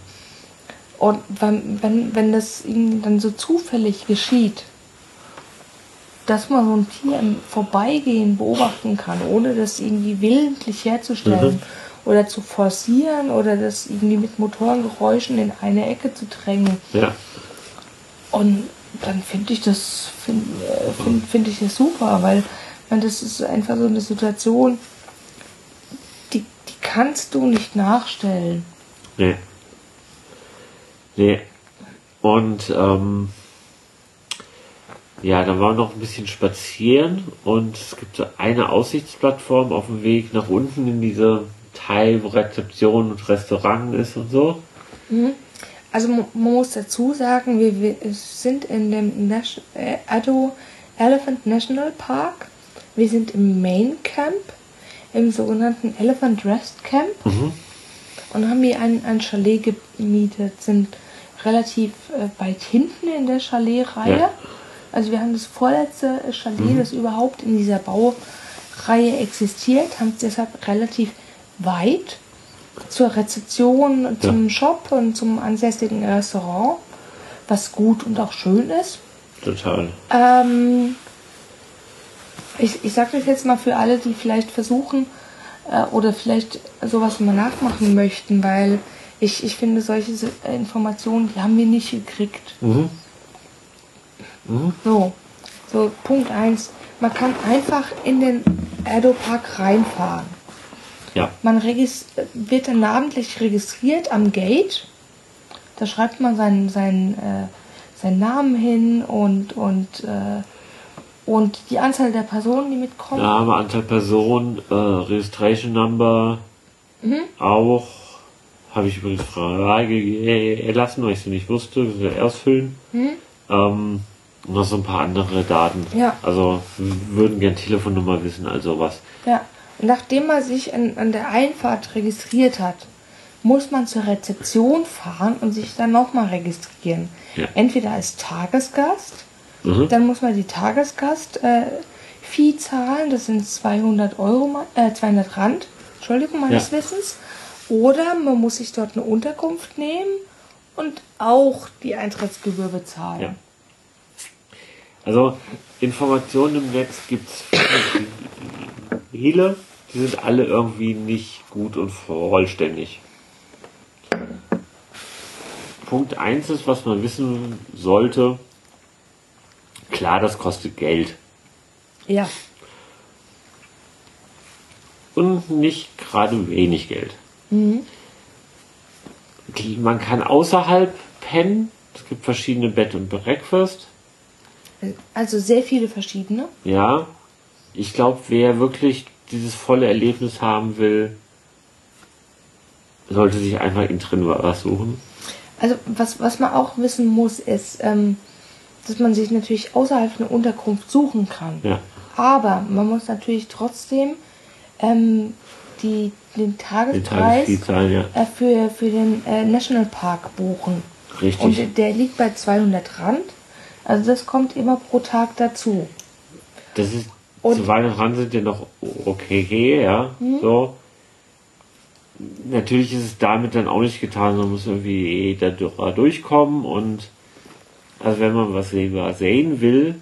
Und wenn, wenn, wenn das ihnen dann so zufällig geschieht, dass man so ein Tier im Vorbeigehen beobachten kann, ohne das irgendwie willentlich herzustellen Mhm. Oder zu forcieren oder das irgendwie mit Motorengeräuschen in eine Ecke zu drängen. ja, Und dann finde ich das finde äh, find, find ich das super, weil man das ist einfach so eine Situation, die, die kannst du nicht nachstellen. nee. Nee. Und, ähm, ja, dann waren wir noch ein bisschen spazieren und es gibt so eine Aussichtsplattform auf dem Weg nach unten in diese Teil, wo Rezeption und Restaurant ist und so. Also man muss dazu sagen, wir, wir sind in dem Nation, äh, Addo Elephant National Park. Wir sind im Main Camp, im sogenannten Elephant Rest Camp und haben hier ein, ein Chalet gemietet, sind relativ äh, weit hinten in der Chaletreihe. Ja. Also wir haben das vorletzte Chalet, das überhaupt in dieser Baureihe existiert, haben es deshalb relativ weit zur Rezeption, zum Shop und zum ansässigen Restaurant, was gut und auch schön ist. Total. Ähm, ich ich sage das jetzt mal für alle, die vielleicht versuchen äh, oder vielleicht sowas mal nachmachen möchten, weil ich, ich finde, solche S- Informationen, die haben wir nicht gekriegt. Mhm. So, so Punkt 1. Man kann einfach in den Erdo Park reinfahren. Ja. Man wird dann namentlich registriert am Gate. Da schreibt man seinen, seinen, äh, seinen Namen hin und, und, äh, und die Anzahl der Personen, die mitkommen. Name, Anzahl Personen, äh, Registration Number auch. Habe ich übrigens Frage erlassen, weil ich sie nicht wusste. Ausfüllen. Ähm, und noch so ein paar andere Daten. Ja. Also würden gern Telefonnummer wissen, also was. Ja. Nachdem man sich an, an der Einfahrt registriert hat, muss man zur Rezeption fahren und sich dann nochmal registrieren. Ja. Entweder als Tagesgast, Mhm. dann muss man die Tagesgast äh, zahlen, das sind 200 Euro, äh, 200 Rand, Entschuldigung, meines Ja. Wissens. Oder man muss sich dort eine Unterkunft nehmen und auch die Eintrittsgebühr bezahlen. Ja. Also Informationen im Netz gibt es viele, die sind alle irgendwie nicht gut und vollständig. Punkt 1 ist, was man wissen sollte, klar, das kostet Geld. ja. Und nicht gerade wenig Geld. Mhm. Man kann außerhalb pennen. Es gibt verschiedene Bed und Breakfast. Also sehr viele verschiedene. Ja, ich glaube, wer wirklich dieses volle Erlebnis haben will, sollte sich einfach in drin was suchen. Also was, was man auch wissen muss, ist, ähm, dass man sich natürlich außerhalb eine Unterkunft suchen kann. Ja. Aber man muss natürlich trotzdem ähm, die, den Den Tagespreis Tagesfee zahlen, ja. äh, für, für den äh, Nationalpark buchen. Richtig. Und der- der liegt bei 200 Rand. Also das kommt immer pro Tag dazu. Das ist, Und- zu weit dran sind ja noch okay, ja, so. Natürlich ist es damit dann auch nicht getan, man muss irgendwie da durch- durchkommen und also wenn man was sehen will,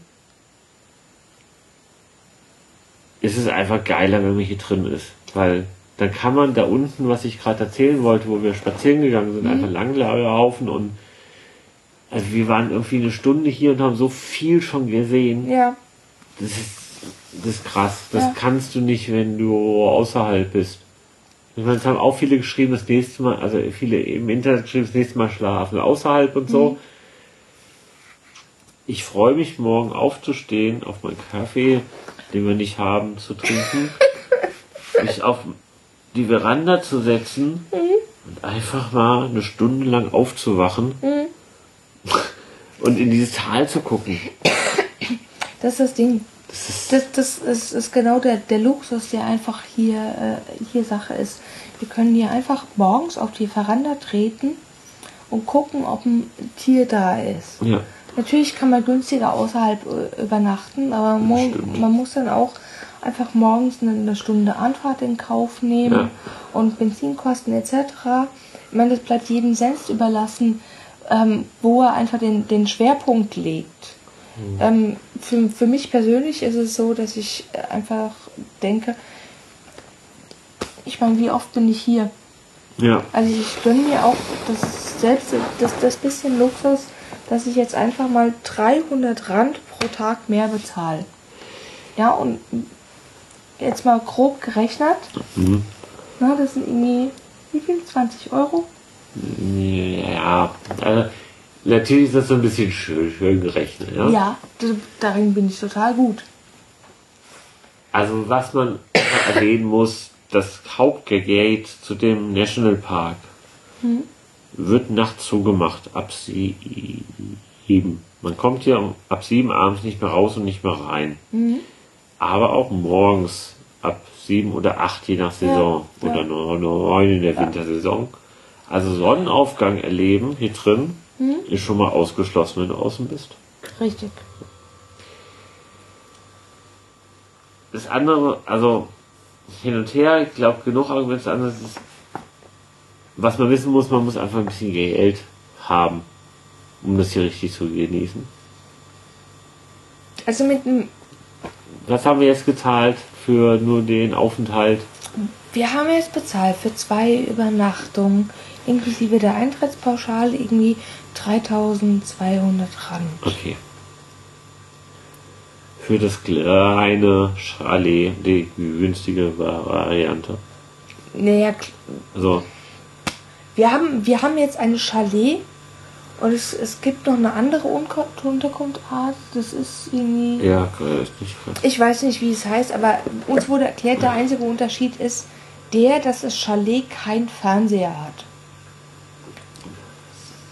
ist es einfach geiler, wenn man hier drin ist. Weil dann kann man da unten, was ich gerade erzählen wollte, wo wir spazieren gegangen sind, einfach langlaufen und also wir waren irgendwie eine Stunde hier und haben so viel schon gesehen. Ja. Das ist, das ist krass. Das Ja. kannst du nicht, wenn du außerhalb bist. Ich meine, es haben auch viele geschrieben, das nächste Mal, also viele im Internet geschrieben, das nächste Mal schlafen, außerhalb und so. Ich freue mich morgen aufzustehen, auf meinen Kaffee, den wir nicht haben, zu trinken, mich auf die Veranda zu setzen und einfach mal eine Stunde lang aufzuwachen und in dieses Tal zu gucken. Das ist das Ding. Das ist, Das, das ist, ist genau der, der Luxus, der einfach hier, äh, hier Sache ist. Wir können hier einfach morgens auf die Veranda treten und gucken, ob ein Tier da ist. ja. Natürlich kann man günstiger außerhalb äh, übernachten, aber man muss dann auch einfach morgens eine, eine Stunde Anfahrt in Kauf nehmen Ja. und Benzinkosten etc. Ich meine, das bleibt jedem selbst überlassen, ähm, wo er einfach den, den Schwerpunkt legt. Ähm, für, für mich persönlich ist es so, dass ich einfach denke, ich meine, wie oft bin ich hier? Ja. Also ich gönne mir auch das selbst das, das bisschen Luxus, dass ich jetzt einfach mal 300 Rand pro Tag mehr bezahle. Ja, und jetzt mal grob gerechnet, Mhm. na, das sind irgendwie, wie viel? 20 Euro? Ja, also natürlich ist das so ein bisschen schön, schön gerechnet. Ja? Ja, darin bin ich total gut. Also was man erwähnen muss, das Hauptgate zu dem Nationalpark wird nachts zugemacht, ab sieben. Man kommt hier ab sieben abends nicht mehr raus und nicht mehr rein. Aber auch morgens ab sieben oder acht, je nach Saison. ja. Oder neun neun in der Wintersaison. Also Sonnenaufgang erleben hier drin ist schon mal ausgeschlossen, wenn du außen bist. Richtig. Das andere, also hin und her, ich glaube genug Argumente, das andere ist, was man wissen muss, man muss einfach ein bisschen Geld haben, um das hier richtig zu genießen. Also mit einem, Was haben wir jetzt gezahlt für nur den Aufenthalt? wir haben jetzt bezahlt für zwei Übernachtungen, inklusive der Eintrittspauschale, irgendwie 3200 Rand. Okay. Für das kleine Chalet, die günstige Variante. Naja, Also, Wir haben, wir haben jetzt eine Chalet und es, es gibt noch eine andere Unterkunftsart. Das ist irgendwie. ja, ist nicht Ich weiß nicht, wie es heißt, aber uns wurde erklärt, der einzige Unterschied ist der, dass das Chalet kein Fernseher hat.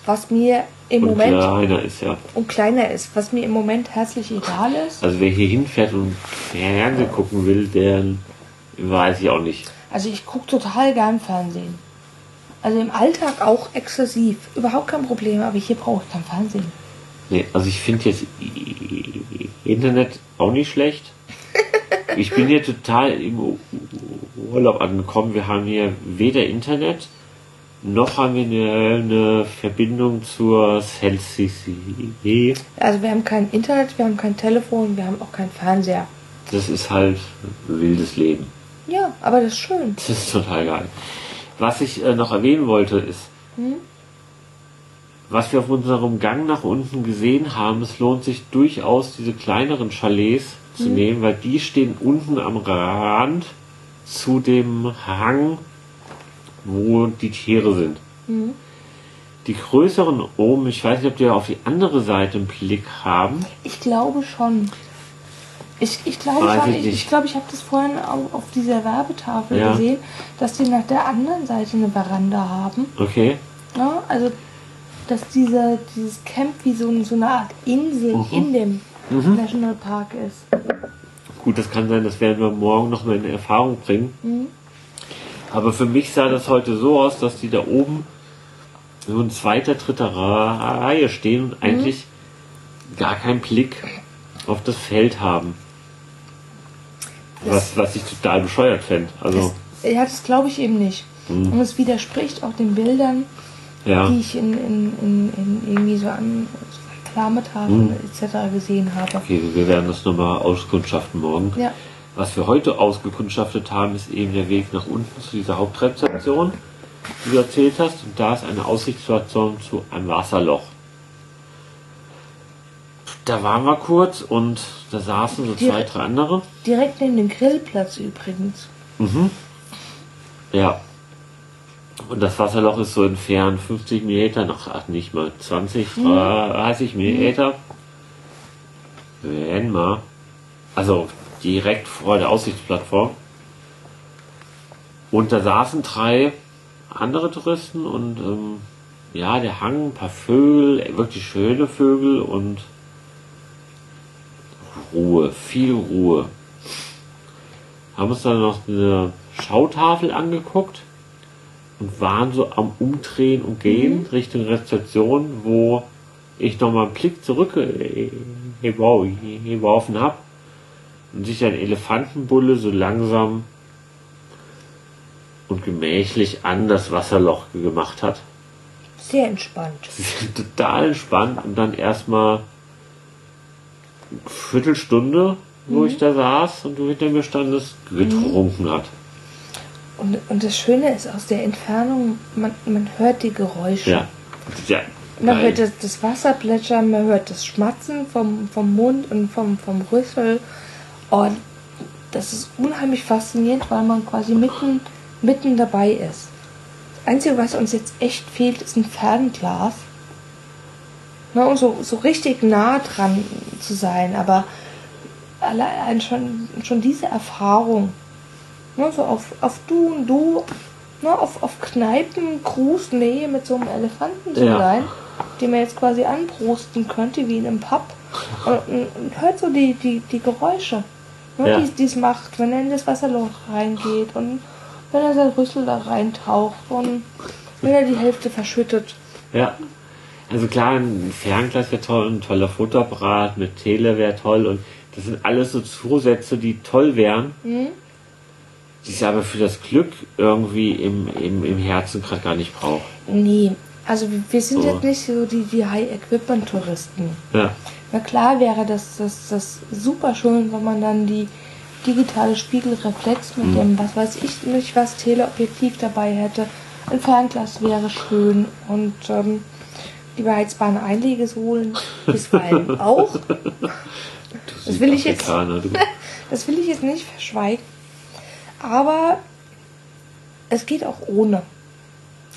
Was mir im und Moment kleiner ist ja. und kleiner ist, was mir im Moment herzlich egal ist. Also wer hier hinfährt und Fernsehen gucken will, der weiß ich auch nicht. Also ich gucke total gern Fernsehen. Also im Alltag auch exzessiv. Überhaupt kein Problem, aber hier brauche ich kein Fernsehen. Nee, also ich finde jetzt Internet auch nicht schlecht. Ich bin hier total im Urlaub angekommen. Wir haben hier weder Internet, noch haben wir eine, eine Verbindung zur CCC. Also wir haben kein Internet, wir haben kein Telefon, wir haben auch keinen Fernseher. Das ist halt wildes Leben. Ja, aber das ist schön. Das ist total geil. Was ich äh, noch erwähnen wollte ist, was wir auf unserem Gang nach unten gesehen haben, es lohnt sich durchaus, diese kleineren Chalets zu nehmen, weil die stehen unten am Rand zu dem Hang, wo die Tiere sind. Die größeren oben, ich weiß nicht, ob die auf die andere Seite einen Blick haben. Ich glaube schon. Ich, ich glaube Weiß schon, ich ich, ich glaube, ich habe das vorhin auf, auf dieser Werbetafel Ja. gesehen, dass die nach der anderen Seite eine Veranda haben. Okay. Ja, also, dass diese, dieses Camp wie so, so eine Art Insel Mhm. in dem Nationalpark ist. Gut, das kann sein, das werden wir morgen noch mal in Erfahrung bringen. Mhm. Aber für mich sah das heute so aus, dass die da oben so in zweiter, dritter Reihe stehen Mhm. und eigentlich gar keinen Blick auf das Feld haben. Was, was ich total bescheuert fände. Also, Das, ja, das glaube ich eben nicht. Mhm. Und es widerspricht auch den Bildern, ja. die ich in, in, in, in irgendwie so an so Reklametafeln Mhm. etc. gesehen habe. Okay, wir werden das nochmal auskundschaften morgen. Ja. Was wir heute ausgekundschaftet haben, ist eben der Weg nach unten zu dieser Hauptrezeption, die du erzählt hast. Und da ist eine Aussichtsplattform zu einem Wasserloch. Da waren wir kurz und da saßen so zwei, Direkt- drei andere. Direkt neben dem Grillplatz übrigens. Ja. Und das Wasserloch ist so entfernt 50 Meter, noch ach, nicht mal 20, 30 Meter. Wenn mal. Also direkt vor der Aussichtsplattform. Und da saßen drei andere Touristen und ähm, ja, der Hang, ein paar Vögel, wirklich schöne Vögel und Ruhe, viel Ruhe. Haben uns dann noch eine Schautafel angeguckt und waren so am Umdrehen und Gehen Richtung Rezeption, wo ich nochmal einen Blick zurück äh, geworfen habe und sich ein Elefantenbulle so langsam und gemächlich an das Wasserloch gemacht hat. Sehr entspannt. Total entspannt und dann erstmal eine Viertelstunde, wo ich da saß und du hinter mir standest, getrunken hat. Und, und das Schöne ist, aus der Entfernung, man, man hört die Geräusche. Ja. ja Man hört das, das Wasser plätschern, man hört das Schmatzen vom, vom Mund und vom, vom Rüssel. Und das ist unheimlich faszinierend, weil man quasi mitten, mitten dabei ist. Das Einzige, was uns jetzt echt fehlt, ist ein Fernglas. Ne, um so, so richtig nah dran zu sein. Aber allein schon, schon diese Erfahrung, ne, so auf, auf Du und Du, ne, auf, auf Kneipen, Nähe mit so einem Elefanten zu Ja. sein, den man jetzt quasi anprosten könnte, wie in einem Pub. Und, und, und hört so die, die, die Geräusche, ne, Ja. die es macht, wenn er in das Wasserloch reingeht und wenn er sein Rüssel da reintaucht und wenn er die Hälfte verschüttet. Ja. Also klar, ein Fernglas wäre toll, ein toller Fotoapparat mit Tele wäre toll und das sind alles so Zusätze, die toll wären, Mhm. die ich aber für das Glück irgendwie im, im, im Herzen gerade gar nicht brauche. Nee, also wir- wir sind So. jetzt nicht so die, die High-Equipment-Touristen. Ja. Na klar wäre das, das, das super schön, wenn man dann die digitale Spiegelreflex mit dem, was weiß ich nicht, was Teleobjektiv dabei hätte. Ein Fernglas wäre schön und ähm, die beheizbaren Einlegesohlen bisweilen auch. Das will ich jetzt-. Das will ich jetzt nicht verschweigen. Aber es geht auch ohne.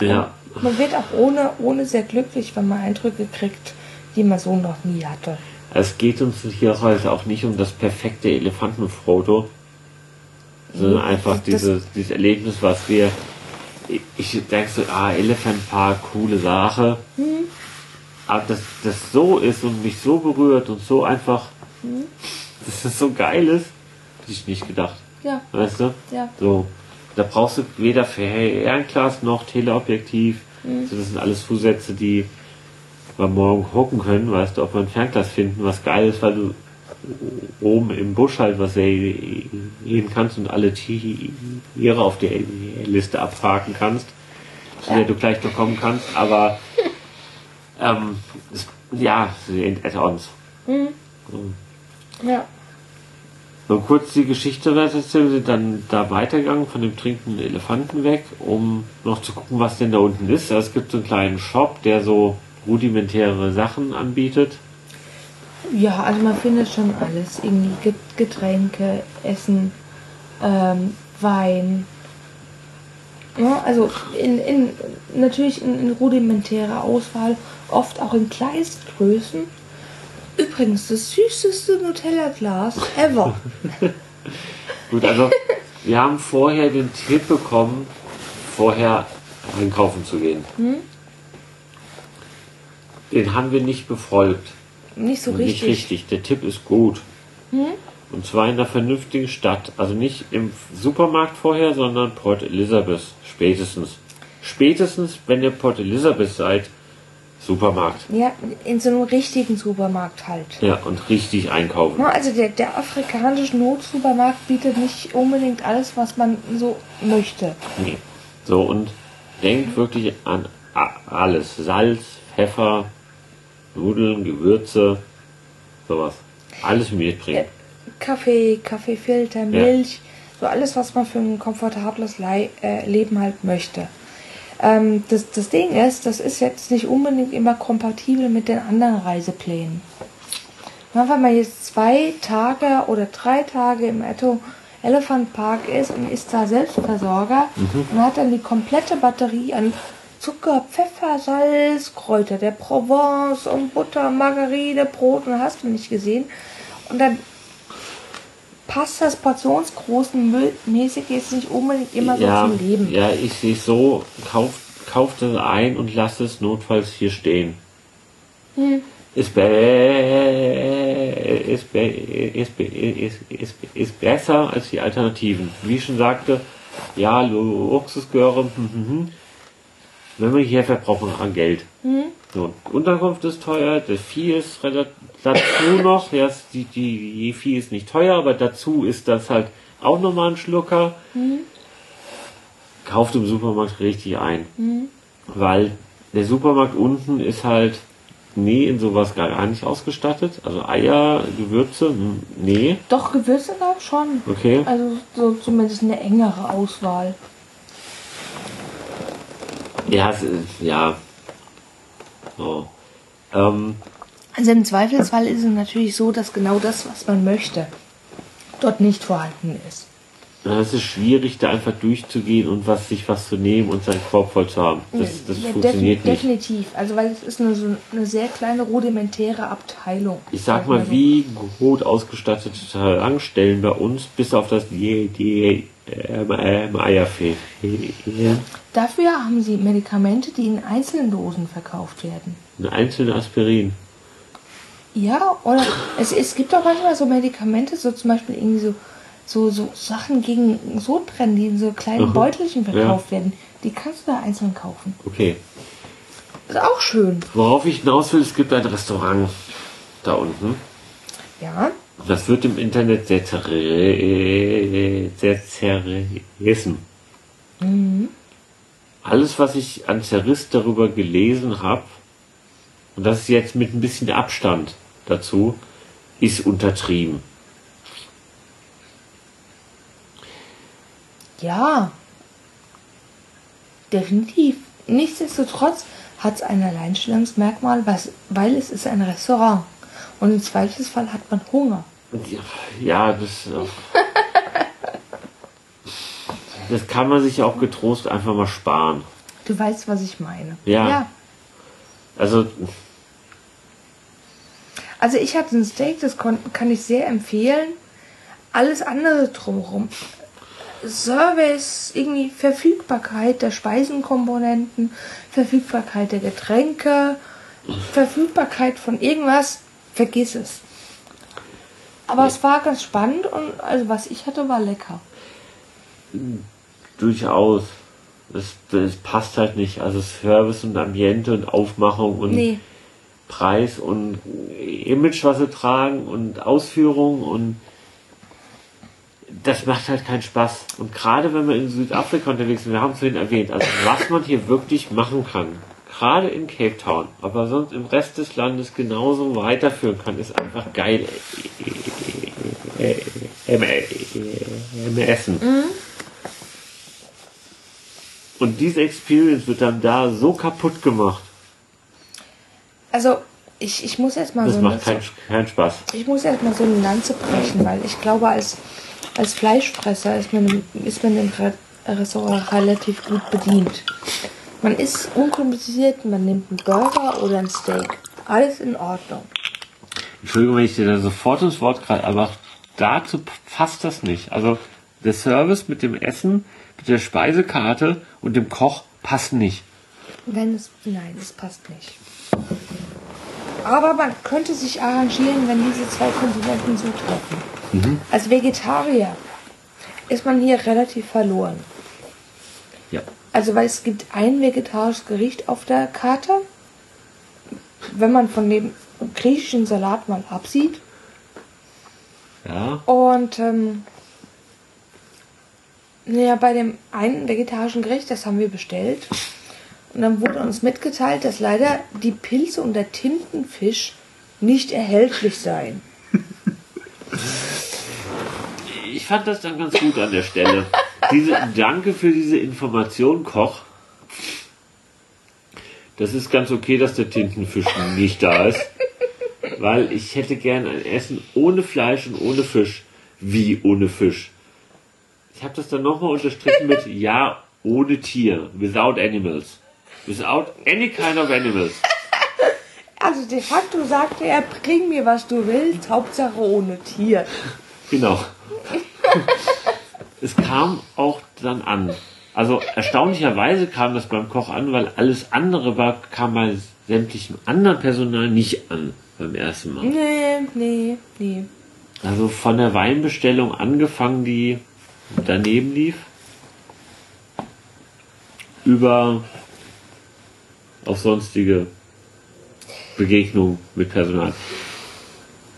Ja. Man wird auch ohne, ohne sehr glücklich, wenn man Eindrücke kriegt, die man so noch nie hatte. Es geht uns hier heute auch nicht um das perfekte Elefantenfoto, sondern einfach das- dieses, dieses Erlebnis, was wir. Ich- Ich denke so, ah, Elephant Park, coole Sache. Mhm. Aber dass das so ist und mich so berührt und so einfach, Mhm. dass das so geil ist, hätte ich nicht gedacht. Ja, Weißt du? ja. So. Da brauchst du weder Fernglas noch Teleobjektiv. Mhm. So, das sind alles Zusätze, die wir morgen gucken können, weißt du, ob wir ein Fernglas finden, was geil ist, weil du oben im Busch halt was sehen kannst und alle Tiere auf der Liste abhaken kannst, zu der du gleich noch kommen kannst, aber ähm, es, ja, Add-ons. Ja. So kurz die Geschichte erzählen, sind dann da weitergegangen von dem trinkenden Elefanten weg, um noch zu gucken, was denn da unten ist. Also es gibt so einen kleinen Shop, der so rudimentäre Sachen anbietet. Ja, also man findet schon alles. Irgendwie Get- Getränke, Essen, ähm, Wein. Ja, also in, in, natürlich in, in rudimentärer Auswahl, oft auch in Kleinstgrößen. Übrigens, das süßeste Nutella-Glas ever. Gut, also wir haben vorher den Tipp bekommen, vorher einkaufen zu gehen. Den haben wir nicht befolgt. Nicht so Nicht richtig. richtig. Der Tipp ist gut. Und zwar in einer vernünftigen Stadt. Also nicht im Supermarkt vorher, sondern Port Elizabeth. Spätestens. Spätestens, wenn ihr Port Elizabeth seid, Supermarkt. Ja, in so einem richtigen Supermarkt halt. Ja, und richtig einkaufen. Ja, Also der, der afrikanische Notsupermarkt bietet nicht unbedingt alles, was man so möchte. Nee. So, und denkt wirklich an alles. Salz, Pfeffer, Nudeln, Gewürze, sowas. Alles mitbringen. Kaffee, Kaffeefilter, Milch, so alles, was man für ein komfortables Le äh, Leben halt möchte. Ähm, das, das Ding ist, das ist jetzt nicht unbedingt immer kompatibel mit den anderen Reiseplänen. Na, wenn man jetzt zwei Tage oder drei Tage im Etto Elephant Park ist und ist da Selbstversorger und hat dann die komplette Batterie an Zucker, Pfeffer, Salz, Kräuter der Provence und Butter, Margarine, Brot und hast du nicht gesehen. Und dann passt das portionsgroßen mäßig jetzt nicht unbedingt immer ja, so zum Leben. ja, ich sehe es so, kauft kauft es ein und lasst es notfalls hier stehen. Hm. Ist, be ist, be ist, be ist, ist, ist besser als die Alternativen. Wie ich schon sagte, ja, Luxusgöre, wenn man hier verbraucht man an Geld. Hm. So, Unterkunft ist teuer, das Vieh ist relativ, dazu noch, ja, die, die, die Vieh ist nicht teuer, aber dazu ist das halt auch nochmal ein Schlucker. Hm. Kauft im Supermarkt richtig ein. Hm. Weil der Supermarkt unten ist halt, nee, in sowas gar nicht ausgestattet. Also Eier, Gewürze, hm, nee, Doch, Gewürze gab schon. okay. Also so zumindest eine engere Auswahl. Ja, es ist, ja. So. Ähm, Also im Zweifelsfall ist es natürlich so, dass genau das, was man möchte, dort nicht vorhanden ist. Es ist schwierig, da einfach durchzugehen und was sich was zu nehmen und seinen Korb voll zu haben. Das, das Ja, funktioniert defin- nicht. Definitiv. Also weil es ist eine, so eine sehr kleine rudimentäre Abteilung. Ich sag mal, so. wie gut ausgestattete Tankstellen bei uns, bis auf das die, die ähm, ähm, Eierfee. Dafür haben sie Medikamente, die in einzelnen Dosen verkauft werden. Eine einzelne Aspirin. Ja, oder es, es gibt auch manchmal so Medikamente, so zum Beispiel irgendwie so, so, so Sachen gegen Sodbrennen, die in so kleinen Aha. Beutelchen verkauft Ja. werden. Die kannst du da einzeln kaufen. Okay. Ist auch schön. Worauf ich hinaus will, es gibt ein Restaurant da unten. Ja. Das wird im Internet sehr, sehr zerrissen. Alles, was ich an Zerriss darüber gelesen habe, und das ist jetzt mit ein bisschen Abstand dazu, ist untertrieben. Ja. Definitiv. Nichtsdestotrotz hat es ein Alleinstellungsmerkmal, weil es ist ein Restaurant. Und im Zweifelsfall hat man Hunger. Ja, das. äh, Das kann man sich auch getrost einfach mal sparen. Du weißt, was ich meine. Ja. ja. Also, Also ich hatte ein Steak, das kann ich sehr empfehlen. Alles andere drumherum. Service, irgendwie Verfügbarkeit der Speisenkomponenten, Verfügbarkeit der Getränke, Verfügbarkeit von irgendwas, vergiss es. Aber es war ganz spannend und also was ich hatte, war lecker. durchaus. Das, das passt halt nicht. Also Service und Ambiente und Aufmachung und Nee, Preis und Image, was sie tragen und Ausführung und das macht halt keinen Spaß. Und gerade wenn wir in Südafrika unterwegs sind, wir haben es vorhin erwähnt, also was man hier wirklich machen kann, gerade in Cape Town, aber sonst im Rest des Landes genauso weiterführen kann, ist einfach geil. Im, Essen. Und diese Experience wird dann da so kaputt gemacht. also ich, ich muss erstmal Das so macht eine, keinen keinen Spaß. ich muss erstmal so eine Lanze brechen, weil ich glaube, als, als Fleischfresser ist man, ist man im Re Restaurant relativ gut bedient. Man ist unkompliziert, man nimmt einen Burger oder ein Steak. Alles in Ordnung. Entschuldigung, wenn ich dir da sofort ins Wort gerade, aber dazu passt das nicht. Also der Service mit dem Essen, mit der Speisekarte und dem Koch passen nicht. Wenn es, nein, es passt nicht. Aber man könnte sich arrangieren, wenn diese zwei Komponenten zutreffen. Als Vegetarier ist man hier relativ verloren. Ja. Also, weil es gibt ein vegetarisches Gericht auf der Karte. Wenn man von dem griechischen Salat mal absieht. Ja. Und ähm, naja, bei dem einen vegetarischen Gericht, das haben wir bestellt. Und dann wurde uns mitgeteilt, dass leider die Pilze und der Tintenfisch nicht erhältlich seien. ich fand das dann ganz gut an der Stelle. Diese, danke für diese Information, Koch. Das ist ganz okay, dass der Tintenfisch nicht da ist. Weil ich hätte gern ein Essen ohne Fleisch und ohne Fisch. Wie ohne Fisch? Ich habe das dann nochmal unterstrichen mit Ja, ohne Tier. Without animals. Without any kind of animals. Also de facto sagte er, bring mir was du willst, Hauptsache ohne Tier. Genau. es kam auch dann an. Also erstaunlicherweise kam das beim Koch an, weil alles andere war, kam bei sämtlichem anderen Personal nicht an beim ersten Mal. Nee, nee, nee. Also von der Weinbestellung angefangen, die daneben lief, über auf sonstige Begegnungen mit Personal.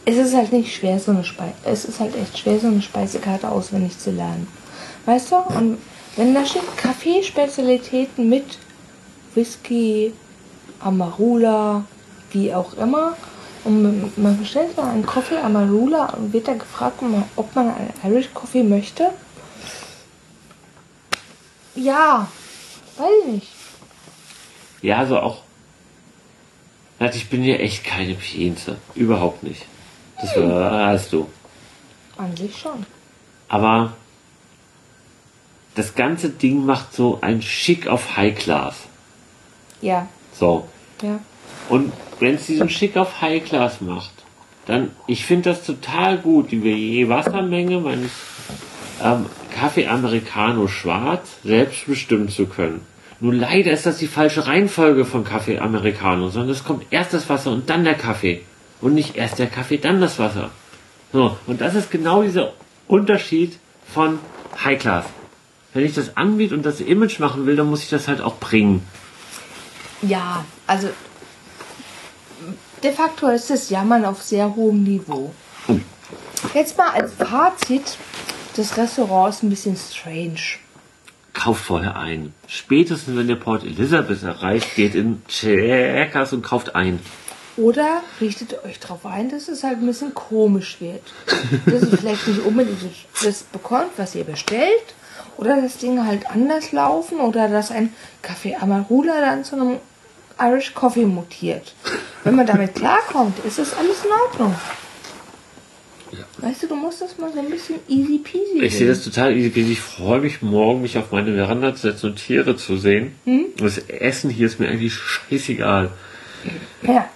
Es ist halt nicht schwer, so eine Speise. Es ist halt echt schwer, so eine Speisekarte auswendig zu lernen. Weißt du? Und wenn da steht Kaffeespezialitäten mit Whisky, Amarula, wie auch immer, und man bestellt mal einen Coffee Amarula und wird da gefragt, ob man einen Irish Coffee möchte. Ja, weiß ich nicht. Ja, also auch. Also ich bin ja echt keine Pienze. Überhaupt nicht. Das weißt du. An sich schon. Aber das ganze Ding macht so ein Schick auf High Class. Ja, So. ja. Und wenn es diesen Schick auf High Class macht, dann, ich finde das total gut, über je Wassermenge meines ähm, Kaffee Americano schwarz selbst bestimmen zu können. Nur leider ist das die falsche Reihenfolge von Kaffee Americano, sondern es kommt erst das Wasser und dann der Kaffee. Und nicht erst der Kaffee, dann das Wasser. So, und das ist genau dieser Unterschied von High Class. Wenn ich das anbiete und das Image machen will, dann muss ich das halt auch bringen. Ja, also de facto ist das Jammern auf sehr hohem Niveau. Jetzt mal als Fazit, das Restaurant ist ein bisschen strange. kauft vorher ein. Spätestens wenn ihr Port Elizabeth erreicht, geht in Checkers und kauft ein. Oder richtet euch darauf ein, dass es halt ein bisschen komisch wird. Dass ihr vielleicht nicht unbedingt das bekommt, was ihr bestellt. Oder dass Dinge halt anders laufen. Oder dass ein Kaffee Amarula dann zu einem Irish Coffee mutiert. Wenn man damit klarkommt, ist das alles in Ordnung. Weißt du, du musst das mal so ein bisschen easy peasy Ich sehe das total easy. peasy. Ich freue mich morgen, mich auf meine Veranda zu setzen und Tiere zu sehen. Und das Essen hier ist mir eigentlich scheißegal. Ja.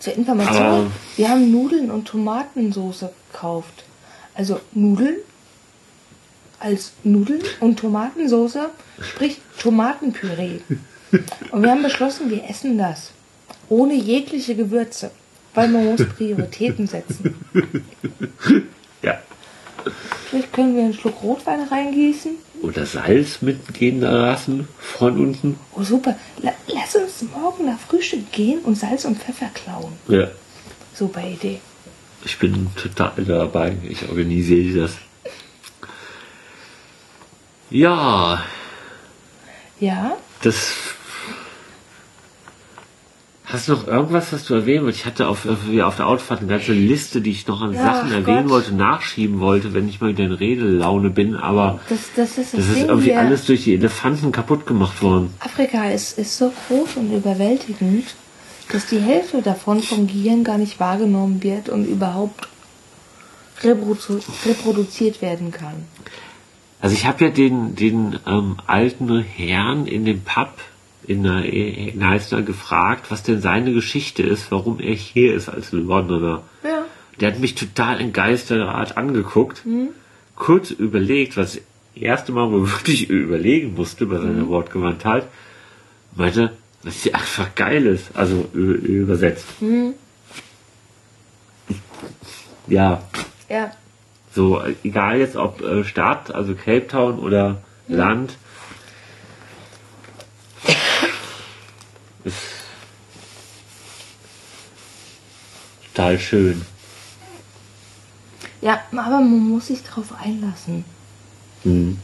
Zur Information, Aber- wir haben Nudeln und Tomatensauce gekauft. Also Nudeln als Nudeln und Tomatensauce, sprich Tomatenpüree. Und wir haben beschlossen, wir essen das. Ohne jegliche Gewürze. Weil man muss Prioritäten setzen. Ja. Vielleicht können wir einen Schluck Rotwein reingießen. Oder Salz mitgehen lassen von unten. Oh super. La lass uns morgen nach Frühstück gehen und Salz und Pfeffer klauen. Ja. Super Idee. Ich bin total dabei. Ich organisiere das. Ja, Ja? das. Hast du noch irgendwas, was du erwähnen wolltest? Ich hatte auf, auf, der Autofahrt eine ganze Liste, die ich noch an Ja, Sachen ach erwähnen Gott. wollte, nachschieben wollte, wenn ich mal wieder in Redelaune bin, aber Das, das ist das, das ist irgendwie alles durch die Elefanten kaputt gemacht worden. Afrika ist, ist so groß und überwältigend, dass die Hälfte davon vom Gehirn gar nicht wahrgenommen wird und überhaupt reprodu reproduziert werden kann. Also ich habe ja den, den ähm, alten Herrn in dem Pub in der in Heißner gefragt, was denn seine Geschichte ist, warum er hier ist als Londoner. Ja. Der hat mich total entgeistert Art angeguckt, kurz überlegt, was das erste Mal, wo er wirklich überlegen musste bei seiner Wortgewandtheit, meinte, dass sie einfach geil ist, also übersetzt. Ja, Ja. So, egal jetzt ob äh, Stadt, also Cape Town oder Land. Ist total schön. Ja, aber man muss sich darauf einlassen. Mhm.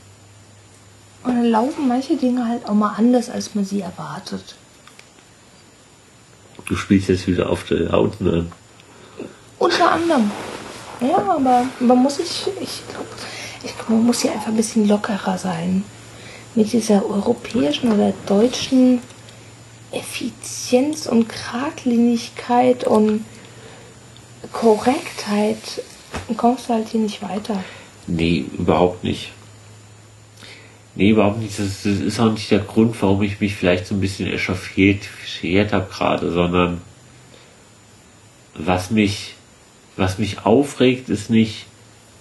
Und dann laufen manche Dinge halt auch mal anders, als man sie erwartet. Du spielst jetzt wieder auf der Lauten an. Unter anderem. Ja, aber man muss sich, ich glaube, ich glaub, man muss hier einfach ein bisschen lockerer sein. Mit dieser europäischen oder deutschen Effizienz und Geradlinigkeit und Korrektheit kommst du halt hier nicht weiter. Nee, überhaupt nicht. Nee, überhaupt nicht. Das, das ist auch nicht der Grund, warum ich mich vielleicht so ein bisschen echauffiert habe gerade, sondern was mich, was mich aufregt, ist nicht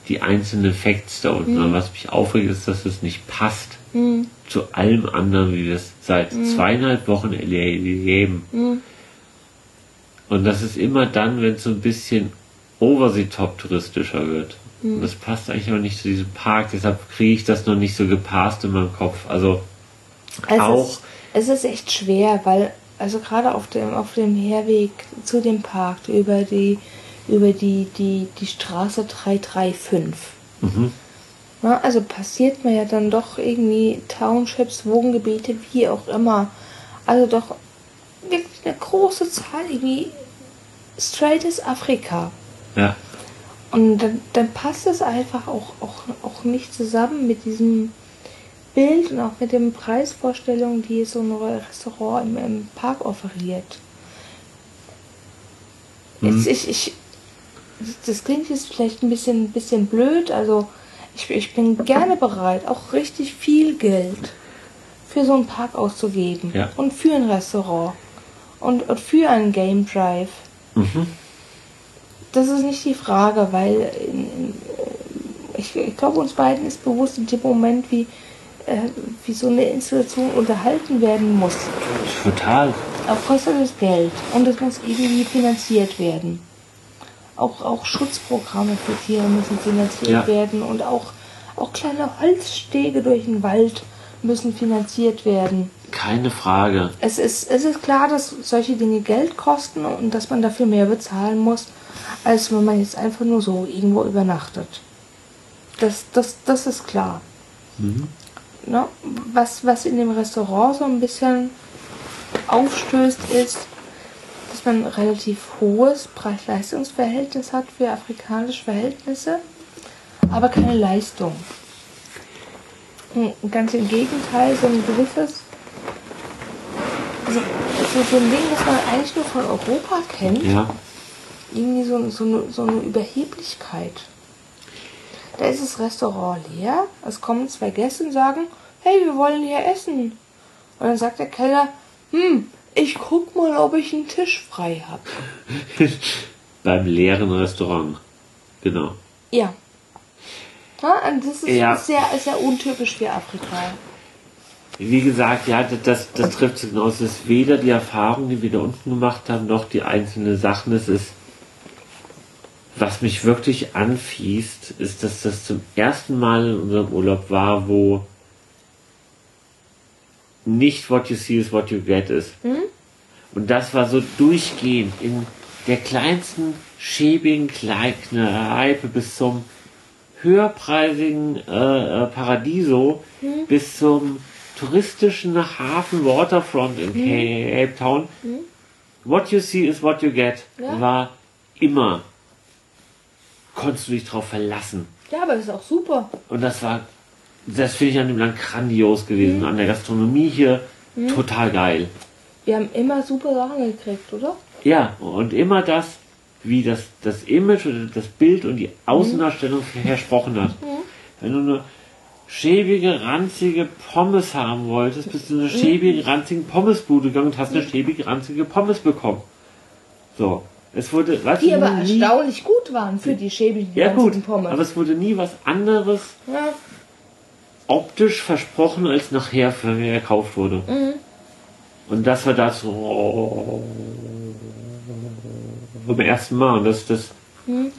die einzelnen Facts da unten, Mhm. sondern was mich aufregt, ist, dass es nicht passt Hm, zu allem anderen, wie wir es seit zweieinhalb Wochen erleben. hm, Und das ist immer dann, wenn es so ein bisschen over the top touristischer wird. Hm. Und das passt eigentlich auch nicht zu diesem Park, deshalb kriege ich das noch nicht so gepasst in meinem Kopf. Also Es auch, Ist, es ist echt schwer, weil, also gerade auf dem, auf dem Herweg zu dem Park über die, über die, die, die Straße 335. mhm, Na, also passiert mir ja dann doch irgendwie Townships, Wohngebiete, wie auch immer. Also doch wirklich eine große Zahl, irgendwie straight ist Afrika. ja, Und dann, dann passt es einfach auch, auch, auch nicht zusammen mit diesem Bild und auch mit den Preisvorstellungen, die so ein Restaurant im, im Park offeriert. Mhm. Jetzt, ich, ich, das klingt jetzt vielleicht ein bisschen, bisschen blöd, also ich, ich bin gerne bereit, auch richtig viel Geld für so einen Park auszugeben. Ja. Und für ein Restaurant. Und, und für einen Game Drive. mhm, Das ist nicht die Frage, weil in, in, ich, ich glaube, uns beiden ist bewusst in dem Moment, wie, äh, wie so eine Installation unterhalten werden muss. total. Auch kostet es Geld und es muss irgendwie finanziert werden. Auch, auch Schutzprogramme für Tiere müssen finanziert Ja. werden und auch, auch kleine Holzstege durch den Wald müssen finanziert werden. Keine Frage. Es ist, es ist klar, dass solche Dinge Geld kosten und dass man dafür mehr bezahlen muss, als wenn man jetzt einfach nur so irgendwo übernachtet. Das, das, das ist klar. Mhm. Ne? Was, was in dem Restaurant so ein bisschen aufstößt, ist, dass man ein relativ hohes Preis-Leistungs-Verhältnis hat für afrikanische Verhältnisse, aber keine Leistung. Hm, Ganz im Gegenteil, so ein gewisses, so, so, so ein Ding, das man eigentlich nur von Europa kennt, Ja, irgendwie so, so, eine, so eine Überheblichkeit. Da ist das Restaurant leer, es kommen zwei Gäste und sagen, hey, wir wollen hier essen. Und dann sagt der Kellner, hm, ich guck mal, ob ich einen Tisch frei habe. beim leeren Restaurant. Genau. Ja. ja. Das ist Ja. sehr, sehr untypisch für Afrika. Wie gesagt, ja, das, das trifft es genau. Es ist weder die Erfahrung, die wir da unten gemacht haben, noch die einzelnen Sachen. Es ist, was mich wirklich anfiest, ist, dass das zum ersten Mal in unserem Urlaub war, wo nicht what you see is what you get ist. Und das war so durchgehend in der kleinsten schäbigen Kneipe bis zum höherpreisigen äh, äh, Paradiso bis zum touristischen Hafen Waterfront in Cape Town. What you see is what you get Ja. war immer konntest du dich drauf verlassen. Ja, aber das ist auch super. Und das war, das finde ich an dem Land grandios gewesen. An der Gastronomie hier total geil. Wir haben immer super Sachen gekriegt, oder? Ja, und immer das, wie das, das Image oder das Bild und die Außendarstellung versprochen hat. Wenn du eine schäbige, ranzige Pommes haben wolltest, bist du in eine schäbige, ranzige Pommesbude gegangen und hast eine schäbige, ranzige Pommes bekommen. So. Es wurde, weißt Die aber nie, erstaunlich gut waren für die schäbigen ja gut, Pommes. aber es wurde nie was anderes ja. Optisch versprochen, als nachher verkauft wurde. Mhm. Und das war das oh, beim ersten Mal. Und das, das, Mhm.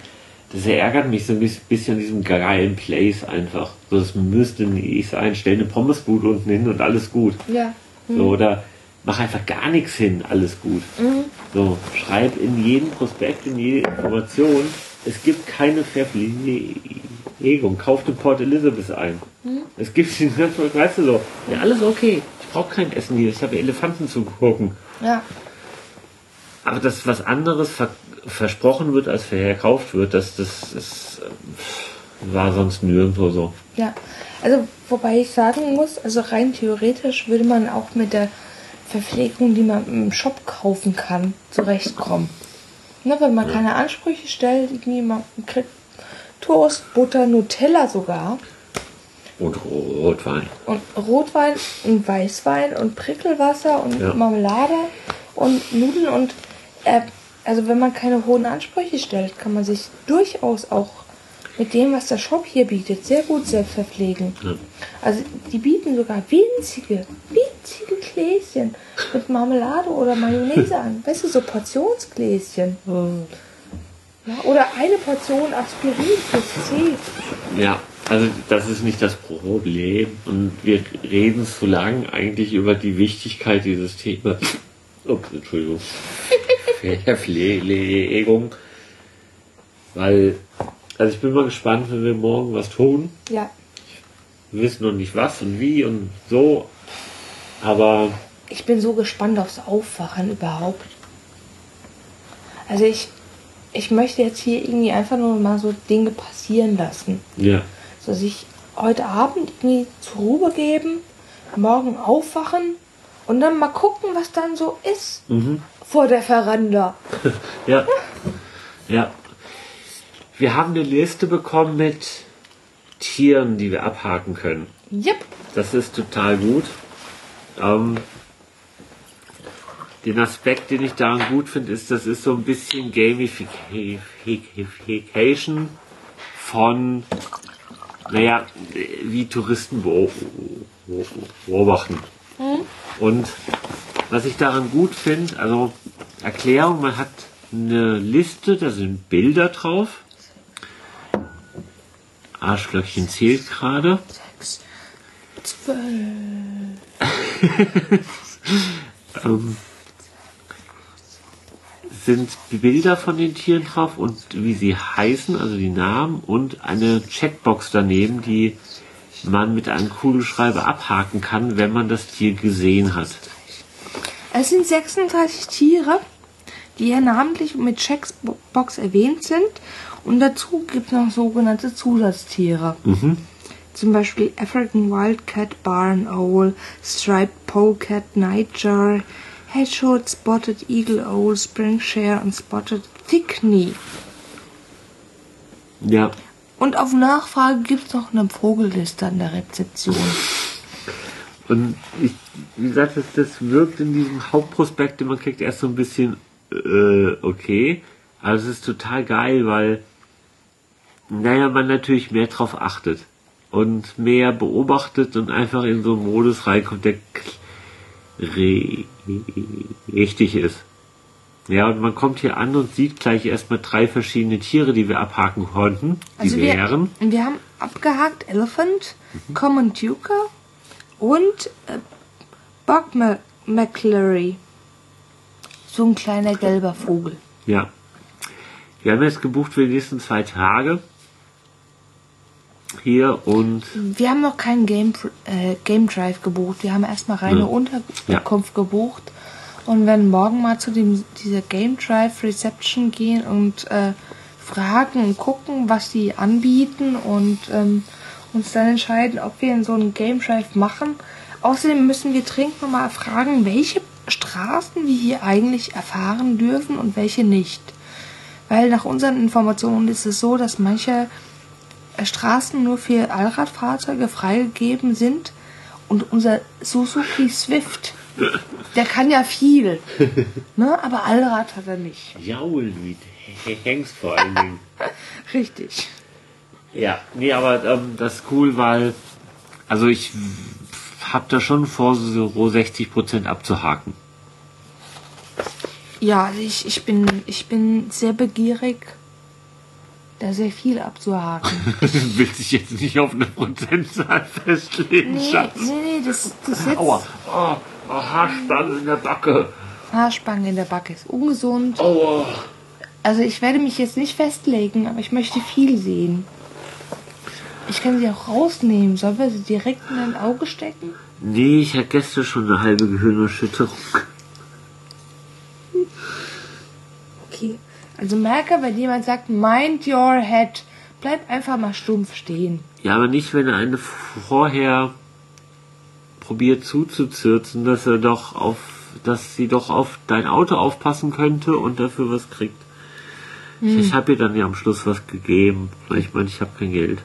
das ärgert mich so ein bisschen an diesem geilen Place einfach. So, das müsste nicht sein. Stell eine Pommesbude unten hin und alles gut. ja. So, oder mach einfach gar nichts hin, alles gut. Mhm. So, schreib in jeden Prospekt, in jede Information, es gibt keine Verpflegung. Kauf den Port Elizabeth ein. Mhm. Es gibt den weißt du so, ja, alles okay. Ich brauche kein Essen hier, ich habe Elefanten zu gucken. Ja. aber dass was anderes ver versprochen wird, als verkauft wird, das, das, das äh, war sonst nirgendwo so. Ja, also wobei ich sagen muss, also rein theoretisch würde man auch mit der Verpflegung, die man im Shop kaufen kann, zurechtkommen. Ne, wenn man keine Ansprüche stellt, irgendwie man kriegt Toast, Butter, Nutella sogar Und Rotwein. und Rotwein und Weißwein und Prickelwasser und Ja. Marmelade und Nudeln und äh, also wenn man keine hohen Ansprüche stellt, kann man sich durchaus auch mit dem, was der Shop hier bietet, sehr gut selbst verpflegen. Ja. Also die bieten sogar winzige, winzige Gläschen mit Marmelade oder Mayonnaise an. Weißt du, so Portionsgläschen. Ja, oder eine Portion Aspirin fürs C. Ja, also das ist nicht das Problem. Und wir reden zu lang eigentlich über die Wichtigkeit dieses Themas. Oh, Entschuldigung. Verpflegung. Weil, also ich bin mal gespannt, wenn wir morgen was tun. Ja, Wir wissen noch nicht was und wie und so. Aber ich bin so gespannt aufs Aufwachen überhaupt. Also ich, ich möchte jetzt hier irgendwie einfach nur mal so Dinge passieren lassen. ja, So sich heute Abend irgendwie zur Ruhe geben, morgen aufwachen und dann mal gucken, was dann so ist vor der Veranda. ja, ja. Wir haben eine Liste bekommen mit Tieren, die wir abhaken können. Yep. Das ist total gut. Ähm, den Aspekt, den ich daran gut finde, ist, das ist so ein bisschen Gamification von, naja, wie Touristen beo- beobachten. Und was ich daran gut finde, also Erklärung, man hat eine Liste, da sind Bilder drauf. Arschlöckchen zählt gerade. Sechs, zwölf. ähm, sind Bilder von den Tieren drauf und wie sie heißen, also die Namen und eine Checkbox daneben, die man mit einem Kugelschreiber abhaken kann, wenn man das Tier gesehen hat. Es sind 36 Tiere, die hier namentlich mit Checkbox erwähnt sind. Und dazu gibt es noch sogenannte Zusatztiere. Zum Beispiel African Wildcat, Barn Owl, Striped Polecat, Nightjar, Hedgehog, Spotted Eagle Owl, Spring Share und Spotted Thickney. Ja, Und auf Nachfrage gibt es noch eine Vogelliste an der Rezeption. und ich, wie gesagt, das, das wirkt in diesem Hauptprospekt, man kriegt erst so ein bisschen, äh, okay, also es ist total geil, weil, naja, man natürlich mehr drauf achtet und mehr beobachtet und einfach in so einen Modus reinkommt, der richtig ist. Ja, und man kommt hier an und sieht gleich erstmal drei verschiedene Tiere, die wir abhaken konnten. Die Also wir, wären. wir haben abgehakt Elephant, Common Duca und äh, Ma- McClary. So ein kleiner gelber Vogel. Ja. Wir haben jetzt gebucht für die nächsten zwei Tage. Hier und Wir haben noch keinen Game, äh, Game Drive gebucht. Wir haben erstmal reine Ja. Unterkunft gebucht und werden morgen mal zu dem, dieser Game Drive Reception gehen und äh, fragen und gucken, was die anbieten und ähm, uns dann entscheiden, ob wir in so einen Game Drive machen. Außerdem müssen wir dringend nochmal fragen, welche Straßen wir hier eigentlich erfahren dürfen und welche nicht. Weil nach unseren Informationen ist es so, dass manche Straßen nur für Allradfahrzeuge freigegeben sind und unser Suzuki Swift, der kann ja viel, ne? aber Allrad hat er nicht. Jaul wie Hengst vor allen Dingen. Richtig. Ja, nee, aber ähm, das ist cool, weil also ich habe da schon vor, so 60% abzuhaken. Ja, also ich, ich, bin, ich bin sehr begierig, da sehr viel abzuhaken. Will sich jetzt nicht auf eine Prozentzahl festlegen, Nee, Schatz. nee, nee, das, das jetzt Aua, oh, oh, Haarspange in der Backe. Haarspange in der Backe ist ungesund. Aua. Also ich werde mich jetzt nicht festlegen, aber ich möchte viel sehen. Ich kann sie auch rausnehmen. Sollen wir sie direkt in dein Auge stecken? Nee, ich hatte gestern schon eine halbe Gehirnerschütterung. Also merke, wenn jemand sagt, mind your head, bleib einfach mal stumpf stehen. Ja, aber nicht, wenn er eine vorher probiert zuzuzirzen, dass er doch auf, dass sie doch auf dein Auto aufpassen könnte und dafür was kriegt. Hm. Ich habe ihr dann ja am Schluss was gegeben, weil ich meine, ich habe kein Geld.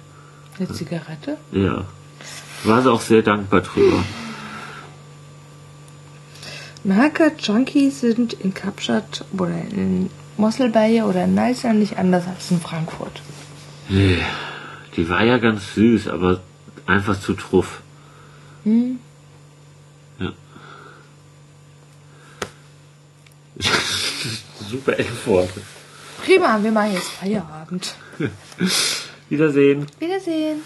Eine Zigarette? Ja. War sie auch sehr dankbar drüber. Merke, Junkies sind in Kapstadt oder in Mossel Bay oder in Neißern nicht anders als in Frankfurt. Nee, Die war ja ganz süß, aber einfach zu truff. Hm? Ja. Super Antwort. Prima, wir machen jetzt Feierabend. Wiedersehen. Wiedersehen.